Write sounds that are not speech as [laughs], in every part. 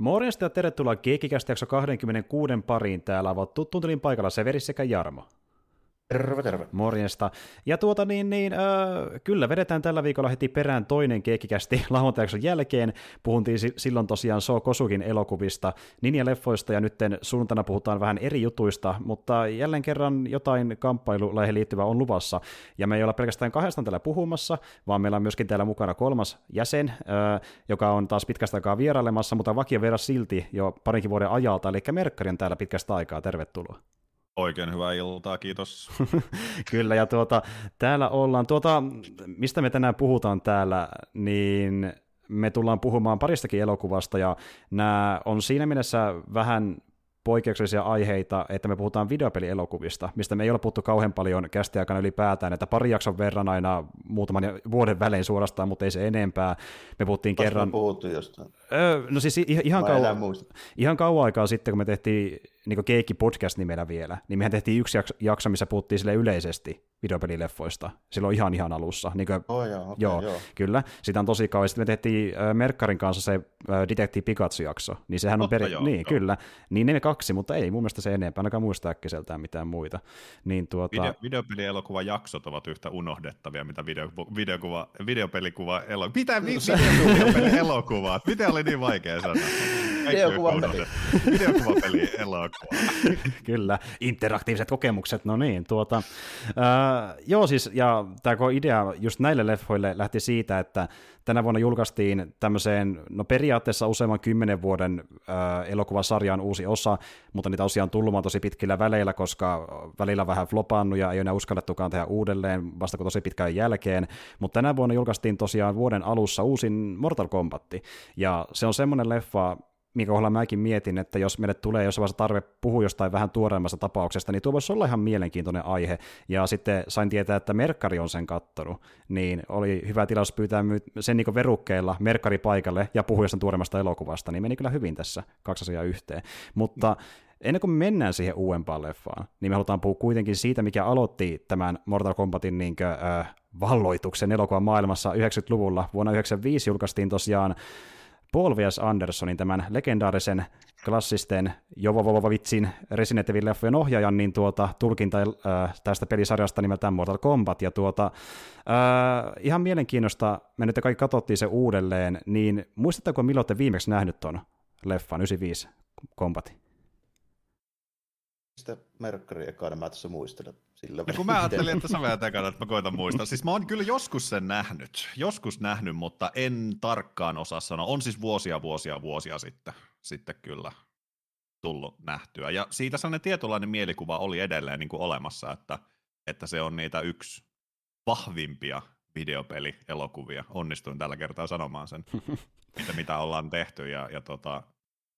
Morjesta ja tervetuloa Keekikästä jakso 26 pariin. Täällä ovat tuttuuntelin paikalla Severi sekä Jarmo. Terve, terve. Morjesta. Ja tuota niin, niin äh, kyllä vedetään tällä viikolla heti perään toinen keekikästi [laughs] lauantajakson jälkeen. Puhuntiin si- silloin tosiaan So Kosukin elokuvista, Ninja-leffoista ja nytten suunnitana puhutaan vähän eri jutuista, mutta jälleen kerran jotain kamppailulaihe liittyvää on luvassa. Ja me ei olla pelkästään kahdestaan täällä puhumassa, vaan meillä on myöskin täällä mukana kolmas jäsen, äh, joka on taas pitkästä aikaa vierailemassa, mutta vakio vieras silti jo parinkin vuoden ajalta, eli Merkkari on täällä pitkästä aikaa. Tervetuloa. Oikein hyvää iltaa, kiitos. [laughs] Kyllä, ja tuota, täällä ollaan, tuota, mistä me tänään puhutaan täällä, niin me tullaan puhumaan paristakin elokuvasta, ja nämä on siinä mielessä vähän poikkeuksellisia aiheita, että me puhutaan videopelielokuvista, mistä me ei ole puhuttu kauhean paljon kästi aikana ylipäätään, että pari jakson verran aina muutaman vuoden välein suorastaan, mutta ei se enempää. Me puhuttiin Olis kerran... me puhuttu jostain? Öö, no siis ihan, kauan, muista. ihan kauan aikaa sitten, kun me tehtiin niin Keikki podcast nimellä vielä, niin mehän tehtiin yksi jakso, missä puhuttiin sille yleisesti videopelileffoista, silloin ihan ihan alussa. Niin kuin, Oh, joo, okay, joo, joo. kyllä, sitä on tosi kauan. Sitten me tehtiin äh, Merkkarin kanssa se äh, Detective Pikachu-jakso, niin sehän on Totta peri... joo, niin, joo. kyllä. Niin ne kaksi, mutta ei mun mielestä se enempää, ainakaan muista äkkiseltään mitään muita. Niin tuota... Video, videopelielokuvan jaksot ovat yhtä unohdettavia, mitä video, videokuva, videopelikuva elokuva. Mitä vi, videopelielokuvat? Miten oli niin vaikea sanoa? Videokuvapeli. on. Videokuvapeli elokuva. [laughs] Kyllä, interaktiiviset kokemukset, no niin, tuota, ää, joo siis, ja tämä idea just näille leffoille lähti siitä, että tänä vuonna julkaistiin tämmöiseen, no periaatteessa useamman kymmenen vuoden ää, elokuvasarjan uusi osa, mutta niitä tosiaan tullumaan tosi pitkillä väleillä, koska välillä vähän flopannut ja ei ole enää uskallettukaan tehdä uudelleen vasta kun tosi pitkään jälkeen, mutta tänä vuonna julkaistiin tosiaan vuoden alussa uusin Mortal Kombat, ja se on semmoinen leffa, minkä kohdalla mäkin mietin, että jos meille tulee jossain vaiheessa tarve puhua jostain vähän tuoreemmasta tapauksesta, niin tuo voisi olla ihan mielenkiintoinen aihe. Ja sitten sain tietää, että Merkkari on sen kattonut, niin oli hyvä tilaus pyytää sen niin verukkeella Merkkari paikalle ja puhua jostain tuoreemmasta elokuvasta, niin meni kyllä hyvin tässä kaksi asiaa yhteen. Mutta ennen kuin me mennään siihen uudempaan leffaan, niin me halutaan puhua kuitenkin siitä, mikä aloitti tämän Mortal Kombatin niin kuin, äh, valloituksen elokuvan maailmassa 90-luvulla. Vuonna 1995 julkaistiin tosiaan Paul V.S. Andersonin tämän legendaarisen klassisten Jovovovovitsin Resident Evil-leffojen ohjaajan niin tuota, tulkinta äh, tästä pelisarjasta nimeltään Mortal Kombat. Ja tuota, äh, ihan mielenkiinnosta, me nyt kaikki katsottiin se uudelleen, niin muistatteko milloin te viimeksi nähnyt ton leffan 95 Kombatin? Sitä ekana mä tässä muistelen. Sillä Ja kun mä ajattelin, että sä vedät ekana, että mä koitan muistaa. Siis mä oon kyllä joskus sen nähnyt. Joskus nähnyt, mutta en tarkkaan osaa sanoa. On siis vuosia, vuosia, vuosia sitten, sitten kyllä tullut nähtyä. Ja siitä sellainen tietynlainen mielikuva oli edelleen niin kuin olemassa, että, että se on niitä yksi vahvimpia videopelielokuvia. Onnistuin tällä kertaa sanomaan sen, [laughs] mitä, mitä ollaan tehty. Ja, ja tota,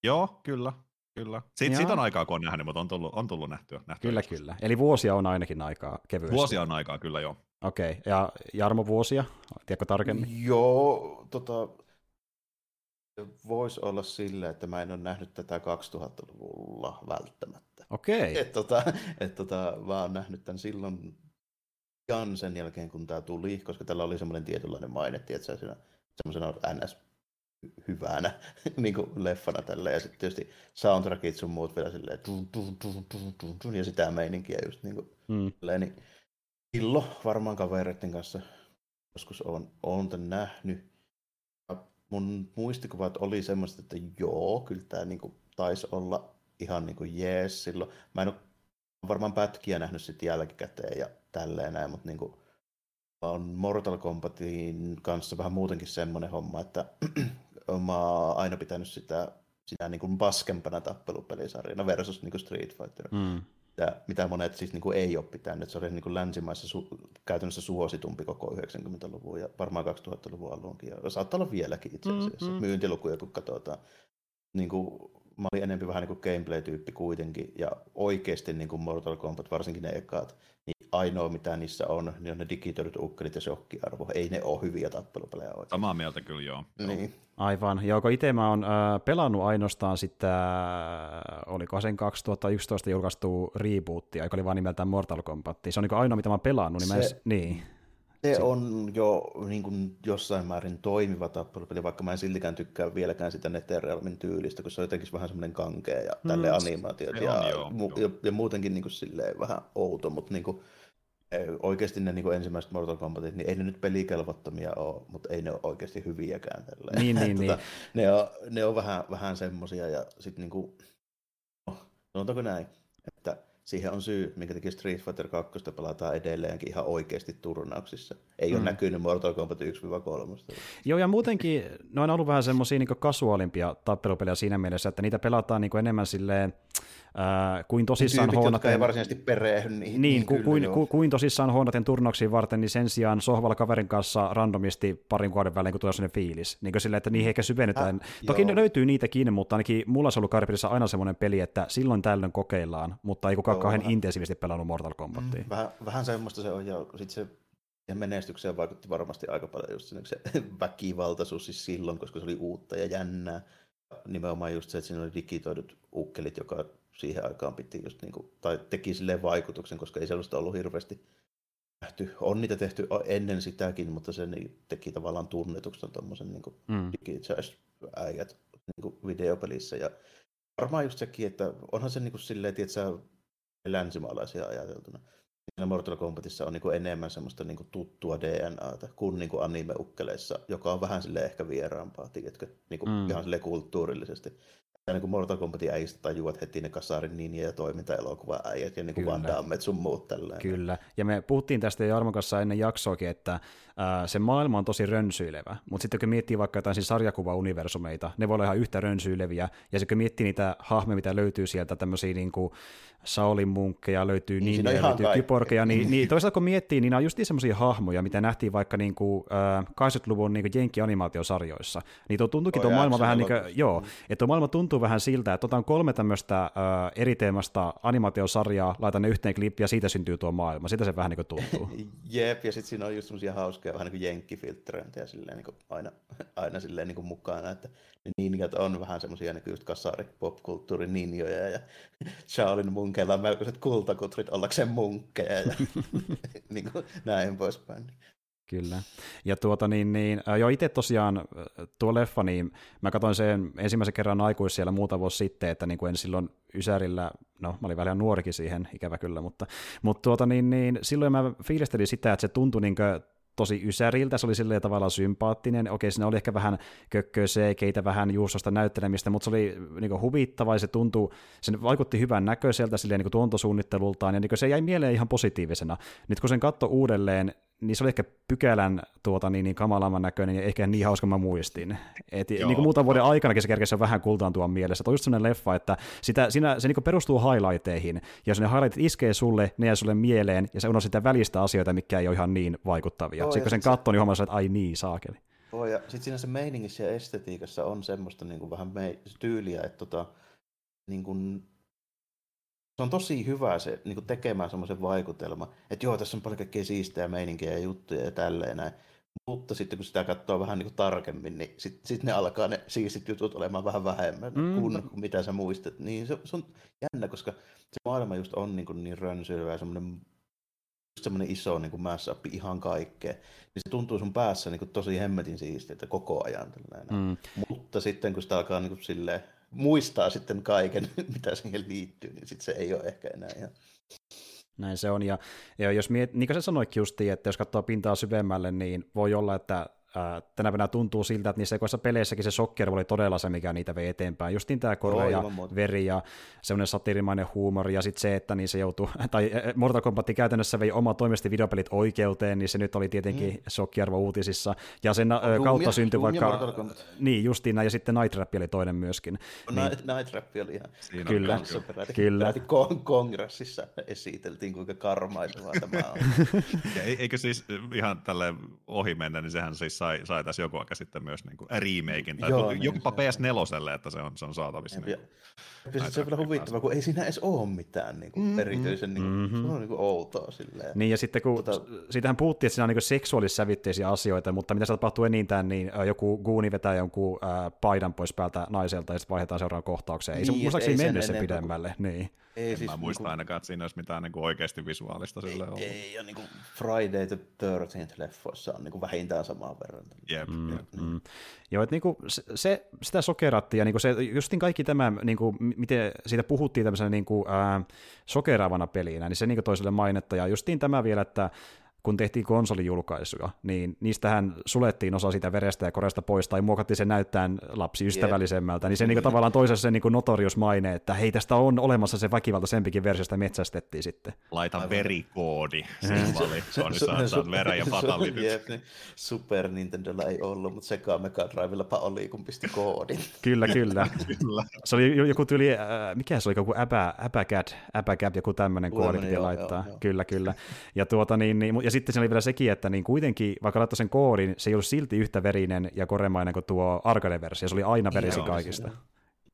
joo, kyllä, kyllä. Siitä, siitä on aikaa, kun on nähnyt, mutta on tullut, on tullut nähtyä. nähtyä Kyllä, joskus. kyllä. Eli vuosia on ainakin aikaa kevyesti. Vuosia on aikaa, kyllä joo. Okei, okay. ja Jarmo vuosia? Tiedätkö tarkemmin? Joo, tota, voisi olla sille, että mä en ole nähnyt tätä 2000-luvulla välttämättä. Okei, Et, tota, et, tota, mä oon nähnyt tämän silloin ihan sen jälkeen, kun tämä tuli, koska tällä oli semmoinen tietynlainen maine, että siinä semmoisena NS hyvänä [laughs] niin kuin leffana tällä ja sitten tietysti soundtrackit sun muut vielä silleen tun, tun, tun, tun, tun, tun, ja sitä meininkiä just niin kuin hmm. Silleen, niin Illo varmaan kavereiden kanssa joskus on, on tän nähnyt. Mun muistikuvat oli semmoista, että joo, kyllä tämä niinku taisi olla ihan niinku jees silloin. Mä en ole varmaan pätkiä nähnyt sitten jälkikäteen ja tälleen näin, mutta niinku, on Mortal Kombatin kanssa vähän muutenkin semmoinen homma, että [clears throat] mä oon aina pitänyt sitä, sitä niinku paskempana tappelupelisarjana versus niinku Street Fighter Hmm. mitä, mitä monet siis niin kuin ei ole pitänyt. Se oli niin kuin länsimaissa su, käytännössä suositumpi koko 90-luvun ja varmaan 2000-luvun alunkin. Ja saattaa olla vieläkin itse asiassa. Mm, mm. Myyntilukuja kun katsotaan. Niin kuin, mä olin enemmän vähän niin kuin gameplay-tyyppi kuitenkin. Ja oikeasti niin kuin Mortal Kombat, varsinkin ne ekaat, niin ainoa mitä niissä on, niin on ne digitoidut ukkelit ja shokkiarvo. Ei ne ole hyviä tappelupelejä oikein. Samaa mieltä kyllä joo. Niin. Aivan. Ja onko itse mä oon äh, pelannut ainoastaan sitä, äh, oliko sen 2011 julkaistu rebootia, joka oli vaan nimeltään Mortal Kombat. Se on niin ainoa, mitä mä oon pelannut. Niin mä Se- edes, niin. Se on jo niin kuin jossain määrin toimiva tappelupeli, vaikka mä en siltikään tykkää vieläkään sitä Netherrealmin tyylistä, kun se on jotenkin vähän semmoinen kankea ja mm. tälle animaatiot ja, on, joo, mu- joo. ja, muutenkin niin kuin silleen vähän outo, mutta niin kuin, oikeasti ne niin ensimmäiset Mortal Kombatit, niin ei ne nyt pelikelvottomia ole, mutta ei ne ole oikeasti hyviäkään. Tälleen. Niin, [laughs] niin, tota, niin. Ne on, ne on vähän, vähän semmosia ja sitten niin kuin, no, sanotaanko näin, että siihen on syy, minkä takia Street Fighter 2 pelataan edelleenkin ihan oikeasti turnauksissa. Ei mm. ole näkynyt Mortal Kombat 1-3. Joo, ja muutenkin ne on ollut vähän semmoisia niin kasuaalimpia tappelupelejä siinä mielessä, että niitä pelataan niin enemmän silleen, Äh, kuin tosissaan Tyypit, ei varsinaisesti perehdy niihin. Niin, niin ku, kuin, ku, kuin tosissaan hoonaten turnauksiin varten, niin sen sijaan sohvalla kaverin kanssa randomisti parin kuukauden välein, kun tulee sellainen fiilis. Niin kuin sille, että niihin ehkä syvennytään. Äh, Toki joo. ne löytyy niitäkin, mutta ainakin mulla on ollut Karpilissa aina semmoinen peli, että silloin tällöin kokeillaan, mutta ei kukaan kauhean intensiivisesti pelannut Mortal Kombatia. Mm, vähän, vähän semmoista se on, ja sitten se ja menestykseen vaikutti varmasti aika paljon just se [laughs] väkivaltaisuus siis silloin, koska se oli uutta ja jännää. Nimenomaan just se, että siinä oli digitoidut ukkelit, joka siihen aikaan piti just niin kuin, tai teki sille vaikutuksen, koska ei sellaista ollut hirveästi nähty. On niitä tehty ennen sitäkin, mutta se teki tavallaan tunnetuksen tuommoisen niin mm. äijät niin kuin videopelissä. Ja varmaan just sekin, että onhan se niin kuin silleen, että länsimaalaisia ajateltuna. Siinä Mortal Kombatissa on niin kuin enemmän semmoista niin kuin tuttua DNAta kuin, niin kuin anime-ukkeleissa, joka on vähän sille ehkä vieraampaa, tiedätkö, niin kuin mm. ihan sille kulttuurillisesti ja niin kuin Mortal Kombatin äijistä tajuat heti ne kasarin ninja ja toiminta-elokuva äijät ja niin kuin Van Damme sun muut tälleen. Kyllä, ja me puhuttiin tästä Jarmon kanssa ennen jaksoakin, että ää, se maailma on tosi rönsyilevä, mutta sitten kun miettii vaikka jotain siis sarjakuva-universumeita, ne voi olla ihan yhtä rönsyileviä, ja sitten kun miettii niitä hahmeja, mitä löytyy sieltä, tämmöisiä niin kuin Saulin munkkeja, löytyy niin, niin löytyy kyporkeja, niin, niin toisaalta kun miettii, niin nämä on just niin semmoisia hahmoja, mitä nähtiin vaikka niin kuin, äh, 80-luvun niin jenkki-animaatiosarjoissa. Niin tuo tuntuukin tuo maailma vähän niin kuin, joo, että tuo maailma tuntuu vähän siltä, että otan kolme tämmöistä eri teemasta animaatiosarjaa, laitan ne yhteen klippiin ja siitä syntyy tuo maailma. Sitä se vähän niin kuin tuntuu. [laughs] Jep, ja sitten siinä on just semmoisia hauskoja vähän niin kuin jenkkifiltteröintejä silleen niin kuin aina, aina silleen niin kuin mukana, että ne ninjat on vähän semmoisia niin just kasari popkulttuurin ninjoja ja [laughs] Shaolin munkeilla on melkoiset kultakutrit ollakseen munkkeja ja [laughs] niin kuin näin poispäin. Kyllä. Ja tuota niin, niin jo itse tosiaan tuo leffa, niin mä katsoin sen ensimmäisen kerran aikuis siellä muutama vuosi sitten, että niin kuin en silloin Ysärillä, no mä olin vähän nuorikin siihen, ikävä kyllä, mutta, mutta tuota niin, niin silloin mä fiilistelin sitä, että se tuntui niin tosi ysäriltä, se oli silleen tavallaan sympaattinen, okei siinä oli ehkä vähän keitä vähän juustosta näyttelemistä, mutta se oli niin huvittava ja se tuntui, se vaikutti hyvän näköiseltä silleen niin tuontosuunnittelultaan ja niin se jäi mieleen ihan positiivisena. Nyt kun sen katto uudelleen, niin se oli ehkä pykälän tuota, niin, niin kamalamman näköinen ja ehkä niin hauska mä muistin. Et, niin kuin muutaman vuoden aikana se kerkesi vähän kultaantua mielessä. Tuo just sellainen leffa, että sitä, siinä, se niin perustuu highlighteihin, ja jos ne highlightit iskee sulle, ne jää sulle mieleen, ja se on sitä välistä asioita, mikä ei ole ihan niin vaikuttavia. Sitten kun sen katsoo, niin huomaa, että ai niin, saakeli. Joo, ja sitten siinä se meiningissä ja estetiikassa on semmoista niin kuin vähän me- tyyliä, että tota, niin kuin se on tosi hyvä se niin kuin tekemään semmoisen vaikutelman, että joo, tässä on paljon kaikkea siistejä meininkiä ja juttuja ja tälleen näin. Mutta sitten kun sitä katsoo vähän niin kuin tarkemmin, niin sitten sit ne alkaa ne siistit jutut olemaan vähän vähemmän mm. kuin, kuin mitä sä muistat. Niin se, se on jännä, koska se maailma just on niin, kuin niin rönsyilevä ja semmoinen semmoinen iso niin kuin mashup ihan kaikkea, niin se tuntuu sun päässä niin kuin tosi hemmetin siistiä koko ajan. Mm. Mutta sitten kun sitä alkaa niin kuin silleen muistaa sitten kaiken, [laughs] mitä siihen liittyy, niin sitten se ei ole ehkä enää ihan... Näin se on, ja, ja jos miet, niin kuin sä sanoitkin justiin, että jos katsoo pintaa syvemmälle, niin voi olla, että tänä päivänä tuntuu siltä, että niissä ekoissa peleissäkin se sokker oli todella se, mikä niitä vei eteenpäin. Justiin tämä kore ja veri ja semmoinen satirimainen huumori ja sitten se, että niin se joutui, [laughs] tai Mortal Kombat käytännössä vei oma toimesti videopelit oikeuteen, niin se nyt oli tietenkin mm. shokkiarvo uutisissa. Ja sen Doom kautta ja, syntyi Doom vaikka... Niin, justiin näin, ja sitten Night Trap oli toinen myöskin. No, niin. Night Trap oli ihan... Siinä kyllä, peräti, kyllä. Peräti kongressissa esiteltiin, kuinka karmaisevaa tämä on. [laughs] ja eikö siis ihan tälle ohi mennä, niin sehän siis sai, sai tässä joku aika sitten myös niin kuin remakein, tai Joo, niin, jopa se- PS4, että se on, se on saatavissa. Ja, Niin. ja se on vielä huvittavaa, kun ei siinä edes ole mitään niin kuin, Mm, erityisen, niin kuin, Mhm. se on niin kuin outoa silleen. Niin, ja sitten kun Tota- siitähän puhuttiin, että siinä on niin seksuaalissävytteisiä asioita, mutta mitä se tapahtuu enintään, niin joku guuni vetää jonkun äh, paidan pois päältä naiselta ja sitten vaihdetaan seuraavaan kohtaukseen. Ei se Niin, et muistaakseni mennyt sen enempää kuin- pidemmälle. Niin. Ei En siis, mä muista niinku- ainakaan, että siinä olisi mitään niin kuin oikeasti visuaalista sille ollut. Ei, ja niin kuin Friday the 13th leffoissa on niin kuin vähintään samaan verran. Jep, Mm, jep. mm. Joo, että niinku se, se, sitä sokeratti ja niinku se, justin kaikki tämä, niinku, miten siitä puhuttiin tämmöisenä niinku, ää, sokeraavana pelinä, niin se niinku toiselle mainetta. Ja justiin tämä vielä, että kun tehtiin konsolijulkaisuja, niin niistähän sulettiin osa siitä verestä ja koresta pois, tai muokattiin sen näyttään lapsiystävällisemmältä, niin se niinku tavallaan toisessa se niinku notorious maine, että hei, tästä on olemassa se väkivaltaisempikin versio, sitä metsästettiin sitten. Laita Aivan. verikoodi [laughs] siihen valikkoon, niin saat, veren ja fatality. Jep, niin Super Nintendolla ei ollut, mutta Sega Mega Drivella oli, kun pisti koodin. [laughs] Kyllä, kyllä. [laughs] Kyllä. Se oli jo- joku tyyli, äh, mikä se oli, joku äpä, äpäcad, äpäcad, joku tämmöinen koodi Tämmönen, piti joo, laittaa. joo, joo. Kyllä, kyllä. Ja, tuota, niin, niin, ja sitten siinä oli vielä sekin, että niin kuitenkin, vaikka laittoi sen koodin, se ei ollut silti yhtä verinen ja koremainen kuin tuo arcade-versio. Se oli aina verisin Joo, kaikista.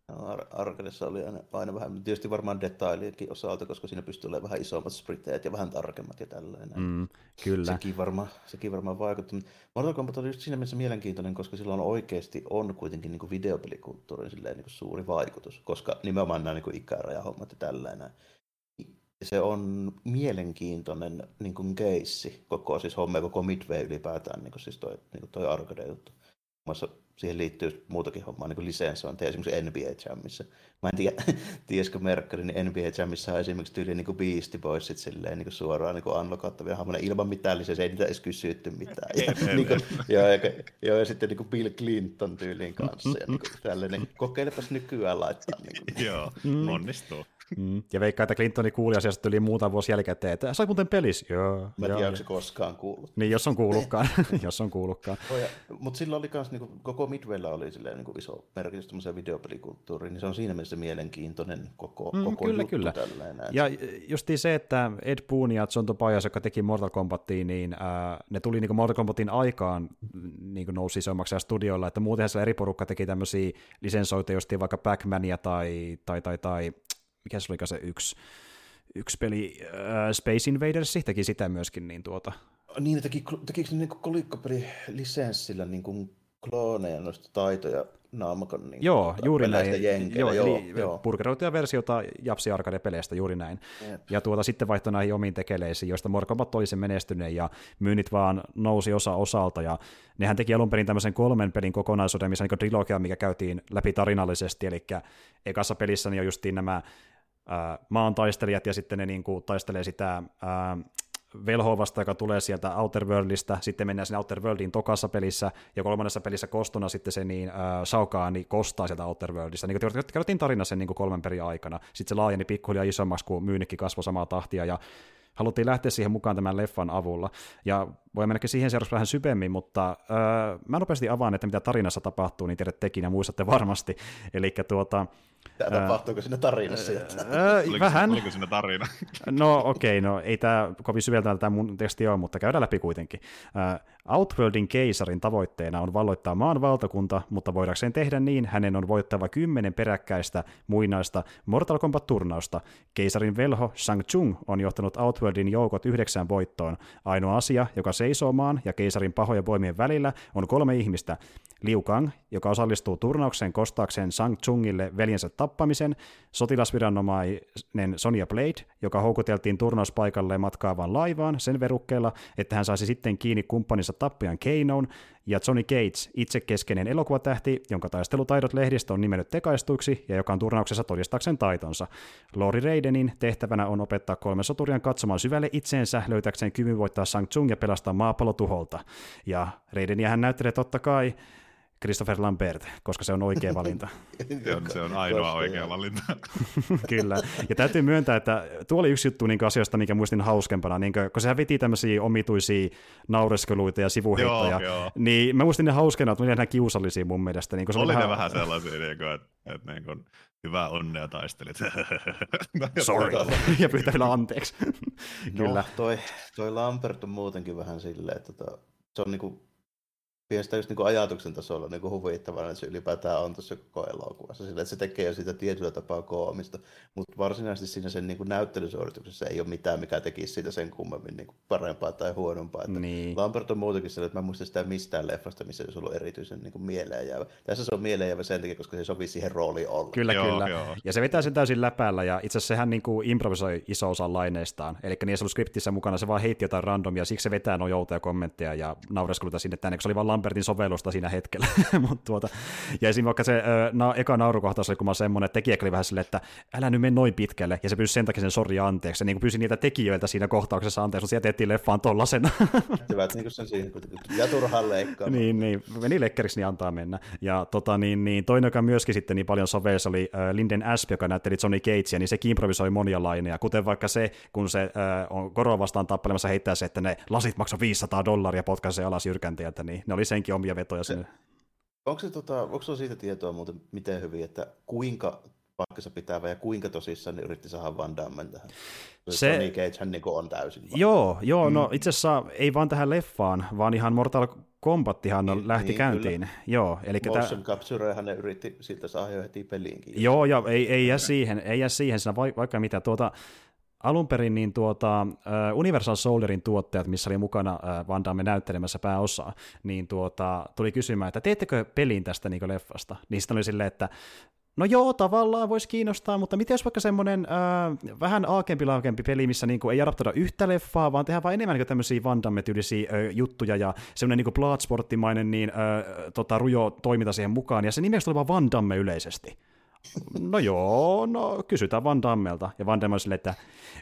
Ar- Arcadessa oli aina, aina vähän, tietysti varmaan detailienkin osalta, koska siinä pystyy olemaan vähän isommat spriteet ja vähän tarkemmat ja tällainen. Mm, kyllä. Sekin varmaan, sekin varmaan vaikutti. Mortal Kombat oli just siinä mielessä mielenkiintoinen, koska sillä on oikeasti on kuitenkin niin videopelikulttuurin silleen, niin suuri vaikutus, koska nimenomaan nämä niin ikärajahommat ja tällainen. Se on mielenkiintoinen niin kuin keissi, koko siis homma ja koko Midway ylipäätään, niin kuin siis toi, niin kuin toi arcade-juttu. Muassa siihen liittyy muutakin hommaa, niin kuin lisensointia, esimerkiksi NBA Jamissa. Mä en tiedä, [laughs] tiesikö Merkkari, niin NBA Jamissa on esimerkiksi tyyli niin kuin Beastie Boysit silleen, niin kuin suoraan niin kuin unlockattavia hahmoja ilman mitään lisenssiä, ei niitä edes kysytty mitään. Ja, niin kuin, joo, ja, joo, ja sitten niin kuin Bill Clinton tyyliin kanssa. Ja niin kuin tällainen, kokeilepas nykyään laittaa. Niin kuin. Joo, Mm. onnistuu. Mm. Ja veikkaa, että Clintoni kuuli asiasta yli muuta vuosi jälkikäteen, että sai muuten pelis. Joo, Mä en tiedä, se koskaan kuullut. Niin, jos on kuullutkaan. [laughs] jos on kuullutkaan. Mutta sillä oli kans, niinku, koko Midwaylla oli silleen, niinku, iso merkitys tämmöiseen videopelikulttuuriin, niin se on siinä mielessä mielenkiintoinen koko, Mm, koko kyllä, juttu kyllä. tällainen. Ja justiin se, että Ed Boon ja John Tobias, joka teki Mortal Kombatiin, niin ää, ne tuli niin Mortal Kombatin aikaan niin nousi isommaksi ja studioilla, että muutenhan se eri porukka teki tämmöisiä lisensoita, justiin vaikka Pac-Mania tai, tai, tai, tai mikä se olikaan se yksi, yksi peli, ää, Space Invaders teki sitä myöskin, niin tuota, Niin, ne teki, tekikö ne niinku kolikkopeli lisenssillä niinku klooneja noista taitoja naamakon niin Joo, juuri näin. Jenkeillä, joo, joo, eli joo. purkeroituja versiota Japsi Arcade-peleistä, juuri näin. Jep. Ja tuota sitten vaihtoi näihin omiin tekeleisiin, joista Mortal Kombat oli se menestyneen ja myynnit vaan nousi osa osalta. Ja nehän teki alun perin tämmöisen kolmen pelin kokonaisuuden, missä niin trilogia, mikä käytiin läpi tarinallisesti. Eli ekassa pelissä niin on justiin nämä ää, maan taistelijat ja sitten ne niin kuin taistelee sitä ää, velhoa vastaan, joka tulee sieltä Outer Worldista, sitten mennään sinne Outer Worldiin tokassa pelissä, ja kolmannessa pelissä kostona sitten se niin, äh, niin kostaa sieltä Outer Worldista. Niin kerrottiin tarina sen niin kuin kolmen perin aikana. Sitten se laajeni pikkuhiljaa isommaksi, kun myynnitkin kasvoi samaa tahtia, ja haluttiin lähteä siihen mukaan tämän leffan avulla. Ja voi mennäkin siihen seuraavaksi vähän syvemmin, mutta öö, mä nopeasti avaan, että mitä tarinassa tapahtuu, niin tiedät tekin ja muistatte varmasti. [laughs] Eli tuota, Tää tapahtuuko siinä tarinassa jotain? öö, Oliko, vähän, Se, oliko siinä tarina? [laughs] No okei, okay, no ei tämä kovin syvältä tämä mun teksti ole, mutta käydään läpi kuitenkin. Uh, Outworldin keisarin tavoitteena on valloittaa maan valtakunta, mutta voidakseen tehdä niin, hänen on voittava kymmenen peräkkäistä muinaista Mortal Kombat-turnausta. Keisarin velho Shang Tsung on johtanut Outworldin joukot yhdeksään voittoon. Ainoa asia, joka seisoo maan ja keisarin pahoja voimien välillä, on kolme ihmistä. Liu Kang, joka osallistuu turnaukseen kostaakseen Shang Tsungille veljensä tappamisen, sotilasviranomainen Sonya Blade, joka houkuteltiin turnauspaikalle matkaavaan laivaan sen verukkeella, että hän saisi sitten kiinni kumppaninsa tappijan keinoon, ja Johnny Cage, itsekeskeinen elokuvatähti, jonka taistelutaidot lehdistö on nimennyt tekaistuiksi ja joka on turnauksessa todistaakseen taitonsa. Lori Raidenin tehtävänä on opettaa kolme soturian katsomaan syvälle itseensä, löytääkseen kyvyn voittaa Shang Tsung ja pelastaa maapallo tuholta. Ja Raidenia hän näyttelee totta kai Christopher Lambert, koska se on oikea valinta. [laughs] Se on, se on ainoa oikea valinta. [laughs] Kyllä. Ja täytyy myöntää, että tuo oli yksi juttu niin asioista, mikä muistin hauskempana, niin kuin, kun sehän veti tämmöisiä omituisia naureskeluita ja sivuheittoja, Joo, joo. niin mä muistin ne hauskena, että ne oli ihan kiusallisia mun mielestä. Niin, se Oli ne vähän sellaisia, niin kuin, että, että niin kuin, hyvää onnea taistelit. [laughs] Sorry. ja pyytää vielä anteeksi. Kyllä. No, toi, toi Lambert on muutenkin vähän silleen, että tota, se on niinku, pidän sitä just niin kuin ajatuksen tasolla niin kuin huvittavana, että se ylipäätään on tuossa koko elokuvassa. Sillä, että se tekee jo sitä tietyllä tapaa koomista, mutta varsinaisesti siinä sen niin kuin näyttelysuorituksessa ei ole mitään, mikä tekisi siitä sen kummemmin niin kuin parempaa tai huonompaa. Että Niin. Lambert on muutenkin sellainen, että mä en muista sitä mistään leffasta, missä se olisi ollut erityisen niin kuin mieleenjäävä. Tässä se on mieleenjäävä sen takia, koska se sopii siihen rooliin olla. Kyllä, Joo, kyllä. joo. Ja se vetää sen täysin läpällä, ja itse asiassa sehän niin kuin improvisoi iso osa laineistaan. Eli niin ei se ollut skriptissä mukana, se vaan heitti jotain randomia, siksi se vetää noin kommentteja ja naureskeluta sinne tänne, kun se oli vaan Lambertin sovellusta siinä hetkellä. [laughs] Mut tuota, ja esimerkiksi vaikka se na, eka naurukohtaus oli kun mä semmoinen, että tekijä oli vähän silleen, että älä nyt mene noin pitkälle, ja se pyysi sen takia sen sori anteeksi. Se niin kuin pyysi niitä tekijöiltä siinä kohtauksessa anteeksi, mutta sieltä tehtiin leffaan tollasena. [laughs] Hyvät niin kuin sen siihen, kun ja turhaan leikkaa. niin, niin, meni lekkeriksi, niin antaa mennä. Ja tota, niin, niin, toinen, joka myöskin sitten niin paljon sovelsi, oli äh, Linden Asp, joka näytteli Johnny Cagea, niin se improvisoi monia laineja, kuten vaikka se, kun se äh, on koroa vastaan tappelemassa, heittää se, että ne lasit maksaa 500 dollaria potkaisee alas jyrkäntieltä, niin ne oli senkin omia vetoja sinne. Onko, se, tota, onko sulla siitä tietoa muuten miten hyvin, että kuinka paikkansa pitävä ja kuinka tosissaan ne yritti saada Van Dammen tähän? Se- Se... Johnny Cage hän niin on täysin. vaan. Joo, joo, no itse asiassa ei vaan tähän leffaan, vaan ihan Mortal Kombattihan Niin, lähti niin, käyntiin. Joo, eli Motion capture hän ne yritti siltä saada jo heti peliinkin. Joo, ja ei, ei jää siihen, ei jää siihen, siinä vaikka mitä. Tuota, alun perin niin tuota, Universal Soldierin tuottajat, missä oli mukana Van Damme näyttelemässä pääosaa, niin tuota, tuli kysymään, että teettekö pelin tästä niin leffasta? Niin sitten oli silleen, että No joo, tavallaan voisi kiinnostaa, mutta miten jos vaikka semmoinen äh, vähän aakempi laakempi peli, missä niinku ei adaptoida yhtä leffaa, vaan tehdään vaan enemmän niinku tämmöisiä Van Damme-tyylisiä äh, juttuja ja semmoinen niinku Bloodsporttimainen niin, äh, tota, rujo toiminta siihen mukaan, ja se nimeksi oli vaan Van Damme yleisesti. No joo, no kysytään Van Dammelta. Ja Van Damme oli silleen, että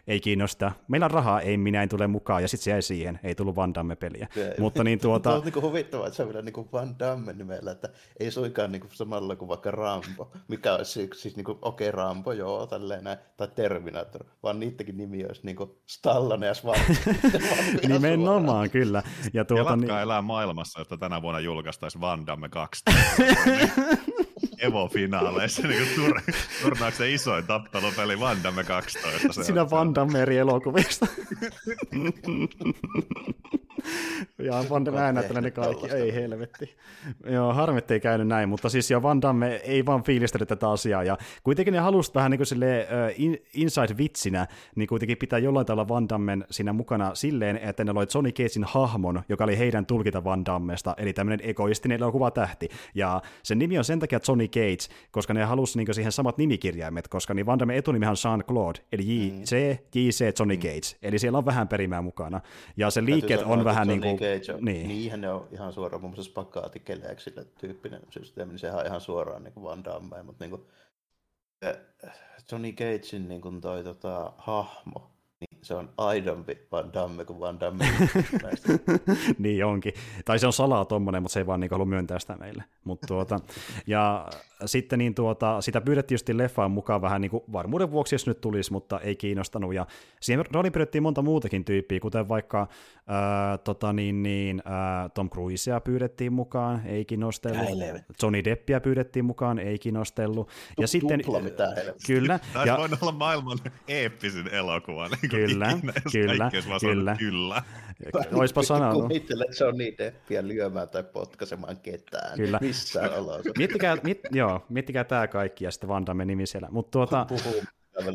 ei kiinnosta. Meillä on rahaa, ei minä en tule mukaan. Ja sitten se jäi siihen, ei tullut Van Damme-peliä. Se- Mutta niin [laughs] tuota, Tuo on niin huvittavaa, että se on vielä niin Van Damme nimellä, että ei suinkaan niin samalla kuin vaikka Rambo, mikä olisi siis, siis niin kuin, okei okay, Rambo, joo, tälleen näin, tai Terminator, vaan niidenkin nimi olisi niin kuin Stallone ja Schwarzenegger. [laughs] nimenomaan kyllä. Ja tuota, Tuota, niin, elää maailmassa, jotta tänä vuonna julkaistaisiin Van Damme 2. [laughs] Evo-finaaleissa, niin tur- turnauksen isoin tappelupeli Van Damme 12. Se Sinä on- Van Damme eri elokuvista. ja Van Damme äänättelee ne kaikki, ei helvetti. Joo, harmi, ettei käynyt näin, mutta siis jo Van Damme ei vaan fiilistellyt tätä asiaa, ja kuitenkin ne halusivat vähän niin kuin silleen, uh, in, inside-vitsinä, niin kuitenkin pitää jollain tavalla Van Dammen siinä mukana silleen, että ne loi Johnny Cagein hahmon, joka oli heidän tulkita Van Dammesta, eli tämmöinen egoistinen elokuvatähti, ja sen nimi on sen takia Johnny Cage, koska ne halusi niin siihen samat nimikirjaimet, koska niin Van Damme etunimihän on Jean-Claude, eli J.C. J.C. Johnny Cage, eli siellä on vähän perimää mukana, ja se liikkeet on vähän niin kuin, Cage on, niin. niin. Niinhän ne on ihan suoraan, muun muassa Spaghetti-Keleksillä tyyppinen systeemi, niin sehän on ihan suoraan niin kuin Van Damme, mutta niin kuin, Johnny Cagein niin kuin toi tota, hahmo, se on aidompi Van Damme kuin Van Damme. [laughs] niin onkin. Tai se on salaa tommonen, mutta se ei vaan niin halua myöntää sitä meille. Mut tuota, ja sitten niin tuota, sitä pyydettiin just leffaan mukaan vähän niin kuin varmuuden vuoksi, jos nyt tulisi, mutta ei kiinnostanut. Ja siihen rooliin pyydettiin monta muutakin tyyppiä, kuten vaikka tota niin, niin, ää, Tom Cruisea pyydettiin mukaan, ei kiinnostellut. Helvetti. Johnny Deppia pyydettiin mukaan, ei kiinnostellut. Ja sitten, kyllä, Taisi ja, olla maailman eeppisin elokuva. Niin Kyllä, ikinä, kyllä, kyllä. kyllä. oispa sanonut. Kuvittele Johnny Deppiä lyömään tai potkaisemaan ketään Kyllä. missään oloissa. Miettikää, mit, joo, miettikää tämä kaikki ja sitten Van Damme nimi siellä. Mutta tuota, Puhuu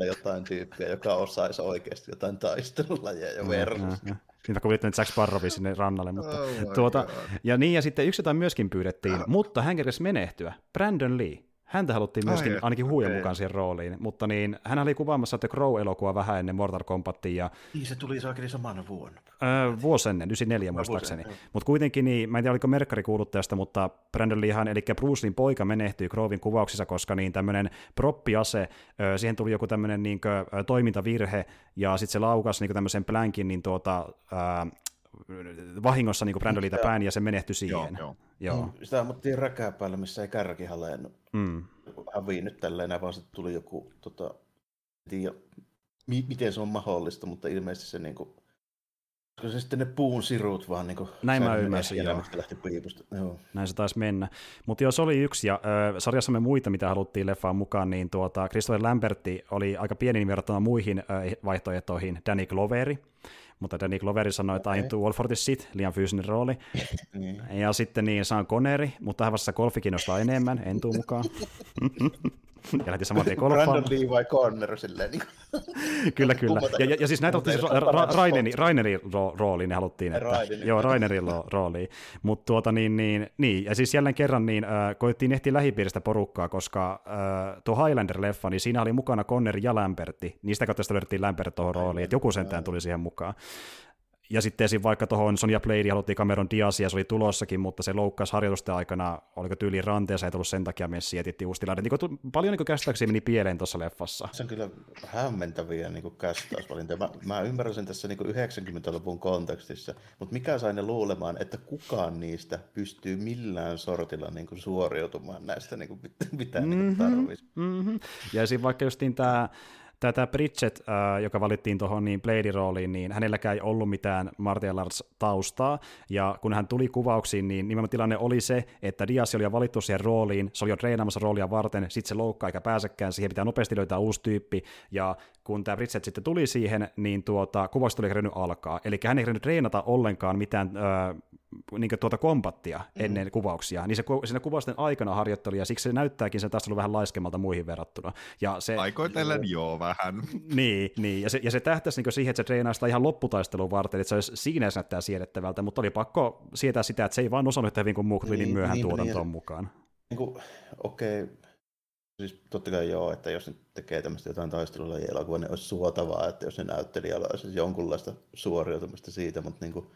jotain tyyppiä, joka osaisi oikeasti jotain taistelulajeja ja versus. Siinä kuvittelin, että Jack Sparrowi sinne rannalle. Mutta, Oh tuota, God. ja niin, ja sitten yksi jotain myöskin pyydettiin, mutta hän kerkesi menehtyä. Brandon Lee. Häntä haluttiin myöskin Ai, ainakin huujen okei. mukaan siihen rooliin, mutta niin, hän oli kuvaamassa The Crow-elokuva vähän ennen Mortal Kombatia ja Niin se tuli saakeli samana vuonna. Öö, vuosi ennen, 94 muistaakseni. Mutta kuitenkin, niin, mä en tiedä oliko Merkkari kuullut tästä, mutta Brandon Leehan, eli Bruce Leein poika menehtyi Grovin kuvauksissa, koska niin tämmöinen proppiase, öö, siihen tuli joku tämmöinen niin toimintavirhe, ja sitten se laukas niin tämmöisen plänkin niin tuota, öö, vahingossa niin Joo. päin, ja se menehtyi siihen. joo. Joo. Mm, Sitä ammuttiin räkää päällä, missä ei kärki halennut. Mm. Häviinnyt tälleen, vaan sitten tuli joku, tota, en tiedä, mi- miten se on mahdollista, mutta ilmeisesti se niinku, koska se sitten ne puun sirut vaan niinku, Näin mä ymmärsin, joo. lähti piipusta. Joo. Näin se taisi mennä. Mutta jos oli yksi, ja ö, sarjassamme muita, mitä haluttiin leffaan mukaan, niin tuota, Christopher Lambertti oli aika pieni verrattuna muihin ö, vaihtoehtoihin, Danny Gloveri, mutta Danny Gloveri sanoi, että okay. For this shit, liian fyysinen rooli. Niin. Ja sitten niin Sean Connery, mutta hän vastasi golfi kiinnostaa enemmän, en tuu mukaan. [laughs] [laughs] ja lähti saman tien golfaan. Brandon Levi Connor silleen. Niin [laughs] kyllä, kyllä. Ja, ja, ja siis näitä otti siis Ra- Ra- Rainerin, Rainerin ro- rooliin, ne haluttiin, että, Rainerin. joo, Rainerin rooliin. Mutta tuota niin, niin, niin, ja siis jälleen kerran niin, äh, koettiin ehtiä lähipiiristä porukkaa, koska äh, tuo Highlander-leffa, niin siinä oli mukana Connery ja Lambertti, niistä kautta sitä löydettiin Lambert tuohon rooliin, että joku sentään tuli siihen mukaan. Ja sitten esim. vaikka tuohon Sonia Blade haluttiin Cameron Diazia, se oli tulossakin, mutta se loukkasi harjoitusten aikana, oliko tyyli ranteessa, ei tullut sen takia messi, etittiin uusi tilanne. Niin kuin, paljon niin käsittääkseni meni pieleen tuossa leffassa. Se on kyllä hämmentäviä niin käsittäysvalintoja. Mä, mä ymmärrän sen tässä niin 90-luvun kontekstissa, mutta mikä sai ne luulemaan, että kukaan niistä pystyy millään sortilla niin kuin suoriutumaan näistä, niin kuin, mitä mm-hmm. niin tarvitsisi. Mm-hmm. Ja esim. vaikka justiin tämä tämä Bridget, äh, joka valittiin tuohon niin Bladin rooliin, niin hänelläkään ei ollut mitään martial arts taustaa, ja kun hän tuli kuvauksiin, niin nimenomaan tilanne oli se, että Diaz oli jo valittu siihen rooliin, se oli jo treenaamassa roolia varten, sitten se loukkaa eikä pääsekään, siihen pitää nopeasti löytää uusi tyyppi, ja kun tämä Bridget sitten tuli siihen, niin tuota, kuvaukset oli alkaa, eli hän ei treenata ollenkaan mitään äh, niin tuota kombattia mm-hmm. ennen kuvauksia, niin se siinä kuvausten aikana harjoitteli, ja siksi se näyttääkin sen taas ollut vähän laiskemmalta muihin verrattuna. Ja se, Aikoitellen joo vähän. [laughs] Niin, niin. Ja, se, ja se tähtäisi niin siihen, että se treenaa sitä ihan lopputaistelun varten, että se olisi siinä näyttää siedettävältä, mutta oli pakko sietää sitä, että se ei vaan osannut yhtä hyvin kuin muut niin, niin myöhään niin, tuotantoon niin, mukaan. Niin kuin, okei, okay. siis totta kai joo, että jos ne tekee tämmöistä jotain taistelulajia niin olisi suotavaa, että jos ne näyttelijällä olisi jonkunlaista suoriutumista siitä, mutta niin kuin,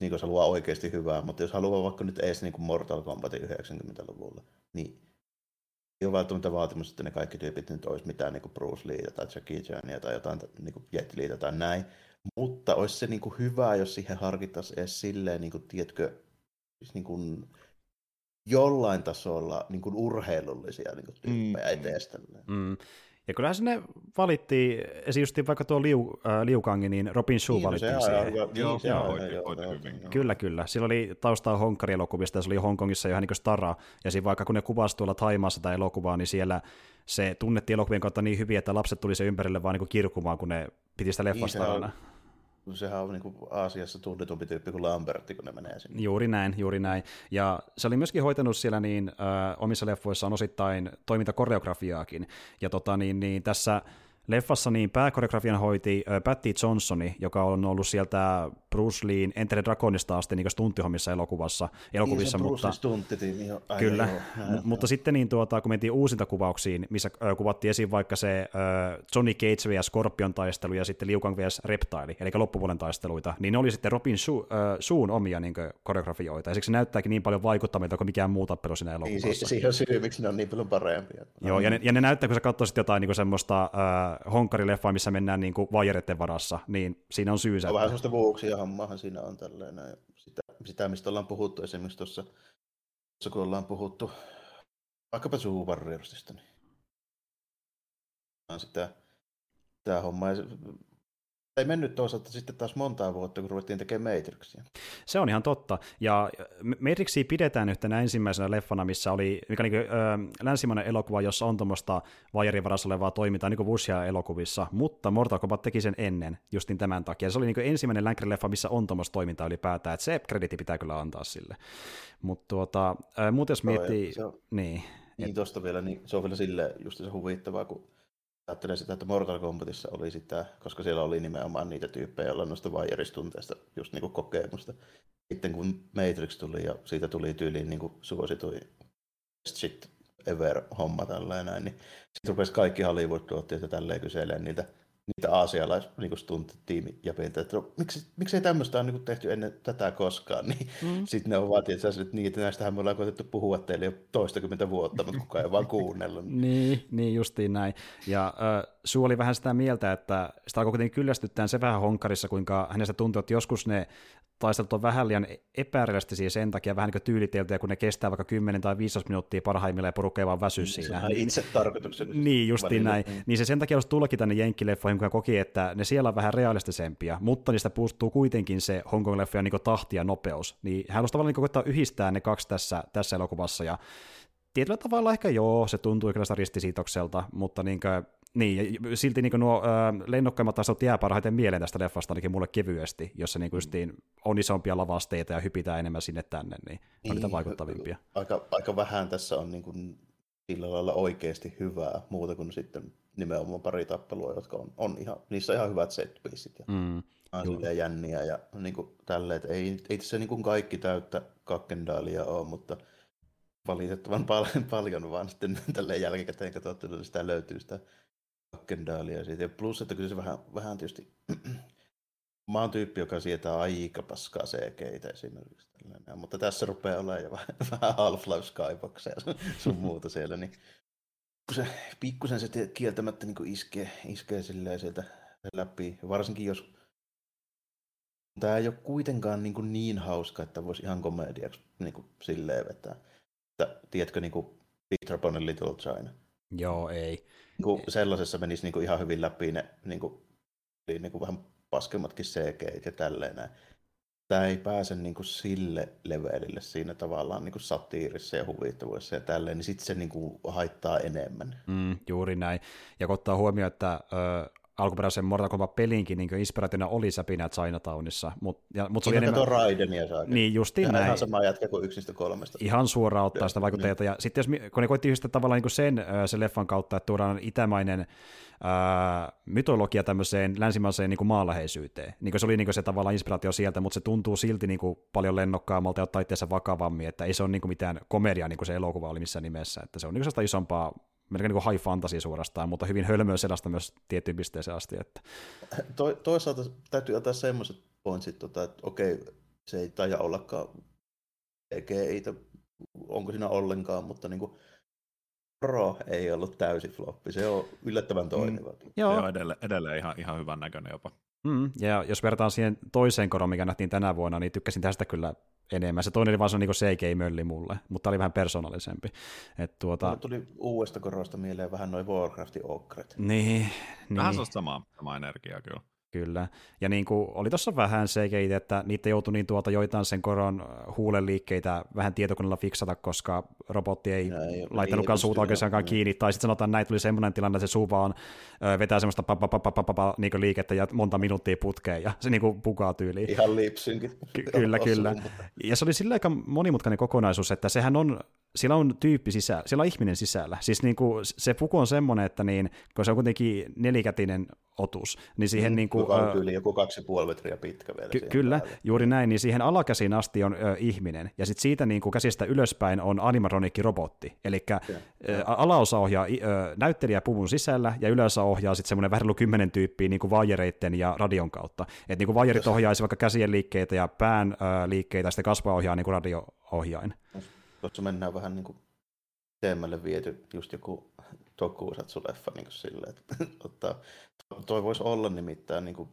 niin jos haluaa oikeasti hyvää, mutta jos haluaa vaikka nyt edes niin kuin Mortal Kombatin 90-luvulla, niin ei ole välttämättä vaatimus, että ne kaikki tyypit nyt olisi mitään niin kuin Bruce Lee tai Jackie Chania tai jotain niin kuin Jet Li tai näin, mutta olisi se niin kuin hyvä, jos siihen harkittaisiin edes silleen, niin kuin, tiedätkö, siis niin kuin, jollain tasolla niin kuin urheilullisia niin kuin tyyppejä mm. edes. Mm. Ja kyllähän sinne valittiin, esimerkiksi vaikka tuo Liu, äh, Liukangi, niin Robin Shu niin, no valittiin se siihen. Joo, joo, se joo, hyvin. Kyllä, kyllä. Sillä oli taustaa Honkari-elokuvista ja se oli Hongkongissa ihan niin kuin Stara. Ja siinä vaikka kun ne kuvasi tuolla Taimaassa tai elokuvaa, niin siellä se tunnettiin elokuvien kautta niin hyvin, että lapset tuli se ympärille vaan niin kirkumaan, kun ne piti sitä leffasta niin, sehän on niin Aasiassa tunnetumpi tyyppi kuin Lambertti, kun ne menee sinne. Juuri näin, juuri näin. Ja se oli myöskin hoitanut siellä niin, äh, omissa leffoissaan osittain toimintakoreografiaakin. Ja tota, niin, niin, tässä leffassa niin pääkoreografian hoiti Patty Johnsoni, joka on ollut sieltä Bruce Leen Enter Dragonista asti niin stunttihommissa elokuvassa, elokuvissa. Niin, mutta, niin jo, ai, kyllä, joo, näin, mutta sitten niin tuota, kun mentiin uusinta kuvauksiin, missä äh, kuvattiin esiin vaikka se äh, Johnny Cage vs. Scorpion taistelu ja sitten Liu Kang vs. Reptile, eli loppuvuoden taisteluita, niin ne oli sitten Robin Shu, äh, Suun omia niin koreografioita, ja siksi se näyttääkin niin paljon vaikuttavilta kuin mikään muu tappelu siinä elokuvassa. Niin, siihen on syy, miksi ne on niin paljon parempia. Joo, ja ne, ja ne näyttää, kun sä katsoisit jotain niin semmoista äh, honkarileffaa, missä mennään niin vajereiden varassa, niin siinä on syy. On vähän semmoista vuuksia hommahan siinä on tällainen. Sitä, sitä, mistä ollaan puhuttu esimerkiksi tuossa, kun ollaan puhuttu vaikkapa Zoo Warriorsista, niin sitä, sitä hommaa ei mennyt toisaalta sitten taas montaa vuotta, kun ruvettiin tekemään Matrixia. Se on ihan totta. Ja Matrixia pidetään yhtenä ensimmäisenä leffana, missä oli, mikä niin kuin, ö, länsimainen elokuva, jossa on tuommoista vajerin varassa olevaa toimintaa, niin kuin Wuxia-elokuvissa, mutta Mortal Kombat teki sen ennen, justin tämän takia. Se oli niin ensimmäinen länkkärileffa, missä on tuommoista toimintaa ylipäätään, että se krediti pitää kyllä antaa sille. Mutta tuota, muuten jos miettii... Se on, niin, niin, tuosta vielä, niin se on vielä sille just se huvittavaa, kun ajattelen sitä, että Mortal Kombatissa oli sitä, koska siellä oli nimenomaan niitä tyyppejä, joilla noista vaijeristunteista just niin kuin kokemusta. Sitten kun Matrix tuli ja siitä tuli tyyliin niin suositui shit ever homma näin, niin sitten rupesi kaikki Hollywood-tuotteet ja tälleen kyselemään niitä niitä niin ja että no, miksi, miksei tämmöistä ole niin tehty ennen tätä koskaan, niin mm. sitten ne on vaan tietysti, että niitä näistähän me ollaan koetettu puhua teille jo toistakymmentä vuotta, mutta kukaan ei vaan kuunnellut. [laughs] niin, niin justiin näin. Ja äh, Su oli vähän sitä mieltä, että sitä alkoi kuitenkin kyllästyttää se vähän honkarissa, kuinka hänestä tuntuu, että joskus ne taistelut on vähän liian epärealistisia sen takia, vähän niin tyyliteltyjä, kun ne kestää vaikka 10 tai 15 minuuttia parhaimmillaan ja porukka ei vaan väsy niin, siinä. Se on itse tarkoituksellisesti. Niin, justiin näin. Mm. Niin se sen takia olisi tullakin tänne jenkkileffoihin, kun koki, että ne siellä on vähän realistisempia, mutta niistä puuttuu kuitenkin se Hongkong-leffojen niin tahti ja nopeus. Niin hän halusi tavallaan niin koittaa yhdistää ne kaksi tässä, tässä elokuvassa, ja tietyllä tavalla ehkä joo, se tuntuu kyllä ristisiitokselta, mutta niin kuin, Niin, ja silti niin nuo äh, lennokkaimmat tasot jää parhaiten mieleen tästä leffasta ainakin mulle kevyesti, jossa niin justiin on isompia lavasteita ja hypitään enemmän sinne tänne, niin, niin on niitä vaikuttavimpia. Aika, aika vähän tässä on niin kuin sillä lailla oikeasti hyvää, muuta kuin sitten nimenomaan pari tappelua, jotka on, on ihan, niissä on ihan hyvät set ja mm, ja jänniä ja niin kuin tälleen, ei, ei tässä niin kuin kaikki täyttä kakkendaalia ole, mutta valitettavan paljon, [laughs] paljon vaan sitten tälleen jälkikäteen katsottuna niin sitä löytyy sitä kakkendaalia siitä. Ja plus, että kyllä se vähän, vähän tietysti, [clears throat] mä oon tyyppi, joka sietää aika paskaa CGitä esimerkiksi. Tällainen. Mutta tässä rupeaa olemaan jo [laughs] vähän, vähän Half-Life Skyboxia ja sun muuta siellä, niin se, pikkusen se kieltämättä niin iskee, iskee silleen sieltä läpi. Varsinkin jos tämä ei ole kuitenkaan niin, kuin niin hauska, että voisi ihan komediaksi niin kuin silleen vetää. Että, tiedätkö, niin kuin Trouble in Little China? Joo, ei. Niin sellaisessa menisi niin kuin ihan hyvin läpi ne niin kuin, niin kuin vähän paskemmatkin CG ja tälleen näin. Tämä ei pääse niin kuin sille levelille siinä tavallaan niin kuin satiirissa ja huvittavuudessa ja tälleen, niin sitten se niin kuin haittaa enemmän. Mm, juuri näin. Ja kun ottaa huomioon, että ö, alkuperäisen Mortal Kombat-pelinkin niin inspiraationa oli säpinä Chinatownissa. Mut, ja, mut se oli enemmän... Raidenia saa. Niin, justiin näin. Ihan sama jätkä kuin yksi kolmesta. Ihan suoraan ottaa sitä vaikutteita. Niin. Ja sitten jos, kun ne koitti yhdistää tavallaan niin sen, sen leffan kautta, että tuodaan itämainen ää, mytologia tämmöiseen länsimaiseen niin maanläheisyyteen. Niin se oli niin se tavallaan inspiraatio sieltä, mutta se tuntuu silti niin paljon lennokkaammalta ja ottaa itseänsä vakavammin, että ei se ole niin mitään komedia, niin kuin se elokuva oli missään nimessä, että se on niin isompaa melkein niin kuin high fantasy suorastaan, mutta hyvin hölmöä sellaista myös tiettyyn pisteeseen asti. Että... [clears throat] To, toisaalta täytyy ottaa semmoiset pointsit, tota, että okei, se ei taida ollakaan ei onko siinä ollenkaan, mutta niin kuin Pro ei ollut täysi floppi, se on yllättävän toimiva. Mm, joo. joo edelleen, edelleen ihan, ihan hyvän näköinen jopa. Mm, ja jos vertaan siihen toiseen koroon, mikä nähtiin tänä vuonna, niin tykkäsin tästä kyllä enemmän. Se toinen oli vaan se niin CG-mölli mulle, mutta oli vähän persoonallisempi. Et tuota... tuli uudesta korosta mieleen vähän noin Warcraftin okret. Niin, niin. Vähän se sama, sama energia kyllä. Kyllä. Ja niin kuin oli tuossa vähän CGI, että niitä joutui niin tuota joitain sen koron huulen liikkeitä vähän tietokoneella fiksata, koska robotti ei, ei laittanutkaan suuta oikeastaan kiinni. Tai sitten sanotaan, että näin tuli semmoinen tilanne, että se suu vaan vetää semmoista niin liikettä ja monta minuuttia putkeen ja se niin kuin pukaa tyyliin. Ihan lipsynkit. Ky- kyllä, kyllä. Ja se oli sillä aika monimutkainen kokonaisuus, että sehän on siellä on tyyppi sisällä, siellä on ihminen sisällä. Siis niin kuin, se puku on semmoinen, että niin, kun se on kuitenkin nelikätinen otus, niin siihen mm, niin kuin, on yli joku kaksi puoli metriä pitkä vielä. Ky- kyllä, päälle. juuri näin, niin siihen alakäsin asti on ö, ihminen, ja sitten siitä niin kuin käsistä ylöspäin on animatronikki-robotti, eli alaosa ohjaa ö, näyttelijä puvun sisällä, ja yleensä ohjaa sitten semmoinen vähän kymmenen tyyppiä niin kuin vaajereiden ja radion kautta. Että niin kuin vaajerit ohjaisi vaikka käsien liikkeitä ja pään ö, liikkeitä, ja sitten kasva ohjaa niin kuin radio-ohjain. Tuossa mennään vähän niin kuin teemmälle viety just joku tokusatsu-leffa niin silleen, että [laughs] ottaa, toi voisi olla nimittäin niin kuin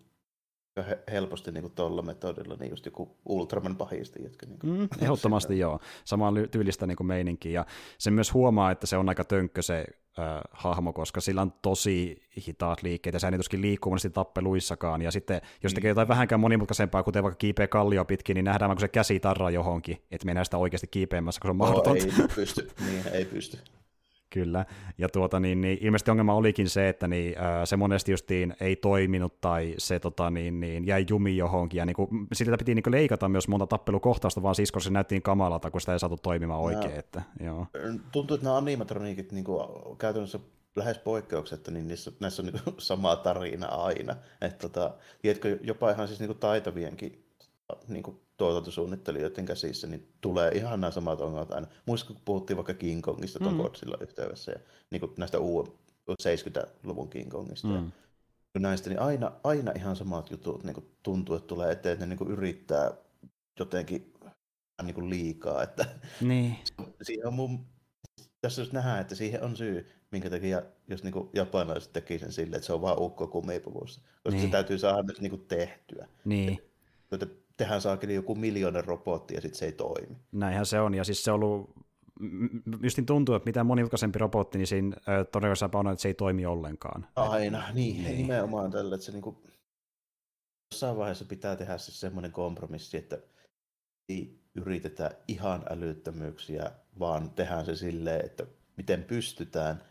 helposti niin kuin tuolla metodilla, niin just joku Ultraman pahisti. Jotka, niin kuin, mm, [laughs] ehdottomasti joo, samaa tyylistä niin kuin meininkiä, ja se myös huomaa, että se on aika tönkkö se äh, hahmo, koska sillä on tosi hitaat liikkeet, ja sä ei tuskin liikkuu monesti tappeluissakaan, ja sitten jos tekee jotain vähänkään monimutkaisempaa, kuten vaikka kiipeä kallio pitkin, niin nähdään, kun se käsi tarraa johonkin, että mennään sitä oikeasti kiipeämässä, kun se on mahdotonta. No, ei pysty, niin, ei pysty. Kyllä, ja tuota, niin, niin, ilmeisesti ongelma olikin se, että niin, ää, se monesti justiin ei toiminut tai se tota, niin, niin, jäi jumi johonkin, ja niin kuin, sitä piti niin kuin, leikata myös monta tappelukohtausta, vaan siis koska se näytti niin kamalalta, kun sitä ei saatu toimimaan oikein. Että, joo. Tuntuu, että nämä animatroniikit niin kuin, käytännössä lähes poikkeuksetta, niin niissä, näissä on niin [laughs] sama tarina aina. että tota, tiedätkö, jopa ihan siis niin kuin taitavienkin niin kuin tuotantosuunnittelijoiden käsissä, niin tulee ihan nämä samat ongelmat aina. Muistatko, kun puhuttiin vaikka King Kongista mm. Godzilla yhteydessä ja niin kuin näistä uu 70-luvun King Kongista. Mm. Ja näistä, niin aina, aina ihan samat jutut niin kuin tuntuu, että tulee eteen, että ne niin kuin yrittää jotenkin niin kuin liikaa. Että niin. [laughs] siihen on mun, tässä jos nähdään, että siihen on syy, minkä takia, jos niin kuin japanilaiset teki sen silleen, että se on vaan ukko kumipuvussa. Koska niin. se täytyy saada nyt niin kuin tehtyä. Niin. Että, tehdään saakin joku miljoona robotti ja sitten se ei toimi. Näinhän se on, ja siis se on ollut, just niin tuntuu, että mitä monimutkaisempi robotti, niin siinä todennäköisesti on, että se ei toimi ollenkaan. Aina, niin, niin. nimenomaan tällä, että se niinku, jossain vaiheessa pitää tehdä siis semmoinen kompromissi, että ei yritetä ihan älyttömyyksiä, vaan tehdään se silleen, että miten pystytään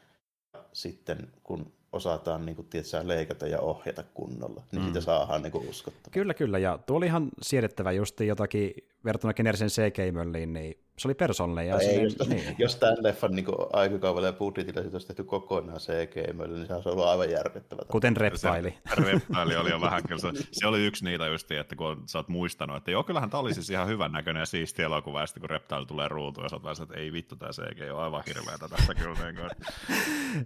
sitten, kun osataan niin kuin, tiedätkö, leikata ja ohjata kunnolla, niin mm. siitä saadaan niin uskottavaa. Kyllä, kyllä, ja tuo oli ihan siedettävä just jotakin verrattuna generisen CG-mölliin, niin se oli persoonallinen. Ja ei, jos, niin. jos tämän leffan niin aikakaudella ja budjetilla siitä olisi tehty kokonaan CG-mölli, niin se olisi ollut aivan järkyttävä. Kuten Reptaili. Reptaili oli jo vähän kyllä. Se, se oli yksi niitä just, että kun sä oot muistanut, että joo, kyllähän tämä oli siis ihan hyvän näköinen ja siisti elokuva, ja sitten kun Reptaili tulee ruutuun, ja sä oot että ei vittu, tämä CG on aivan hirveätä tässä kyllä. Niin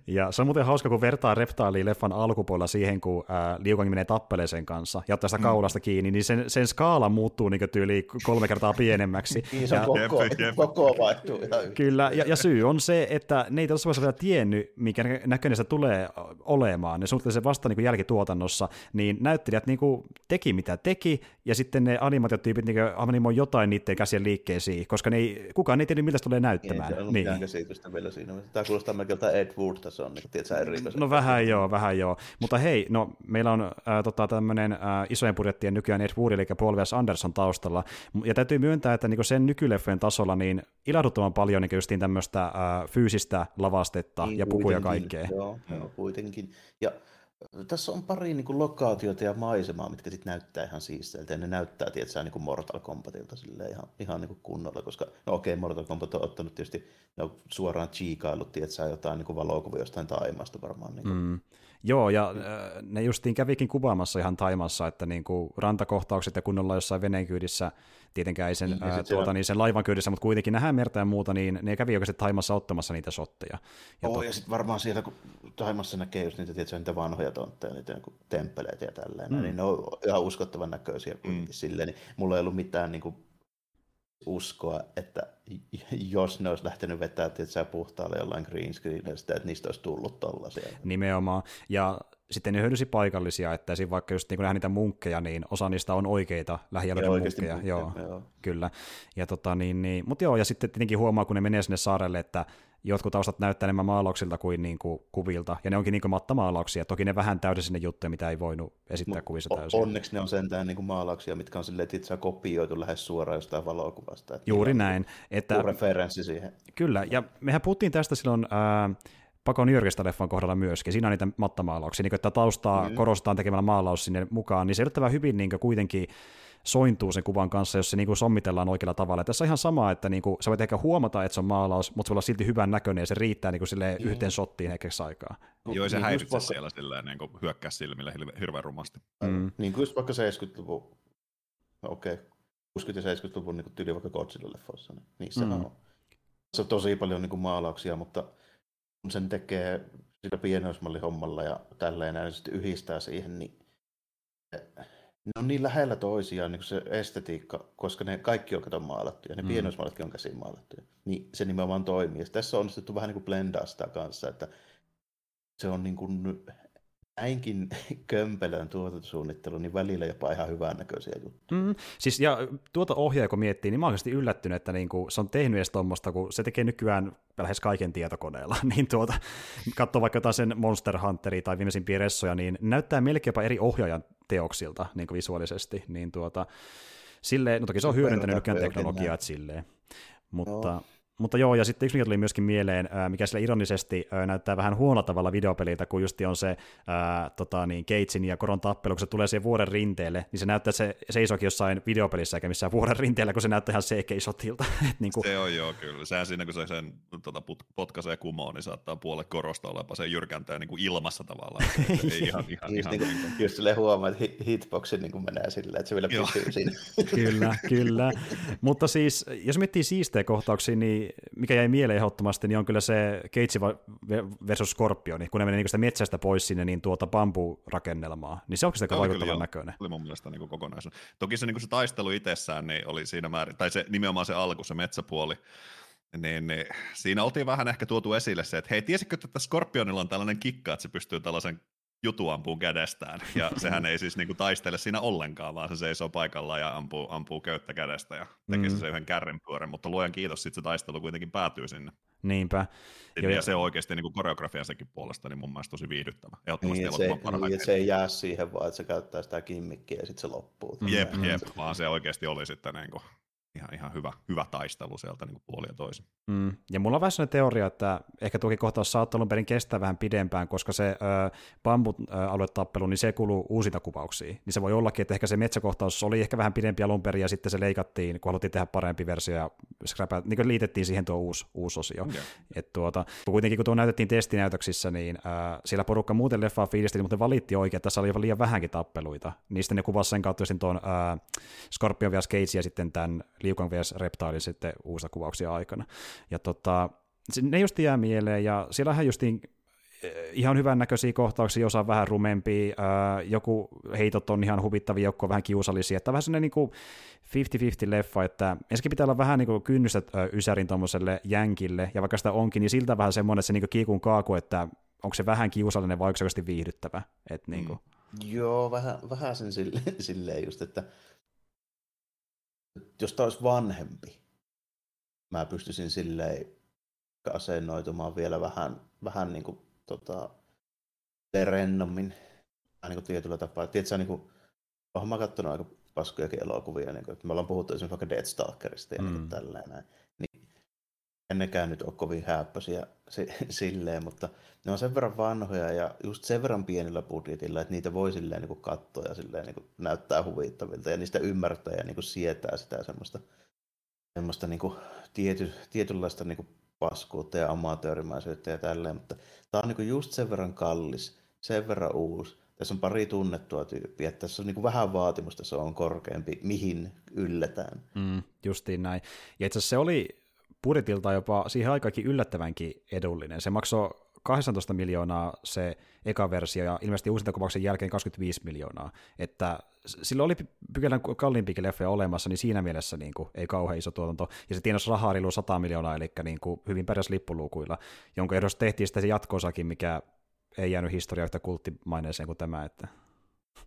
ja se on muuten hauska, kun vertaa Reptailia leffan alkupuolella siihen, kun ää, Liu menee tappeleeseen kanssa ja ottaa sitä mm. kaulasta kiinni, niin sen, sen skaala muuttuu niin tyyli kolme kertaa pienemmäksi. Niin, se on ja, koko, jep. koko vaihtuu ihan Kyllä, ja, ja, syy on se, että ne ei tuossa vaiheessa vielä tiennyt, mikä näköinen se tulee olemaan. Ne suunnittelee se vasta niin kuin jälkituotannossa, niin näyttelijät niin kuin teki mitä teki, ja sitten ne animaatiotyypit niin animoi jotain niiden käsien liikkeisiin, koska ne ei, kukaan ei tiedä, miltä se tulee näyttämään. Ei, se niin. käsitystä vielä siinä. Tämä kuulostaa melkein Ed Wood, tässä on, niin, tiedätkö, erikoisen. No vähän joo, vähän joo. Mutta hei, no meillä on äh, tota, tämmöinen äh, isojen budjettien nykyään Ed Wood, eli Paul. Anderson taustalla, ja täytyy myöntää, että niin sen nykyleffojen tasolla niin ilahduttavan paljon niin justiin tämmöistä äh, fyysistä lavastetta niin, ja pukuja kaikkea. Joo, joo, kuitenkin. Ja tässä on pari niin kuin, lokaatioita ja maisemaa, mitkä sitten näyttää ihan siisteiltä, ja ne näyttää tietysti niin kuin Mortal Kombatilta ihan, ihan niin kuin kunnolla, koska no okei, okay, Mortal Kombat on ottanut tietysti no, suoraan chiikaillut, tietysti jotain niin kuin valokuvia jostain Taimasta varmaan. Niin kuin. Mm. Joo, ja äh, ne justiin kävikin kuvaamassa ihan Taimassa, että niin kuin rantakohtaukset ja kunnolla jossain veneenkyydissä tietenkään ei sen, niin, ää, tuota, niin sen laivan kyydissä, mutta kuitenkin nähdään merta ja muuta, niin ne kävi oikeasti Taimassa ottamassa niitä shotteja. Ja, oh, tot... ja sitten varmaan siellä, kun Taimassa näkee just niitä, tietysti, niitä vanhoja tontteja, niitä niin temppeleitä ja tälleen, mm. niin ne on ihan uskottavan näköisiä mm. silleen, niin mulla ei ollut mitään niin kuin, uskoa, että jos ne olisi lähtenyt vetää tietysti, puhtaalle jollain green screenistä, että niistä olisi tullut tollaisia. Nimenomaan, ja sitten ne hyödysi paikallisia, että esim. vaikka just niin kun niitä munkkeja, niin osa niistä on oikeita lähialueiden munkkeja. munkkeja. Joo, joo, kyllä. Ja tota, niin, niin, mutta joo, ja sitten tietenkin huomaa, kun ne menee sinne saarelle, että jotkut taustat näyttää enemmän maalauksilta kuin, niin kuin kuvilta, ja ne onkin niin kuin mattamaalauksia. Toki ne vähän täysin sinne juttuja, mitä ei voinut esittää Mut kuvissa täysin. Onneksi ne on sentään niin kuin maalauksia, mitkä on silleen, että kopioitu lähes suoraan jostain valokuvasta. Että Juuri näin. Että, referenssi siihen. Kyllä, ja mehän puhuttiin tästä silloin... Ää, Pakon Jyrkistä leffan kohdalla myöskin. Siinä on niitä mattamaalauksia, niin että taustaa mm. korostetaan tekemällä maalaus sinne mukaan, niin se yllättävän hyvin niin kuitenkin sointuu sen kuvan kanssa, jos se niin kuin sommitellaan oikealla tavalla. Ja tässä on ihan sama, että niin kuin, sä voit ehkä huomata, että se on maalaus, mutta se voi olla silti hyvän näköinen ja se riittää niin kuin silleen mm. yhteen shottiin hetkeksi aikaa. Joo, se niin häiritsee vaikka... siellä silleen, niin kuin hyökkää silmille hirveän rumasti. Mm. Niin kuin just vaikka 70-luvun, no okei, okay, 60- ja 70-luvun niin tyyli vaikka Godzilla-leffoissa, niin niissä mm. on, se on tosi paljon niin kuin maalauksia, mutta kun sen tekee sillä pienoismallihommalla ja tälleen näin, sitten yhdistää siihen, niin ne on niin lähellä toisiaan niin se estetiikka, koska ne kaikki on kato maalattuja, ne mm. pienoismallatkin on käsin maalattuja, niin se nimenomaan toimii. Ja tässä on onnistettu vähän niin kuin blendaa sitä kanssa, että se on niin kuin näinkin [laughs] kömpelön tuotantosuunnittelu, niin välillä jopa ihan hyvännäköisiä juttuja. Mm, siis ja tuota ohjaa kun miettii, niin mä oon yllättynyt, että niinku, se on tehnyt edes tuommoista, kun se tekee nykyään lähes kaiken tietokoneella, [laughs] niin tuota, katsoo vaikka jotain sen Monster Hunteria tai viimeisimpiä ressoja, niin näyttää melkein jopa eri ohjaajan teoksilta niin visuaalisesti, niin tuota, silleen, no toki se on hyödyntänyt nykyään teknologiaa, että silleen, mutta... No mutta joo, ja sitten yksi mikä tuli myöskin mieleen, mikä sillä ironisesti näyttää vähän huonolla tavalla videopeliltä, kun justi on se ää, tota, niin, Gatesin ja Koron tappelu, kun se tulee siihen vuoden rinteelle, niin se näyttää, että se seisokin jossain videopelissä eikä missään vuoden rinteellä, kun se näyttää ihan CG-sotilta. [laughs] niin kuin... Se on joo, kyllä. Sehän siinä, kun se sen tota, potkaisee kumoon, niin saattaa puolet korosta olepa se jyrkäntää niin kuin ilmassa tavallaan. [laughs] ei ihan, ihan, just, ihan, niin kuin, just silleen huomaa, että hitboxi niin menee silleen, että se vielä pysyy siinä. [laughs] kyllä, kyllä. Mutta siis, jos miettii siistejä kohtauksia, niin mikä jäi mieleen ehdottomasti, niin on kyllä se Keitsi versus Scorpioni, kun ne menee niin sitä metsästä pois sinne niin tuota bamburakennelmaa, niin se on sitä vaikuttavan näköinen. oli mun mielestä niin kokonaisuus. Toki se, niin se taistelu itsessään niin oli siinä määrin, tai se nimenomaan se alku, se metsäpuoli, niin, niin, siinä oltiin vähän ehkä tuotu esille se, että hei, tiesitkö, että Scorpionilla on tällainen kikka, että se pystyy tällaisen jutu ampuu kädestään, ja sehän ei siis niinku taistele siinä ollenkaan, vaan se seisoo paikallaan ja ampuu, ampuu köyttä kädestä ja tekee mm. se yhden kärrinpyörän, mutta luojan kiitos, sitten se taistelu kuitenkin päätyy sinne. Niinpä. Ja, ja se on oikeasti niin koreografian sekin puolesta, niin mun mielestä tosi viihdyttävä. Niin, se, niin, se ei jää siihen vaan, että se käyttää sitä kimmikkiä ja sitten se loppuu. Jep, jep, vaan se oikeasti oli sitten niin kuin ihan, ihan hyvä, hyvä taistelu sieltä niin puoli ja toisin. Mm. Ja mulla on vähän sellainen teoria, että ehkä tuokin kohtaus saattaa alun perin kestää vähän pidempään, koska se ö, bambut aluetappelu, niin se kuluu uusita kuvauksiin. Niin se voi ollakin, että ehkä se metsäkohtaus oli ehkä vähän pidempi alun perin, ja sitten se leikattiin, kun haluttiin tehdä parempi versio, ja scrapaa, niin kuin liitettiin siihen tuo uusi, uusi osio. Okay. Et tuota, kuitenkin kun tuo näytettiin testinäytöksissä, niin äh, siellä porukka muuten leffaa fiilisteli, mutta valitti oikein, että tässä oli liian vähänkin tappeluita. Niistä ne kuvasi sen kautta tuon äh, Scorpion vs. Cage ja sitten tämän Liukan vs. Reptile sitten uusia kuvauksia aikana. Ja tota, ne just jää mieleen, ja siellähän justiin eh, ihan hyvän näköisiä kohtauksia, osa vähän rumempia, ää, joku heitot on ihan huvittavia, joku vähän kiusallisia, että vähän sellainen niin 50-50 leffa, että ensinnäkin pitää olla vähän niin kuin kynnystä ysärin tuommoiselle jänkille, ja vaikka sitä onkin, niin siltä vähän semmoinen, että se niin kiikun kaaku, että onko se vähän kiusallinen vai onko se viihdyttävä. Niin kuin. Mm. Joo, vähän, vähän sen silleen, silleen just, että jos tämä olisi vanhempi, mä pystyisin silleen asennoitumaan vielä vähän, vähän niin kuin, tota, rennommin niin kuin tietyllä tapaa. Tiedätkö, niin kuin, olen mä katsonut aika paskojakin elokuvia, niin kuin, että me ollaan puhuttu esimerkiksi vaikka Deathstalkerista ja mm. niin tälleen näin. En nekään nyt ole kovin häppöisiä [laughs] silleen, mutta ne on sen verran vanhoja ja just sen verran pienellä budjetilla, että niitä voi silleen niin kuin katsoa ja silleen niin kuin näyttää huvittavilta ja niistä ymmärtää ja niin kuin sietää sitä semmoista, semmoista niin kuin tiety, tietynlaista niin kuin paskuutta ja amatöörimäisyyttä ja tälleen, mutta tämä on niin kuin just sen verran kallis, sen verran uusi. Tässä on pari tunnettua tyyppiä, että tässä on niin kuin vähän vaatimusta, se on korkeampi, mihin ylletään. Mm, justiin näin. Ja itse asiassa se oli budjetilta jopa siihen aikakin yllättävänkin edullinen. Se maksoi 18 miljoonaa se eka versio ja ilmeisesti uusintakuvauksen jälkeen 25 miljoonaa. Että sillä oli pykälän kalliimpikin leffoja olemassa, niin siinä mielessä niin kuin, ei kauhean iso tuotanto. Ja se tienasi rahaa reilu 100 miljoonaa, eli niin kuin, hyvin pärjäs lippulukuilla, jonka ehdossa tehtiin sitten se jatkoosakin, mikä ei jäänyt historiaa yhtä kulttimaineeseen kuin tämä, että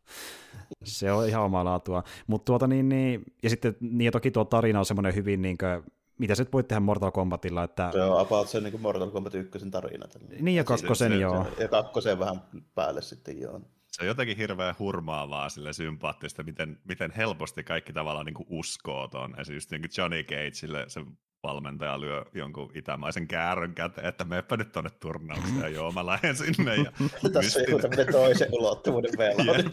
[laughs] se on ihan omaa laatua. Mutta tuota niin, niin, ja sitten niin ja toki tuo tarina on semmoinen hyvin niin kuin, mitä sä voit tehdä Mortal Kombatilla. Että... Se on about se niin Mortal Kombat 1 tarina. Niin ja kakkosen, se, joo. Se, ja kakkosen vähän päälle sitten, joo. Se on jotenkin hirveän hurmaavaa, sille sympaattista, miten, miten helposti kaikki tavallaan niin uskoo tuon. Esimerkiksi niin Johnny Cageille se valmentaja lyö jonkun itämaisen käärön käteen, että meepä nyt tuonne turnaukseen, ja joo, mä lähden sinne. Ja [laughs] Tässä on tämmöinen toisen ulottuvuuden velvoite.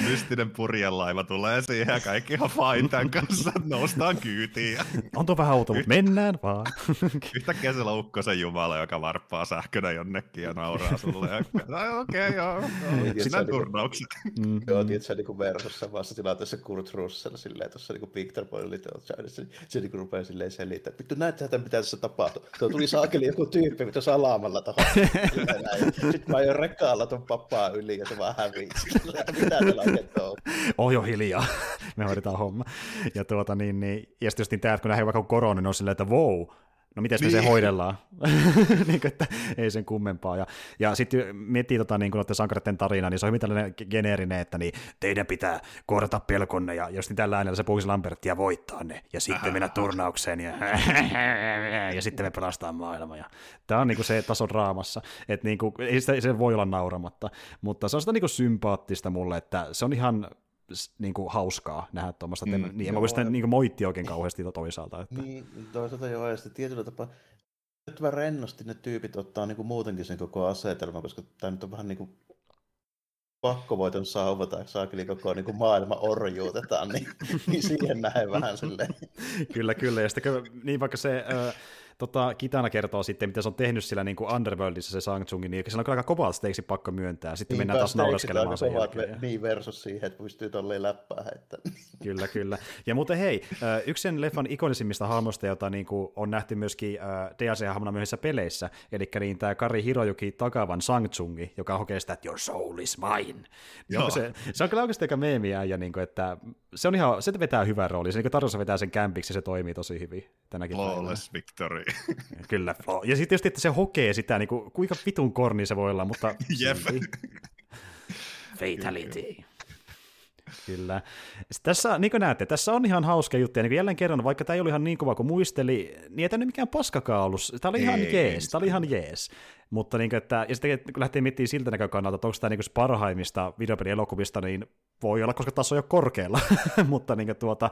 [laughs] mystinen purjelaiva tulee siihen, ja kaikki ihan fine tämän kanssa, noustaan kyytiin. On tuo vähän outo, mutta mennään vaan. [laughs] Yhtäkkiä se ukkosen jumala, joka varppaa sähkönä jonnekin ja nauraa sulle. Okei, okay, joo, sinä turnaukset. Mm. Joo, tiedätkö, niin kuin versus samassa tilanteessa Kurt Russell, silleen tuossa niin kuin Victor Boy Little China, se, se niin kuin rupeaa silleen selittää, että vittu näet että mitä tässä tapahtuu. Tuo tuli saakeli joku tyyppi, vittu salaamalla tuohon. Sitten mä ajoin rekkaalla tuon pappaa yli ja se vaan hävii. mitä oikein tuo? Oh jo hiljaa, [laughs] me hoidetaan homma. Ja, tuota, niin, niin, ja sitten just niin tämä, kun nähdään vaikka korona, niin on silleen, että wow, no miten niin. se hoidellaan, [laughs] niin kuin, että ei sen kummempaa. Ja, ja sitten miettii tota, niin noiden sankareiden tarinaa, niin se on hyvin tällainen geneerinen, että niin, teidän pitää kohdata pelkonne, ja jos niin tällä äänellä se puhuisi Lambertia voittaa ne, ja sitten mennä turnaukseen, ja, [laughs] ja sitten me pelastaa maailma. Ja tämä on niin kuin se taso draamassa, että niin kuin, ei sitä, se voi olla nauramatta, mutta se on sitä niin kuin sympaattista mulle, että se on ihan niin kuin hauskaa nähdä tuommoista, mm, niin en mä voi sitä niin moitti oikein kauheasti toisaalta. Että... Niin, toisaalta joo, ja sitten tietyllä tapaa vähän rennosti ne tyypit ottaa niin kuin muutenkin sen koko asetelman, koska tämä nyt on vähän niin kuin pakkovoiton sauva tai saakeli koko niin kuin maailma orjuutetaan, niin, niin siihen näen vähän silleen. [laughs] kyllä, kyllä, ja sitten niin vaikka se... Äh, tota, Kitana kertoo sitten, miten se on tehnyt sillä niin kuin Underworldissa se Sang Tsungin, niin se on kyllä aika kovat steiksi pakko myöntää. Sitten niin, mennään taas nauraskelemaan sen jälkeen. Ja... Niin versus siihen, että pystyy tolleen läppää heittämään. [laughs] Kyllä, kyllä. Ja muuten hei, yksi sen leffan ikonisimmista hahmosta, jota niin kuin on nähty myöskin DLC-hahmona myöhemmissä peleissä, eli niin tämä Kari Hirojuki Takavan Sang Tsungi, joka hokee sitä, että your soul is mine. Niin se, se, on kyllä oikeasti aika meemiä, ja niin kuin, että se on ihan, se vetää hyvän roolin. Se niin Tarossa vetää sen kämpiksi, se toimii tosi hyvin tänäkin Flawless victory. [laughs] Kyllä, ja sitten just, että se hokee sitä, niin kuin, kuinka vitun korni se voi olla, mutta... [laughs] Jep. Fatality. Kyllä. Sitten tässä, niin kuin näette, tässä on ihan hauska juttu, ja niin jälleen kerran, vaikka tämä ei ollut ihan niin kova kuin muisteli, niin ei tämä mikään paskakaan ollut. Tämä oli ihan ei, jees, tämä oli ihan jees. Mutta niin kuin, että, ja sitten kun lähtee miettimään siltä näkökannalta, että onko tämä niin parhaimmista videopelielokuvista, niin voi olla, koska taso on jo korkealla, [laughs] mutta niin kuin, tuota,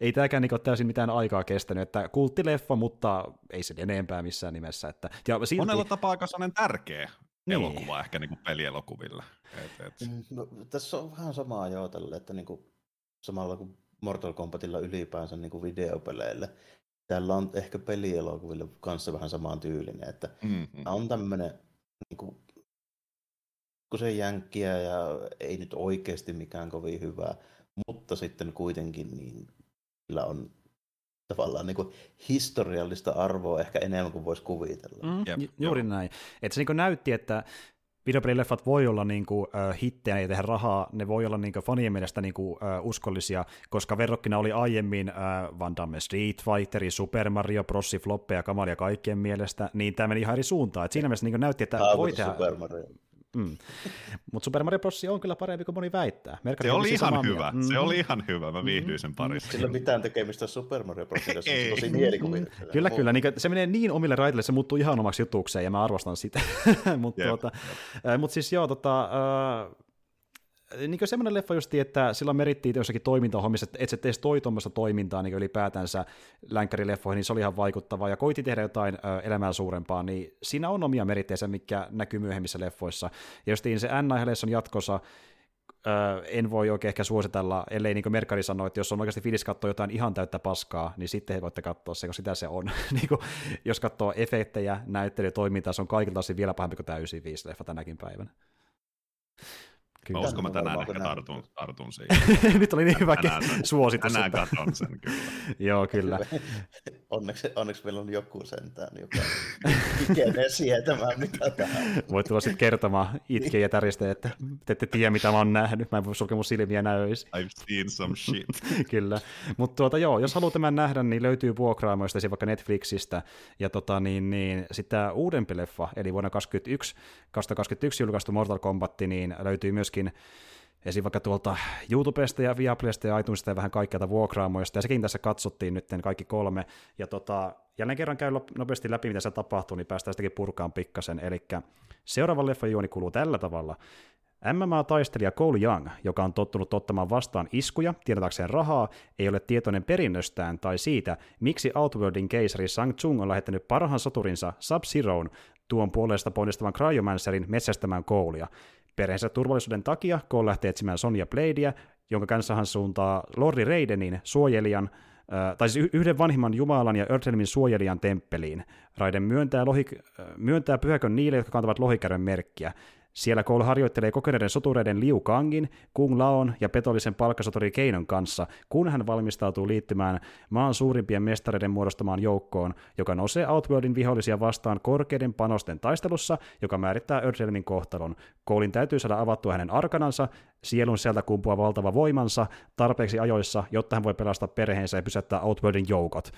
ei tämäkään niin kuin, täysin mitään aikaa kestänyt, että kulttileffa, mutta ei se enempää missään nimessä. Että, ja silti... Monella tapaa aika sellainen tärkeä niin. elokuva ehkä niin kuin pelielokuville. Et, et. Mm, no, tässä on vähän samaa jo tälle, että niin kuin, samalla kuin Mortal Kombatilla ylipäänsä niin kuin videopeleille, Täällä on ehkä pelielokuville kanssa vähän samaan tyylinen, että mm-hmm. on tämmöinen niin kuin, kun se jänkkiä ja ei nyt oikeasti mikään kovin hyvää, mutta sitten kuitenkin niin sillä on tavallaan niin kuin historiallista arvoa ehkä enemmän kuin voisi kuvitella. Mm, Jep, juuri joo. näin. Että se niin näytti, että videopelileffat voi olla niin kuin, äh, hittejä ja tehdä rahaa, ne voi olla niin kuin, fanien mielestä niin kuin, äh, uskollisia, koska verrokkina oli aiemmin äh, Van Damme Street Fighteri, Super Mario, Brossi, Floppeja, Kamalia kaikkien mielestä, niin tämä meni ihan eri suuntaan. Et siinä mielessä niin näytti, että voi tehdä... Super Mario. Mm. Mutta Super Mario Bros. on kyllä parempi kuin moni väittää. Merkka se oli ihan hyvä, mm. se oli ihan hyvä, mä viihdyin sen parissa. Sillä mitään tekemistä Super Mario Bros. kanssa, se on tosi mielikuvituksella. Kyllä, kyllä, niin, se menee niin omille raiteille, se muuttuu ihan omaksi jutukseen, ja mä arvostan sitä. [laughs] Mutta tuota, mut siis joo, tota, äh, niin kuin semmoinen leffa justi, että sillä merittiin jossakin toimintahommissa, että et se teisi toi tuommoista toimintaa niin ylipäätänsä länkkärileffoihin, niin se oli ihan vaikuttavaa, ja koiti tehdä jotain elämää suurempaa, niin siinä on omia meritteensä, mikä näkyy myöhemmissä leffoissa. Ja justiin se Anna on jatkossa, en voi oikein ehkä suositella, ellei niin kuin Merkari sanoi, että jos on oikeasti fiilis katsoa jotain ihan täyttä paskaa, niin sitten he voitte katsoa se, koska sitä se on. [laughs] niin kuin, jos katsoo efektejä, näyttelytoimintaa, se on kaikilta osin vielä pahempi kuin tämä 95 leffa tänäkin päivänä. Kyllä. Mä uskon, mä tänään ehkä tartun, tartun [laughs] siihen. [laughs] Nyt oli niin hyvä tänään, [laughs] suositus. Tänään katson sen kyllä. Joo, kyllä. onneksi, onneksi meillä on joku sentään, joka kykenee sietämään, mitä tähän. Voit tulla sitten kertomaan itkeä ja täristä, että te ette tiedä, mitä mä oon nähnyt. Mä en voi sulkea mun silmiä näöis. I've seen some shit. kyllä. Mutta tuota, joo, jos haluat tämän nähdä, niin löytyy vuokraamoista, vaikka Netflixistä. Ja tota, niin, niin, sitten uudempi leffa, eli vuonna 2021, 2021 julkaistu Mortal Kombat, niin löytyy myös myöskin esim. vaikka tuolta YouTubesta ja Viaplaysta ja iTunesista ja vähän kaikkialta vuokraamoista, ja sekin tässä katsottiin nyt kaikki kolme, ja tota, jälleen kerran käy nopeasti läpi, mitä se tapahtuu, niin päästään sitäkin purkaan pikkasen, eli seuraava leffa juoni kuluu tällä tavalla. MMA-taistelija Cole Young, joka on tottunut ottamaan vastaan iskuja tienatakseen rahaa, ei ole tietoinen perinnöstään tai siitä, miksi Outworldin keisari Sang Tsung on lähettänyt parhaan soturinsa Sub-Zeroon tuon puolesta ponnistavan Cryomancerin metsästämään Koulia. Perheensä turvallisuuden takia Cole lähtee etsimään Sonia Bladea, jonka kanssa hän suuntaa Lordi Raidenin suojelijan, tai siis yhden vanhimman Jumalan ja Earthelmin suojelijan temppeliin. Raiden myöntää, lohi, myöntää pyhäkön niille, jotka kantavat lohikärren merkkiä. Siellä Cole harjoittelee kokeneiden sotureiden Liu Kangin, Kung Laon ja petollisen palkkasotori Keinon kanssa, kun hän valmistautuu liittymään maan suurimpien mestareiden muodostamaan joukkoon, joka nousee Outworldin vihollisia vastaan korkeiden panosten taistelussa, joka määrittää Earthrealmin kohtalon. Colein täytyy saada avattua hänen arkanansa, sielun sieltä kumpua valtava voimansa, tarpeeksi ajoissa, jotta hän voi pelastaa perheensä ja pysäyttää Outworldin joukot.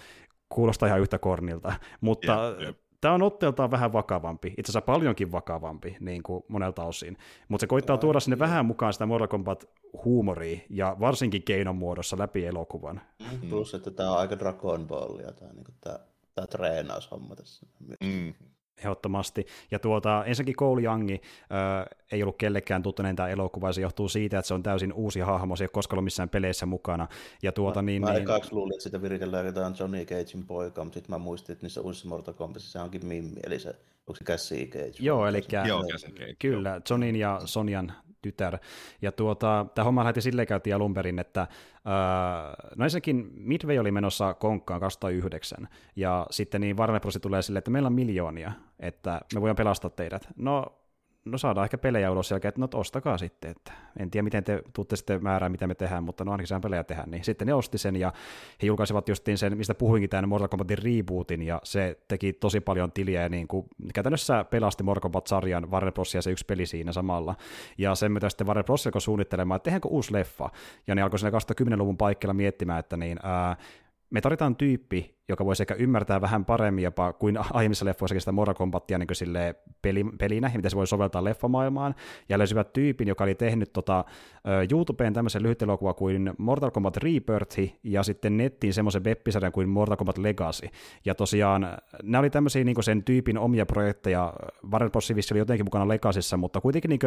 Kuulostaa ihan yhtä kornilta, mutta... Yep, yep tämä on otteeltaan vähän vakavampi, itse asiassa paljonkin vakavampi niin kuin monelta osin, mutta se koittaa tuoda sinne vähän mukaan sitä Mortal Kombat-huumoria, ja varsinkin keinon muodossa läpi elokuvan. Mm. Plus, että tämä on aika Dragon Ballia, tämä, niin kuin, tämä, tämä treenaushomma tässä. Mm ehdottomasti. Ja tuota, ensinnäkin Cole Youngi äh, ei ollut kellekään tuttuinen tämä elokuva, se johtuu siitä, että se on täysin uusi hahmo, se ei ole koskaan ollut missään peleissä mukana. Ja tuota, mä, niin, mä niin... ekaksi luulin, että sitä viritellään jotain Johnny Cagein poika, mutta sitten mä muistin, että niissä uusissa Mortal Kombatissa se onkin Mimmi, eli se, onko se Cassie Cage? Joo, eli Joo, Cage. Kyllä, Johnin ja Sonjan tytär. Ja tuota, tämä homma lähti silleen käytiin alun perin, että Uh, no ensinnäkin Midway oli menossa konkkaan 2009, ja sitten niin Warner Bros. tulee silleen, että meillä on miljoonia, että me voidaan pelastaa teidät. No no saadaan ehkä pelejä ulos jälkeen, että no ostakaa sitten, että en tiedä miten te tuutte sitten määrää, mitä me tehdään, mutta no ainakin saan pelejä tehdä, niin sitten ne osti sen ja he julkaisivat justiin sen, mistä puhuinkin tämän Mortal Kombatin rebootin ja se teki tosi paljon tiliä ja niin kuin käytännössä pelasti Mortal Kombat-sarjan Warner Bros. ja se yksi peli siinä samalla ja sen mitä sitten Warner Bros. alkoi suunnittelemaan, että tehdäänkö uusi leffa ja ne alkoi siinä 2010-luvun paikkeilla miettimään, että niin, ää, me tarvitaan tyyppi, joka voisi ehkä ymmärtää vähän paremmin jopa kuin aiemmissa leffoissakin sitä Mortal Kombatia niin peli, pelinä, miten se voi soveltaa leffamaailmaan, ja löysivät tyypin, joka oli tehnyt tota, YouTubeen tämmöisen lyhyt elokuva kuin Mortal Kombat Rebirth, ja sitten nettiin semmoisen web kuin Mortal Kombat Legacy. Ja tosiaan nämä oli tämmöisiä niin sen tyypin omia projekteja, Warner Bros. oli jotenkin mukana Legacyssa, mutta kuitenkin niin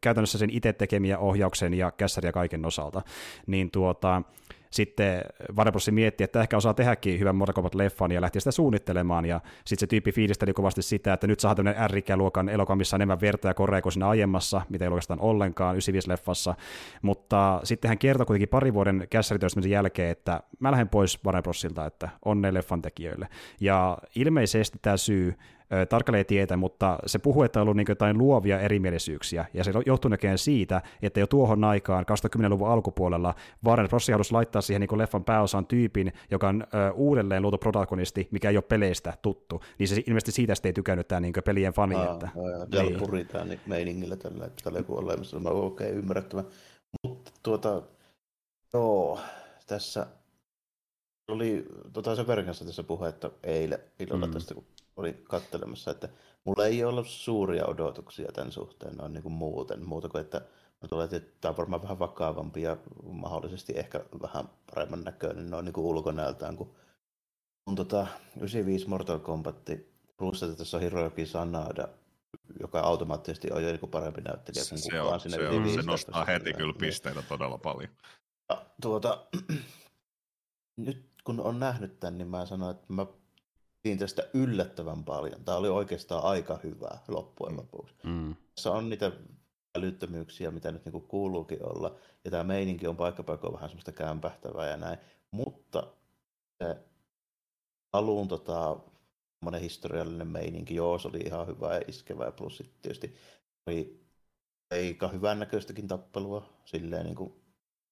käytännössä sen itse tekemiä ohjauksen ja kässäri kaiken osalta. Niin tuota, sitten Warner mietti, että ehkä osaa tehdäkin hyvän Mortal Kombat-leffan ja lähti sitä suunnittelemaan, ja sitten se tyyppi fiilisteli kovasti sitä, että nyt saa tämmöinen R-luokan elokuva, missä on enemmän verta ja korea kuin siinä aiemmassa, mitä ei oikeastaan ollenkaan 95-leffassa, mutta sitten hän kertoi kuitenkin pari vuoden kässärityöstämisen jälkeen, että mä lähden pois Warner että onne leffan tekijöille. Ja ilmeisesti tämä syy tarkalleen tietä, mutta se puhuu, että on ollut niin jotain luovia erimielisyyksiä, ja se johtuu näkeen siitä, että jo tuohon aikaan, 2010-luvun alkupuolella, Warren Rossi halusi laittaa siihen niin leffan pääosan tyypin, joka on ö, uudelleen luotu protagonisti, mikä ei ole peleistä tuttu, niin se ilmeisesti siitä sitten ei tykännyt tämä niin pelien fani. Aa, että, ja niin. puritaan niin meiningillä tällä, että tällä joku olemassa, okei, okay, ymmärrettävä. Mutta tuota, joo, tässä oli tota, sen verran kanssa tässä puhetta eilen illalla mm. tästä, kun oli kattelemassa, että mulla ei ollut suuria odotuksia tämän suhteen noin niin kuin muuten, muuta kuin että mä tulen, että tämä on varmaan vähän vakavampi ja mahdollisesti ehkä vähän paremman näköinen noin niin kuin ulkonäöltään kuin on tota 95 Mortal Kombat plus, että tässä on Hiroyuki Sanada, joka automaattisesti on jo niin parempi näyttelijä kuin se kukaan on, sinne. Se, on, se nostaa heti kyllä pisteitä todella paljon. Ja, tuota, [clears throat] nyt kun on nähnyt tämän, niin mä sanoin, että mä tästä yllättävän paljon. Tämä oli oikeastaan aika hyvää loppujen lopuksi. Mm. Tässä on niitä älyttömyyksiä, mitä nyt niin kuuluukin olla, ja tämä meininki on paikkapaikoin vähän semmoista kämpähtävää ja näin, mutta se alun tota, historiallinen meininki, joo, se oli ihan hyvä ja iskevä, ja plus sitten tietysti oli aika hyvän näköistäkin tappelua silleen niin kuin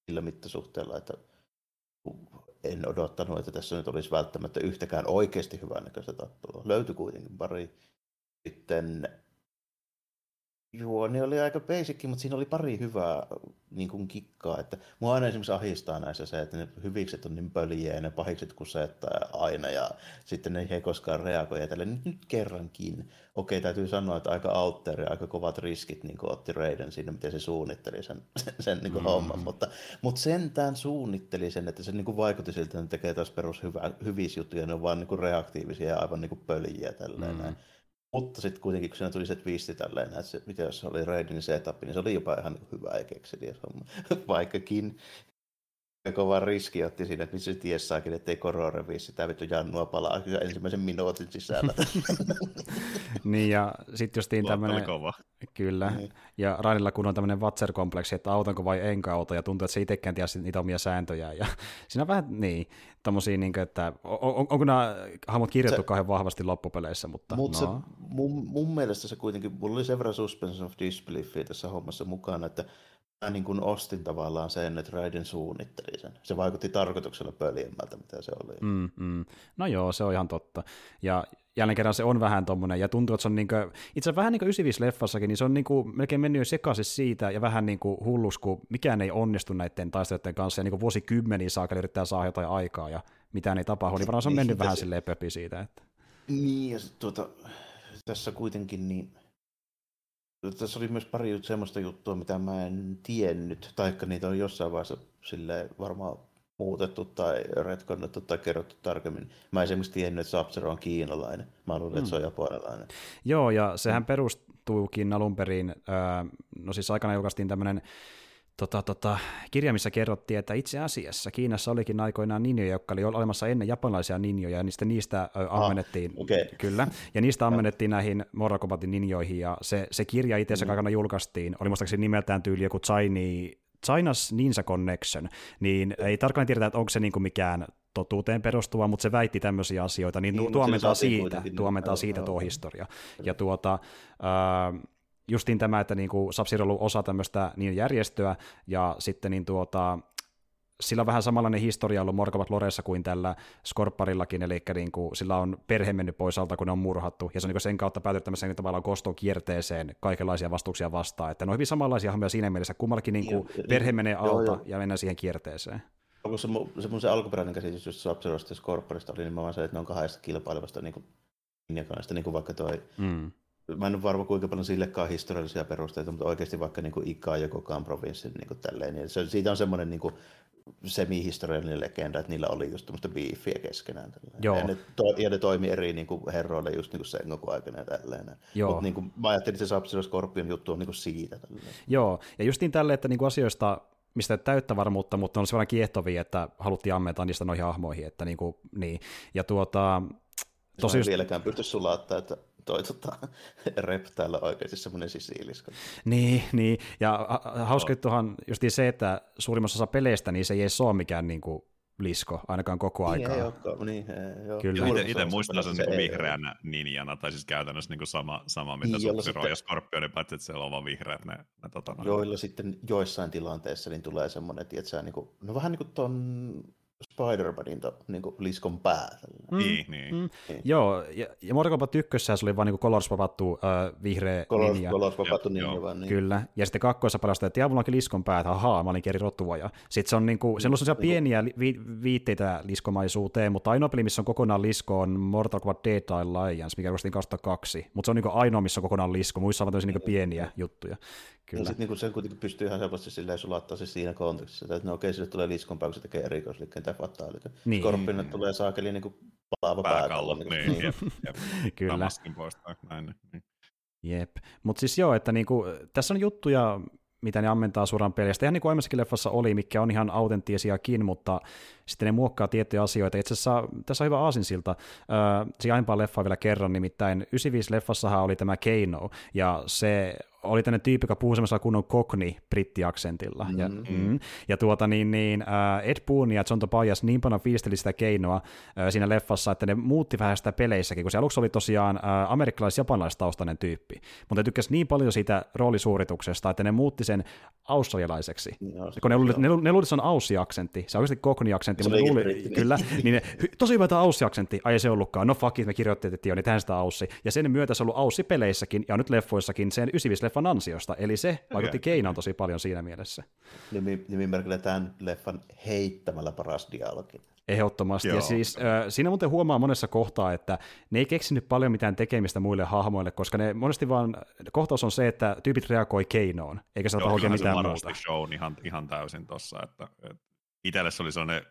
sillä mittasuhteella, että en odottanut, että tässä nyt olisi välttämättä yhtäkään oikeasti hyvännäköistä tappelua. Löytyi kuitenkin pari. Sitten juoni oli aika basic, mutta siinä oli pari hyvää niin kuin kikkaa. Että mua aina esimerkiksi ahistaa näissä se, että ne hyvikset on niin pöliä ja ne pahikset kusettaa aina ja sitten ne ei koskaan reagoi. Ja nyt, nyt kerrankin. Okei, täytyy sanoa, että aika autteri ja aika kovat riskit niin kuin otti Reiden siinä, miten se suunnitteli sen, [laughs] sen niin kuin mm. homman. Mutta, mutta sentään suunnitteli sen, että se niin kuin vaikutti siltä, että ne tekee taas perus hyvä, hyvissä juttuja, ne on vaan niin kuin reaktiivisia ja aivan niin kuin pöliä tälleen mm. näin. Mutta sitten kuitenkin, kun siinä tuli se twisti tälleen, että se, mitä jos oli Raidin setup, niin se oli jopa ihan hyvä ja kekseliä homma. Vaikkakin kova riski otti siinä, että missä se ties saakin, ettei Koro revii sitä vittu jannua palaa kyllä ensimmäisen minuutin sisällä. [laughs] niin ja sitten justiin tämmöinen, kyllä, niin. ja Rainilla kun on tämmöinen vatser-kompleksi, että autanko vai enkä auta, ja tuntuu, että se itsekään tiedä niitä omia sääntöjä, ja [laughs] siinä on vähän niin, tommosia, niin kuin, että on, on, onko nämä hahmot kirjoittu se, kauhean vahvasti loppupeleissä, mutta mut no. se, mun, mun, mielestä se kuitenkin, mulla oli sen verran suspension of disbeliefia tässä hommassa mukana, että mä niin kuin ostin tavallaan sen, että Raiden suunnitteli sen. Se vaikutti tarkoituksella pöljemmältä, mitä se oli. Mm, mm. No joo, se on ihan totta. Ja jälleen kerran se on vähän tommonen, ja tuntuu, että se on niinku, itse vähän niin kuin 95-leffassakin, niin se on niinku melkein mennyt jo sekaisin siitä, ja vähän niin kuin hullus, kun mikään ei onnistu näiden taistelijoiden kanssa, ja niin kuin vuosikymmeniä saakka yrittää saada jotain aikaa, ja mitään ei tapahdu, niin varmaan se on mennyt niin, vähän silleen pöpi siitä. Että... Niin, ja tuota, tässä kuitenkin niin tässä oli myös pari semmoista juttua, mitä mä en tiennyt, taikka niitä on jossain vaiheessa sille varmaan muutettu tai retkonnettu tai kerrottu tarkemmin. Mä esimerkiksi tiennyt, että Sapsero on kiinalainen. Mä luulen, että se on mm. japanilainen. Joo, ja sehän perustuukin alun perin, no siis aikana julkaistiin tämmöinen tota, tota, kirja, missä kerrottiin, että itse asiassa Kiinassa olikin aikoinaan ninjoja, jotka oli olemassa ennen japanilaisia ninjoja, ja niistä, niistä ah, ammennettiin, okay. kyllä, ja niistä ammennettiin näihin Mortal Kombatin ninjoihin, ja se, se kirja itse asiassa mm. aikana julkaistiin, oli muistaakseni nimeltään tyyli joku Chinese China's Ninja Connection, niin ei tarkalleen tiedetä, että onko se niin kuin mikään totuuteen perustuva, mutta se väitti tämmöisiä asioita, niin, niin tuomentaa siitä, tuomentaa siitä tuo historia. Ja tuota, äh, justiin tämä, että niin kuin Sub-Zero on ollut osa tämmöistä niin järjestöä, ja sitten niin tuota, sillä on vähän samanlainen historia ollut Morkavat Loressa kuin tällä Skorparillakin, eli niin kuin, sillä on perhe mennyt pois alta, kun ne on murhattu, ja se on niin sen kautta päätynyt tämmöiseen tavallaan kostoon kierteeseen kaikenlaisia vastuuksia vastaan, että ne on hyvin samanlaisia hahmoja siinä mielessä, kummallakin niin kuin, perhe menee alta joo, joo. ja mennään siihen kierteeseen. Onko se, se mun se alkuperäinen käsitys just sub ja Scorpionista oli nimenomaan se, että ne on kahdesta kilpailevasta niin linjakaista, niin kuin vaikka toi mm. Mä en ole varma kuinka paljon sillekaan historiallisia perusteita, mutta oikeasti vaikka niin kuin Ika ja Kokaan provinssin niin kuin tälleen, niin se, siitä on semmoinen niin kuin semi-historiallinen legenda, että niillä oli just tämmöistä biifiä keskenään. Joo. Ja, ne to, ja ne toimi eri niin kuin herroille just niin kuin Sengoku aikana ja tälleen. Mutta niin kuin, mä ajattelin, että se Scorpion juttu on niin kuin siitä. Tälleen. Joo, ja justiin tälle, että niin kuin asioista mistä ei täyttä varmuutta, mutta on se vähän kiehtovia, että haluttiin ammentaa niistä noihin hahmoihin, että niin kuin, niin. Ja tuota, tosi just... vieläkään pysty sulattaa, että toi tota, [laughs] rep täällä oikeasti semmoinen sisiiliska. Niin, niin, ja hauska juttuhan just se, että suurimmassa osa peleistä niin se ei edes ole mikään niin kuin, lisko ainakaan koko aikaa. Niin, ei olekaan, niin, ei, joo. Kyllä. Itse, itse muistan sen niin vihreänä ninjana, tai siis käytännössä niin kuin sama, sama mitä niin, Sub-Zero sitten... ja Scorpion, paitsi että siellä on vaan vihreät ne, ne tota, Joilla sitten joissain tilanteissa niin tulee semmoinen, että niin kuin, no vähän niin kuin ton Spider-Manin to, niin kuin liskon pää. Mm, niin, niin. Mm. niin. Joo, ja, ja Mortal Kombat 1 se oli vain niin colors vapattu äh, vihreä colors, linja. Colors vapattu ninja vaan, niin. Kyllä, ja sitten kakkoissa palastaa, että mulla onkin liskon pää, että ahaa, mä olin eri rottuvoja. Sitten se on, niin kuin, se on sellaisia niin pieniä vi- viitteitä liskomaisuuteen, mutta ainoa peli, missä on kokonaan lisko, on Mortal Kombat Dead Alliance, mikä kosti 2002. Mutta se on niin kuin ainoa, missä on kokonaan lisko, muissa on tämmöisiä niin pieniä juttuja. Kyllä. Ja sitten niin sen kuitenkin pystyy ihan helposti silleen sulattaa se siinä kontekstissa, että no okei, sille tulee liskon pää, kun se tekee erikoisliikkeen tai fataalita. Niin. Skorpionille tulee saakeli niin kuin palaava pääkallo. Niin, niin. Jep, jep. [laughs] Kyllä. poistaa, näin. Niin. Jep, mutta siis joo, että niinku, tässä on juttuja, mitä ne ammentaa suoraan pelistä. Ihan niin kuin aiemmassakin leffassa oli, mikä on ihan autenttisiakin, mutta sitten ne muokkaa tiettyjä asioita. Itse asiassa tässä on hyvä aasinsilta. Öö, se aiempaa leffaa vielä kerran, nimittäin 95-leffassahan oli tämä Keino, ja se oli tänne tyyppi, joka puhuu semmoisella kunnon cockney brittiaksentilla. Mm-hmm. Ja, mm, ja tuota niin, niin Ed Boon ja John Tobias niin paljon fiisteli sitä keinoa siinä leffassa, että ne muutti vähän sitä peleissäkin, kun se aluksi oli tosiaan amerikkalais-japanilaistaustainen tyyppi, mutta ne tykkäsi niin paljon siitä roolisuorituksesta, että ne muutti sen australialaiseksi. No, kun ne, luuli, ne, ne luuli, että se on aussi-aksentti, se on oikeasti cockney-aksentti, mutta ne luuli, kyllä, niin ne, tosi hyvä tämä aussi-aksentti, ai ei se ollutkaan, no fuck it, me kirjoittiin, että niin tähän sitä aussi, ja sen myötä se on ollut aussi-peleissäkin, ja nyt leffoissakin sen 95 leffan ansiosta, eli se vaikutti Keinaan tosi paljon siinä mielessä. Nimi, nimimerkillä tämän leffan heittämällä paras dialogi. Ehdottomasti. Joo. Ja siis äh, siinä muuten huomaa monessa kohtaa, että ne ei keksinyt paljon mitään tekemistä muille hahmoille, koska ne monesti vaan, kohtaus on se, että tyypit reagoi keinoon, eikä saa oikein mitään muuta. show ihan, ihan täysin tossa, että, että itselle se oli sellainen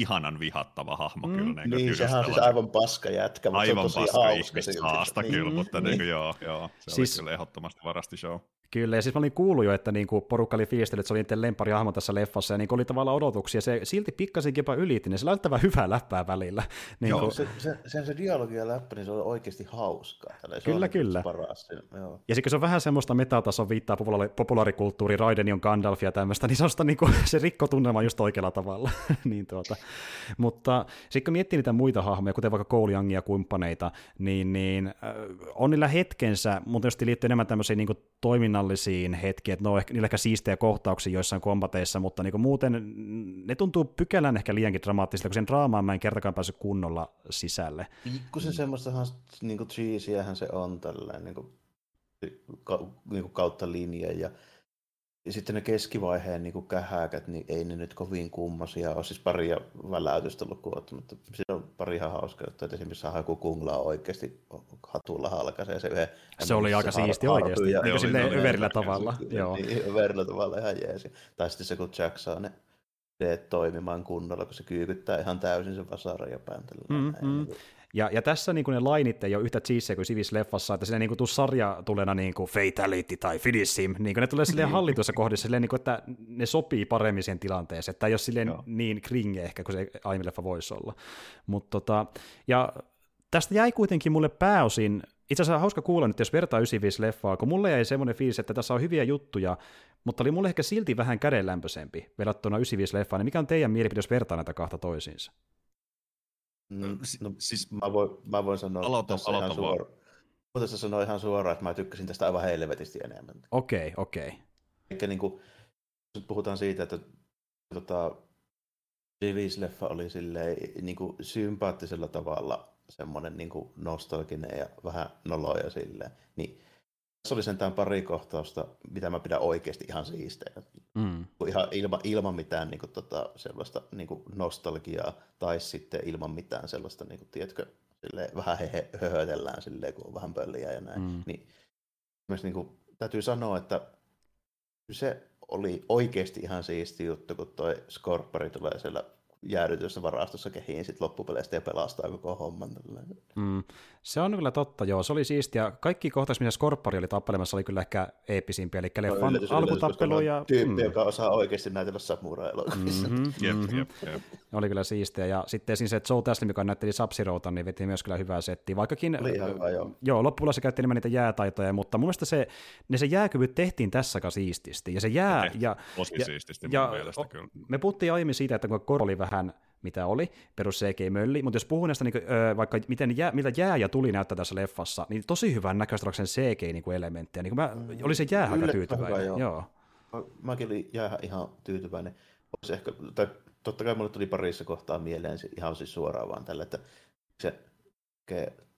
ihanan vihattava hahmo mm. kyllä. Niin, niin sehän on siis aivan paska jätkä, mutta aivan se on tosi paska haasta niin. kyllä, mutta niin. Niin, joo, joo, se siis, oli kyllä ehdottomasti varasti show. Kyllä, ja siis mä olin kuullut jo, että niinku porukka oli fiistellyt, että se oli niiden lempari hahmo tässä leffassa, ja niinku oli tavallaan odotuksia, se silti pikkasenkin jopa ylitti, niin se laittava hyvää läppää välillä. [laughs] Niin joo, se, se, se, se dialogi ja läppä, niin se on oikeasti hauskaa. Se kyllä, on kyllä. Paras, joo. Ja sitten se on vähän semmoista metatason viittaa populaari, populaarikulttuuri, Raidenion Gandalf ja tämmöistä, niin se, niinku, [laughs] se rikko tunnelma just oikealla tavalla. [laughs] niin tuota. Mutta sitten kun miettii niitä muita hahmoja, kuten vaikka Cole Youngia kumppaneita, niin, niin äh, on niillä hetkensä, mutta jos liittyy enemmän tämmöisiin niin toiminnallisiin hetkiin, että ne on ehkä, niillä ehkä siistejä kohtauksia joissain kombateissa, mutta niin muuten ne tuntuu pykälän ehkä liiankin dramaattisilta, kun sen draamaan mä en kertakaan päässyt kunnolla sisälle. Pikkusen semmoistahan niin kuin se on tällä niin kuin, niin kuin kautta linjan ja ja sitten ne keskivaiheen niin kähäkät, niin ei ne nyt kovin kummosia ole. Siis paria väläytystä lukuun mutta siinä on pari ihan hauskaa, että esimerkiksi saa joku kunglaa oikeasti hatulla halkaisee se yhden. Se oli aika siisti oikeasti, ja, niin silleen överillä tavalla. Joo. Niin, överillä tavalla ihan jeesi. Tai sitten se, kun Jack saa ne teet toimimaan kunnolla, kun se kyykyttää ihan täysin sen vasaran ja pääntällä. Mm-hmm. Ja, ja tässä niin kuin ne lainit ei ole yhtä cheesejä kuin Sivis-leffassa, että siinä niin kuin tuu sarjatulena niin kuin fatality tai finish him, niin kuin ne tulee [laughs] silleen hallituissa kohdissa silleen, niin kuin, että ne sopii paremmin siihen tilanteeseen, että ei ole silleen Joo. niin kringe ehkä kuin se aiemmin leffa voisi olla. Mut tota, ja tästä jäi kuitenkin mulle pääosin, itse asiassa hauska kuulla nyt, jos vertaa 95-leffaa, kun mulle jäi semmoinen fiilis, että tässä on hyviä juttuja, mutta oli mulle ehkä silti vähän kädenlämpöisempi verrattuna 95-leffaan, niin mikä on teidän mielipide, jos vertaa näitä kahta toisiinsa? Mm, no, siis mä voin, mä voin sanoa aloita, tässä aloita ihan suoraan. Tässä sanoa ihan suoraan, että mä tykkäsin tästä aivan helvetisti enemmän. Okei, okay, okei. Okay. Eli niin kuin, nyt puhutaan siitä, että tota, Divis-leffa oli silleen, niin kuin, sympaattisella tavalla semmoinen niin kuin nostalginen ja vähän noloja silleen. Niin tässä oli sentään pari kohtausta, mitä mä pidän oikeasti ihan siisteinä. Mm. Ihan ilma, ilman mitään niin kuin, tota, sellaista niin kuin nostalgiaa, tai sitten ilman mitään sellaista, niin kuin, tiedätkö, silleen, vähän he, he, höhötellään silleen, kun on vähän pölliä ja näin. Mm. Niin, myös, niin kuin, täytyy sanoa, että se oli oikeasti ihan siisti juttu, kun toi Scorpari tulee siellä jäädytyssä varastossa kehiin sit loppupeleistä ja pelastaa koko homman. Mm. Se on kyllä totta, joo. Se oli siistiä. Kaikki kohtaukset, missä Skorppari oli tappelemassa, oli kyllä ehkä eeppisimpiä. Eli leffan no, yllätys, alkutappelu ja... Tyyppi, mm. joka osaa oikeasti näytellä samurai-elokuvissa. Mm-hmm, jep, mm-hmm. jep, jep. Oli kyllä siistiä. Ja sitten esiin se, että Joe Taslim, joka näytteli sub niin veti myös kyllä hyvää settiä. Vaikkakin... Oli ihan hyvä, joo. Joo, loppujen se käytti enemmän niitä jäätaitoja, mutta mun mielestä se, ne se jääkyvyt tehtiin tässä siististi. Ja se jää... Ja, Tosi ja, siististi ja, mielestä, kyllä. Me puhuttiin aiemmin siitä, että kun koro oli vähän mitä oli, perus CG-mölli, mutta jos puhuu näistä niin kuin, vaikka miten jää, miltä jää ja tuli näyttää tässä leffassa, niin tosi hyvän näköistä sen CG-elementtejä, niin kuin mä mm. olin se jää aika tyytyväinen. Hyvä, joo. joo. Mäkin olin jää ihan tyytyväinen. Olisi ehkä, tai totta kai mulle tuli parissa kohtaa mieleen ihan siis suoraan vaan tällä, että se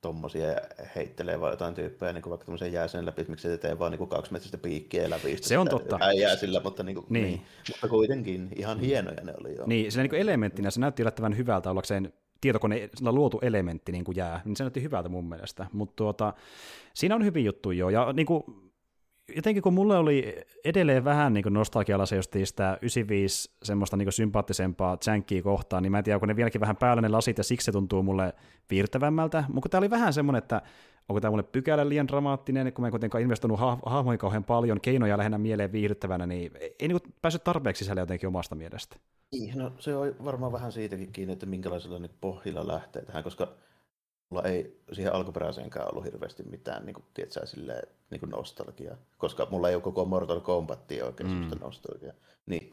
tommosia ja heittelee vaan jotain tyyppejä niin kuin vaikka tämmöisen jääsen läpi, että miksi se tee vaan niin kuin metristä piikkiä läpi. Se on totta. Jää sillä, mutta, niin kuin, niin. Niin, mutta kuitenkin ihan mm. hienoja ne oli jo. Niin, se niin kuin elementtinä se näytti yllättävän hyvältä ollakseen tietokone luotu elementti niin kuin jää, niin se näytti hyvältä mun mielestä. Mutta tuota, siinä on hyvin juttu jo, ja niin kuin, jotenkin kun mulle oli edelleen vähän niin nostalgialla se just sitä 95 semmoista niin sympaattisempaa Jankkiä kohtaan, niin mä en tiedä, onko ne vieläkin vähän päällä ne lasit ja siksi se tuntuu mulle viirtävämmältä, mutta tämä oli vähän semmoinen, että onko tämä mulle pykälä liian dramaattinen, kun mä en kuitenkaan investoinut ha- hahmoihin kauhean paljon, keinoja lähinnä mieleen viihdyttävänä, niin ei niin päässyt tarpeeksi sisälle jotenkin omasta mielestä. Niin, no se on varmaan vähän siitäkin kiinni, että minkälaisella niin pohjilla lähtee tähän, koska mulla ei siihen alkuperäiseenkään ollut hirveästi mitään niin kuin, tiedätkö, silleen, niin kuin nostalgiaa, koska mulla ei ole koko Mortal Kombatia oikein mm. sellaista nostalgiaa. Niin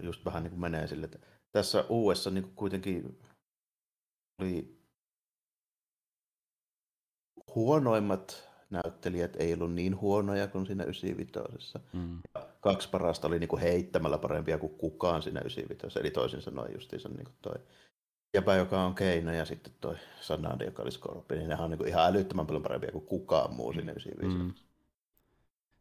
just vähän niin kuin menee sille, että tässä uudessa niin kuin kuitenkin oli huonoimmat näyttelijät ei ollut niin huonoja kuin siinä 95. Mm. Ja kaksi parasta oli niin kuin heittämällä parempia kuin kukaan siinä 95. Eli toisin sanoen justiinsa niin kuin toi jäpä, joka on Keino, ja sitten toi Sanadi, joka oli Skorpi, niin nehän on niin ihan älyttömän paljon parempia kuin kukaan muu sinne 95. Mm.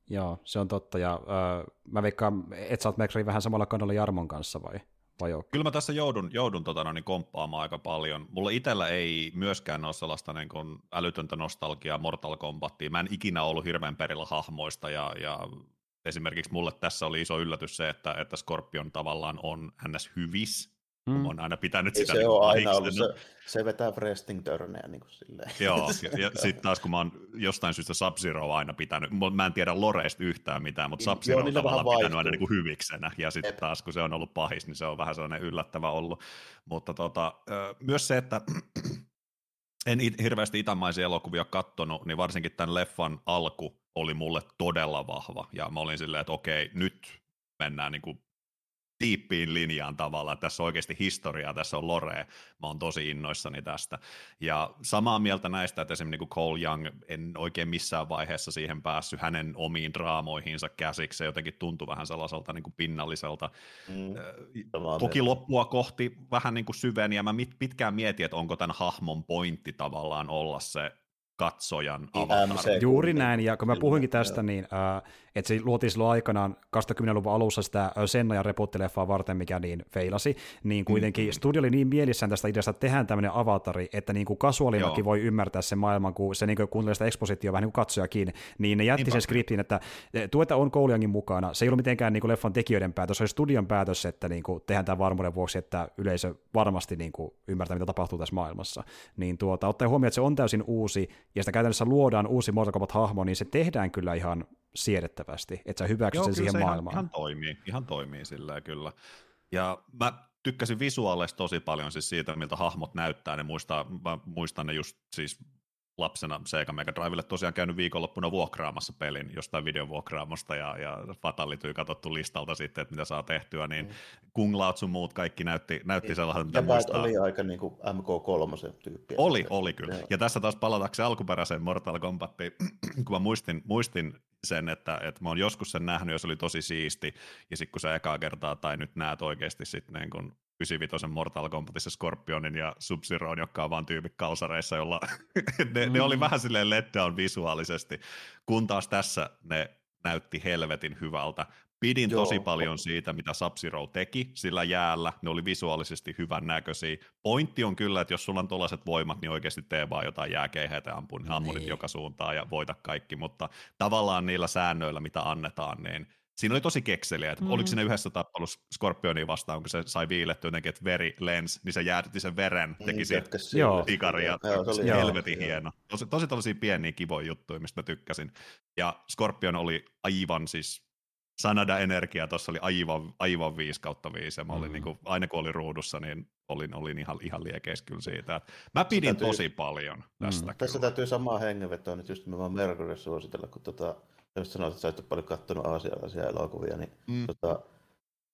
Joo, se on totta, ja äh, mä veikkaan, että sä oot vähän samalla kannalla Jarmon kanssa, vai? vai okay? Kyllä mä tässä joudun, joudun tota, no, niin komppaamaan aika paljon. Mulla itsellä ei myöskään ole sellaista niin kuin älytöntä nostalgiaa Mortal Kombatia. Mä en ikinä ollut hirveän perillä hahmoista, ja, ja esimerkiksi mulle tässä oli iso yllätys se, että, että Scorpion tavallaan on ns. hyvis, Mm. On aina pitänyt Ei sitä se niin on aina ollut, se, se vetää wrestling törnejä niin kuin silleen. [laughs] Joo, [laughs] ja, ja sitten taas kun mä oon jostain syystä sub aina pitänyt, mä en tiedä Loreista yhtään mitään, mutta sub on tavallaan pitänyt aina niin kuin hyviksenä, ja sitten taas kun se on ollut pahis, niin se on vähän sellainen yllättävä ollut. Mutta tota, myös se, että [clears throat] en hirveästi itämaisia elokuvia kattonut, niin varsinkin tämän leffan alku oli mulle todella vahva, ja mä olin silleen, että okei, nyt mennään niin kuin tiippiin linjaan tavallaan. Tässä on oikeasti historiaa, tässä on lore. Mä oon tosi innoissani tästä. Ja samaa mieltä näistä, että esimerkiksi niin Cole Young, en oikein missään vaiheessa siihen päässyt hänen omiin draamoihinsa käsiksi. Se jotenkin tuntui vähän sellaiselta niin kuin pinnalliselta. Mm, Toki loppua kohti vähän niin kuin syveni, ja mä pitkään mietin, että onko tämän hahmon pointti tavallaan olla se katsojan avatar. Juuri näin, ja kun mä puhuinkin tästä, niin äh, että se luotiin silloin aikanaan 2010-luvun alussa sitä Senna ja reputtileffaa varten, mikä niin feilasi, niin kuitenkin mm. studio oli niin mielissään tästä ideasta, että tehdään tämmöinen avatari, että niin kuin voi ymmärtää sen maailman, kun se niin kuin kuuntelee sitä ekspositioa vähän niin kuin katsojakin, niin ne jätti Niinpä. sen skriptin, että tuota on Kouliangin mukana, se ei ollut mitenkään niin kuin leffan tekijöiden päätös, se oli studion päätös, että niin kuin tehdään tämän varmuuden vuoksi, että yleisö varmasti niin kuin ymmärtää, mitä tapahtuu tässä maailmassa. Niin tuota, ottaen huomioon, että se on täysin uusi, ja sitä käytännössä luodaan uusi Mortal Kombat-hahmo, niin se tehdään kyllä ihan siedettävästi, että sä hyväksyt Joo, sen siihen se maailmaan. Ihan, ihan toimii, ihan toimii sillä kyllä. Ja mä tykkäsin visuaalista tosi paljon siis siitä, miltä hahmot näyttää, ne muistaa, mä muistan ne just siis lapsena Sega Mega Drivelle tosiaan käynyt viikonloppuna vuokraamassa pelin jostain videovuokraamosta ja, ja Fatality katsottu listalta sitten, että mitä saa tehtyä, niin mm. Kung Lao sun muut kaikki näytti, näytti sellaiselta, mitä ja muistaa. oli aika niin kuin MK3 tyyppiä. Oli, oli kyllä. Ja, ja tässä taas palatakseni alkuperäiseen Mortal Kombatiin, [clears throat] kun mä muistin, muistin sen, että, että mä oon joskus sen nähnyt ja se oli tosi siisti, ja sitten kun sä ekaa kertaa tai nyt näet oikeasti sitten niin kun 95 Mortal Kombatissa Scorpionin ja sub jotka on vaan tyypit kalsareissa, jolla [laughs] ne, mm. ne, oli mm. vähän silleen let down visuaalisesti, kun taas tässä ne näytti helvetin hyvältä. Pidin Joo. tosi paljon siitä, mitä sub teki sillä jäällä. Ne oli visuaalisesti hyvän näköisiä. Pointti on kyllä, että jos sulla on tuollaiset voimat, niin oikeasti tee vaan jotain jääkeiheitä ja ampun niin. niin. joka suuntaan ja voita kaikki. Mutta tavallaan niillä säännöillä, mitä annetaan, niin siinä oli tosi kekseliä, että mm. oliko siinä yhdessä tappelussa Scorpionia vastaan, kun se sai viilettyä jotenkin, että veri lens, niin se jäädytti sen veren, teki mm, siitä tikaria. Se oli helvetin hieno. Tosi, tosi tällaisia pieniä kivoja juttuja, mistä mä tykkäsin. Ja Scorpion oli aivan siis Sanada Energia tuossa oli aivan, aivan 5 kautta 5, ja mä olin mm. niin kuin, aina kun olin ruudussa, niin olin, olin ihan, ihan liekeis kyllä siitä. Mä pidin täytyy, tosi paljon tästä. Mm. Tässä täytyy samaa hengenvetoa nyt just mä Mercury suositella, kun tota, jos sanoit, että sä et paljon katsonut aasialaisia elokuvia, niin mm. tota,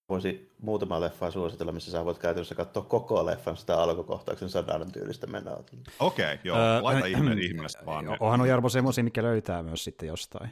voisi muutama leffa suositella, missä sä voit käytännössä katsoa koko leffan sitä alkukohtauksen sadan tyylistä menoa. Okei, okay, joo, öö, laita äh, ihme, ihmeestä vaan. Onhan on Jarmo semmoisia, mikä löytää myös sitten jostain.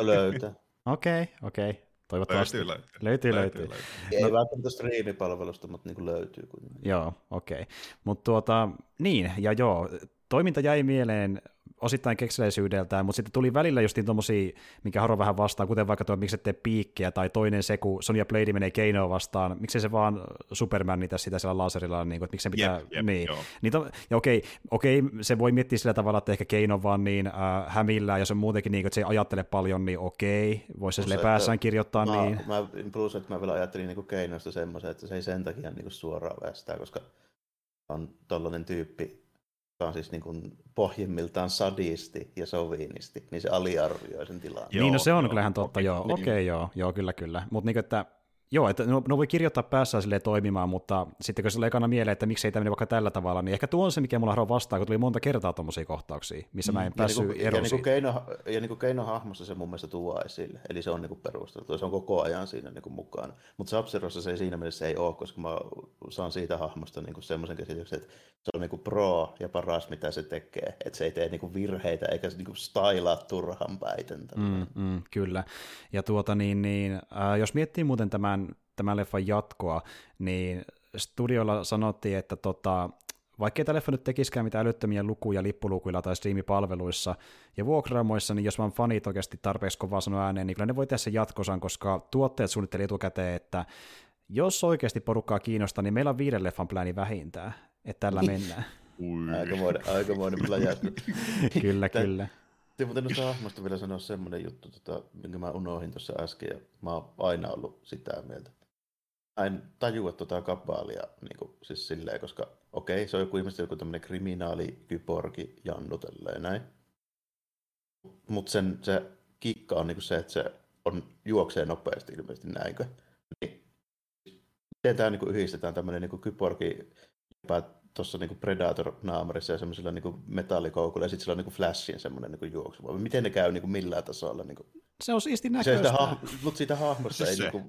löytää. Okei, okay, okei. Okay. Toivottavasti. Löytyy, löytyy. Löytyy, löytyy. löytyy. Ei no, välttämättä striimipalvelusta, mutta niin kuin löytyy. Joo, okei. Okay. Mutta tuota, niin, ja joo, toiminta jäi mieleen osittain kekseleisyydeltään, mutta sitten tuli välillä justiin tommosia, mikä haro vähän vastaan, kuten vaikka tuo, miksi tee piikkiä, tai toinen se, kun Sonya Blade menee Keinoa vastaan, miksi se vaan Superman niitä sitä siellä laserilla, niin kuin, että miksi se pitää, jep, jep, niin. niin to, ja okei, okei, se voi miettiä sillä tavalla, että ehkä Keino vaan niin äh, hämillään, jos on muutenkin niin, että se ei ajattele paljon, niin okei, voisi se sille päässään kirjoittaa mä, niin. Mä, plus, että mä vielä ajattelin niin Keinosta semmoisen, että se ei sen takia niin suoraan väestää, koska on tollainen tyyppi, on siis niin kuin pohjimmiltaan sadisti ja sovinisti, niin se aliarvioi sen tilanteen. Niin, no se on joo, kyllähän totta, okay, joo. Niin. Okei, okay, joo, joo, kyllä, kyllä. Mutta niin, että Joo, että no, no voi kirjoittaa päässä sille toimimaan, mutta sitten kun se ekana mieleen, että miksei tämä vaikka tällä tavalla, niin ehkä tuo on se, mikä mulla haluaa vastaan, kun tuli monta kertaa tuommoisia kohtauksia, missä mä en mm, päässyt niin eroon. Ja, niin kuin keino, ja niin kuin keinohahmossa se mun mielestä tuo esille, eli se on niin kuin perusteltu, se on koko ajan siinä niin kuin mukana. Mutta Sapsirossa se ei siinä mielessä ei ole, koska mä saan siitä hahmosta niin kuin semmoisen käsityksen, että se on niin kuin pro ja paras, mitä se tekee, että se ei tee niin kuin virheitä eikä niin kuin stylaa turhan päiten. Mm, mm, kyllä, ja tuota niin, niin äh, jos miettii muuten tämän tämän leffan jatkoa, niin studiolla sanottiin, että tota, vaikkei tämä leffa nyt tekisikään mitään älyttömiä lukuja lippulukuilla tai striimipalveluissa ja vuokraamoissa, niin jos vaan fanit oikeasti tarpeeksi kovaa sanoa ääneen, niin kyllä ne voi tehdä sen jatkosan, koska tuotteet suunnitteli etukäteen, että jos oikeasti porukkaa kiinnostaa, niin meillä on viiden leffan plääni vähintään, että tällä mennään. Aikamoinen, aikamoinen kyllä, kyllä. Sitten muuten noista hahmosta vielä sanoa semmoinen juttu, tota, minkä mä unohdin tuossa äsken, ja mä oon aina ollut sitä mieltä. Mä en tajua tuota kabaalia niin kuin, siis silleen, koska okei, se on joku ihmisten joku tämmöinen kriminaali, kyborgi, jannu näin. Mutta sen se kikka on niin se, että se on, juoksee nopeasti ilmeisesti näinkö. Niin. Miten tämä niin yhdistetään tämmöinen niin kyborgi tuossa niinku Predator-naamarissa ja semmoisella niinku metallikoukulla, ja sitten sillä on niinku Flashin semmoinen niinku juoksu. Miten ne käy niinku millään tasolla? Niinku... Se on siisti näköistä. Se, ha- mutta siitä hahmosta [laughs] ei niinku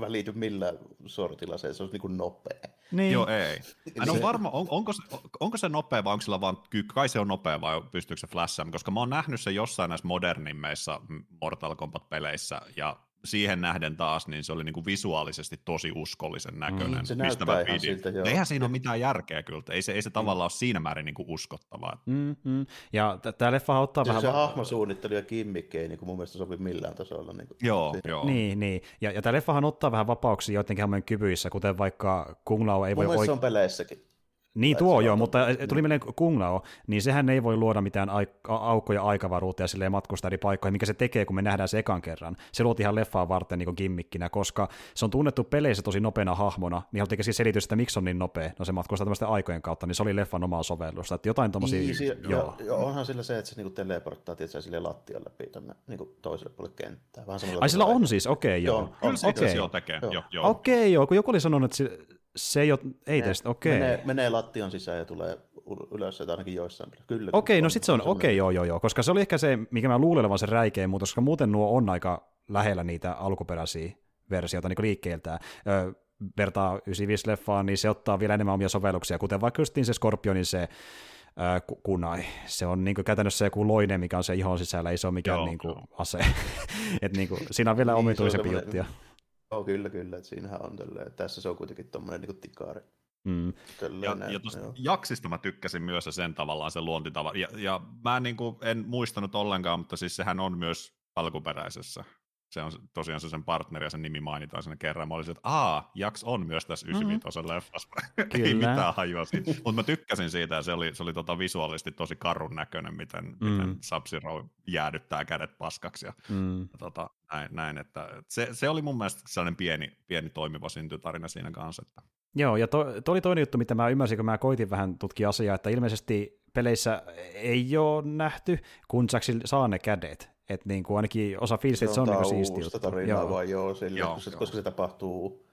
välity millään sortilla, se, se on niinku nopea. Niin. Joo, ei. En ole varma, on, onko, se, onko se nopea vai onko sillä vaan, kai se on nopea vai pystyykö se flashaamaan, koska mä oon nähnyt se jossain näissä modernimmeissa Mortal Kombat-peleissä, ja siihen nähden taas, niin se oli niin kuin visuaalisesti tosi uskollisen näköinen, mm, se mistä mä pidin. Siltä, joo. Eihän siinä ole mitään järkeä kyllä, ei se, ei se mm. tavallaan ole siinä määrin niin kuin uskottavaa. Mm, mm. Ja tämä leffa ottaa se vähän... Se hahmosuunnittelu ja kimmikki ei niin kuin mun mielestä sovi millään tasolla. Niin kuin joo, siihen. joo. Niin, niin. Ja, ja tämä leffahan ottaa vähän vapauksia joidenkin hahmojen kyvyissä, kuten vaikka Kung Lao ei mun voi... Mun se on peleissäkin. Niin tuo joo, mutta tuli mieleen Kung Lao, niin sehän ei voi luoda mitään aukkoja aikavaruutta ja silleen matkustaa eri paikkoihin, mikä se tekee, kun me nähdään se ekan kerran. Se luoti ihan leffaa varten niin gimmikkinä, koska se on tunnettu peleissä tosi nopeana hahmona, niin haluttiin siis selitys, että miksi on niin nopea. No se matkustaa tämmöisten aikojen kautta, niin se oli leffan omaa sovellusta. Että jotain tommosia, niin, si- joo. joo. onhan sillä se, että se niinku teleporttaa tietysti sille lattian läpi tonne niinku toiselle puolelle kenttää. Vähän Ai sillä on siis, okei okay, joo. joo. Kyllä se okay. joo tekee. Joo. Joo, Okei okay, joo, kun joku oli sanonut, että se ei ole, ei tästä, okei. Okay. Menee, menee lattian sisään ja tulee ylös, että ainakin joissain. Kyllä. Okei, okay, no sitten se on, okei, okay, joo, joo, joo, koska se oli ehkä se, mikä mä luulen olevan se räikeä muutos, koska muuten nuo on aika lähellä niitä alkuperäisiä versioita niin liikkeeltään. Öö, vertaa 95-leffaan, niin se ottaa vielä enemmän omia sovelluksia, kuten vaikka just se Scorpionin se kunai. Se on niin kuin, käytännössä joku loine, mikä on se ihon sisällä, ei se ole mikään joo, niin kuin, ase. [laughs] Et, niin kuin, siinä on vielä niin, omituisempi juttuja. Oh, kyllä, kyllä. Että siinähän on tälleen. Tässä se on kuitenkin tommonen niin tikari. Mm. Ja, ja tuosta Jaksista mä tykkäsin myös sen tavallaan se luontitava. Ja, ja mä en, niin kuin, en muistanut ollenkaan, mutta siis sehän on myös alkuperäisessä se on tosiaan se sen partneri ja sen nimi mainitaan sinne kerran. Mä olisin, että aa, Jaks on myös tässä 95 mm-hmm. leffassa. [laughs] Ei mitään hajua siitä. Mutta mä tykkäsin siitä ja se oli, se oli tota visuaalisesti tosi karun näköinen, miten, mm. miten sub jäädyttää kädet paskaksi ja, mm. ja tota, näin, näin, että se, se, oli mun mielestä sellainen pieni, pieni toimiva syntytarina siinä kanssa. Että. Joo, ja to, to oli toinen juttu, mitä mä ymmärsin, kun mä koitin vähän tutkia asiaa, että ilmeisesti peleissä ei ole nähty, kun Jacksil saa ne kädet. Että niin kuin ainakin osa fiilistä, että se on, on niin siisti juttu. tarinaa joo. vaan joo, sille, joo, koska, joo. koska se tapahtuu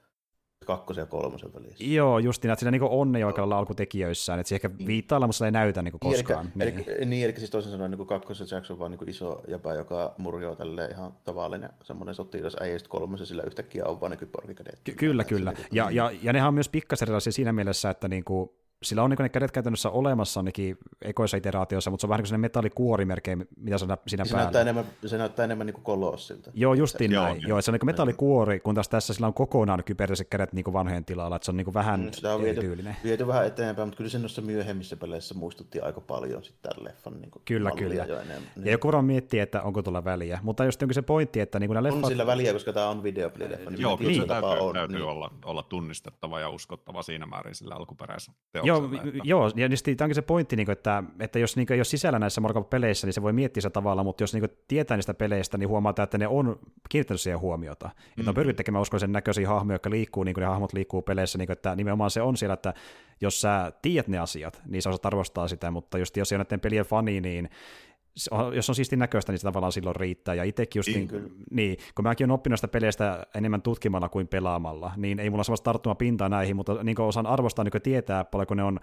kakkosen ja kolmosen välissä. Joo, justiin, että siinä niin on jo oikealla alkutekijöissään, että se ehkä niin. viittailla, mutta se ei näytä niin kuin koskaan. Eli, niin. Eli, niin, eli siis toisin sanoen niin kakkosen Jackson on vaan niin iso jäpä, joka murjoo tälleen ihan tavallinen semmoinen sotilas, ei sitten kolmosen sillä yhtäkkiä on vaan ne kyborgikädet. Ky- kyllä, kyllä. Ja, ja, ja nehän on myös pikkasen erilaisia siinä mielessä, että niin kuin sillä on niin ne kädet käytännössä olemassa ainakin ekoissa iteraatioissa, mutta se on vähän niin kuin metallikuori melkein, mitä se on siinä se päällä. Näyttää enemmän, se näyttää enemmän niin kuin kolossilta. Joo, justiin se, näin. Joo, joo, se on niin metallikuori, kun taas tässä sillä on kokonaan kybertiset kädet niin kuin vanhojen tilalla, että se on niin kuin vähän mm, sitä on viety, tyylinen. viety vähän eteenpäin, mutta kyllä se noissa myöhemmissä peleissä muistutti aika paljon sitten tämän leffan niin Kyllä, kyllä. Jo enemmän. Ja joku varmaan miettii, että onko tulla väliä, mutta just onkin se pointti, että niin kuin leffat... On sillä väliä, koska tämä on videopelileffa. Niin joo, kyllä se täytyy, on, täytyy niin. olla, olla tunnistettava ja uskottava siinä määrin sillä alkuperäisellä teoksella. Joo, joo, ja niin tämä onkin se pointti, niin kuin, että, että jos niin kuin, ole sisällä näissä Mortal-peleissä, niin se voi miettiä sitä tavalla, mutta jos niin kuin, tietää niistä peleistä, niin huomaa, että ne on kiinnittänyt siihen huomiota. Mm. Että on pyrkinyt tekemään uskollisen näköisiä hahmoja, jotka liikkuu, niin kuin ne hahmot liikkuu peleissä, niin kuin, että nimenomaan se on siellä, että jos sä tiedät ne asiat, niin sä osaat arvostaa sitä, mutta just jos ei ole näiden pelien fani, niin jos on siisti näköistä, niin se tavallaan silloin riittää. Ja itsekin just, niin, niin, niin, kun mäkin olen oppinut sitä peleistä enemmän tutkimalla kuin pelaamalla, niin ei mulla ole sellaista tarttuma pintaa näihin, mutta niin osaan arvostaa, niin tietää paljon, kun ne on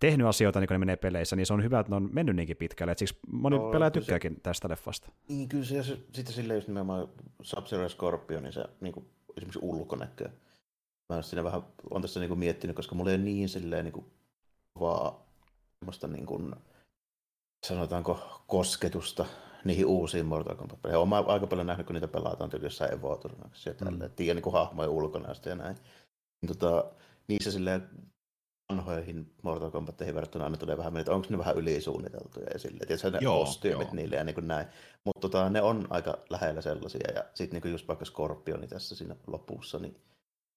tehnyt asioita, niin kun ne menee peleissä, niin se on hyvä, että ne on mennyt niinkin pitkälle. Et siksi moni no, pelaaja tykkääkin se, tästä leffasta. Niin, kyllä se, ja se, sitten silleen just nimenomaan Sub-Zero Scorpion, niin se niin kuin, esimerkiksi ulkonäkö. Mä siinä vähän on tässä niin kuin miettinyt, koska mulla ei ole niin silleen niin kuin, vaan semmoista niin kuin, sanotaanko kosketusta niihin uusiin Mortal Kombat-peleihin. Olen aika paljon nähnyt, kun niitä pelataan jossain Evo-turnauksissa ja tälleen. Mm. Tiedän niin hahmoja ulkonäöstä ja näin. Tota, niissä silleen vanhoihin Mortal Kombatteihin verrattuna aina tulee vähän, että onko ne vähän ylisuunniteltuja esille. Tietysti ne joo, kostyymit joo. niille ja niin kuin näin. Mutta tota, ne on aika lähellä sellaisia. Ja sitten niin just vaikka Scorpioni tässä siinä lopussa, niin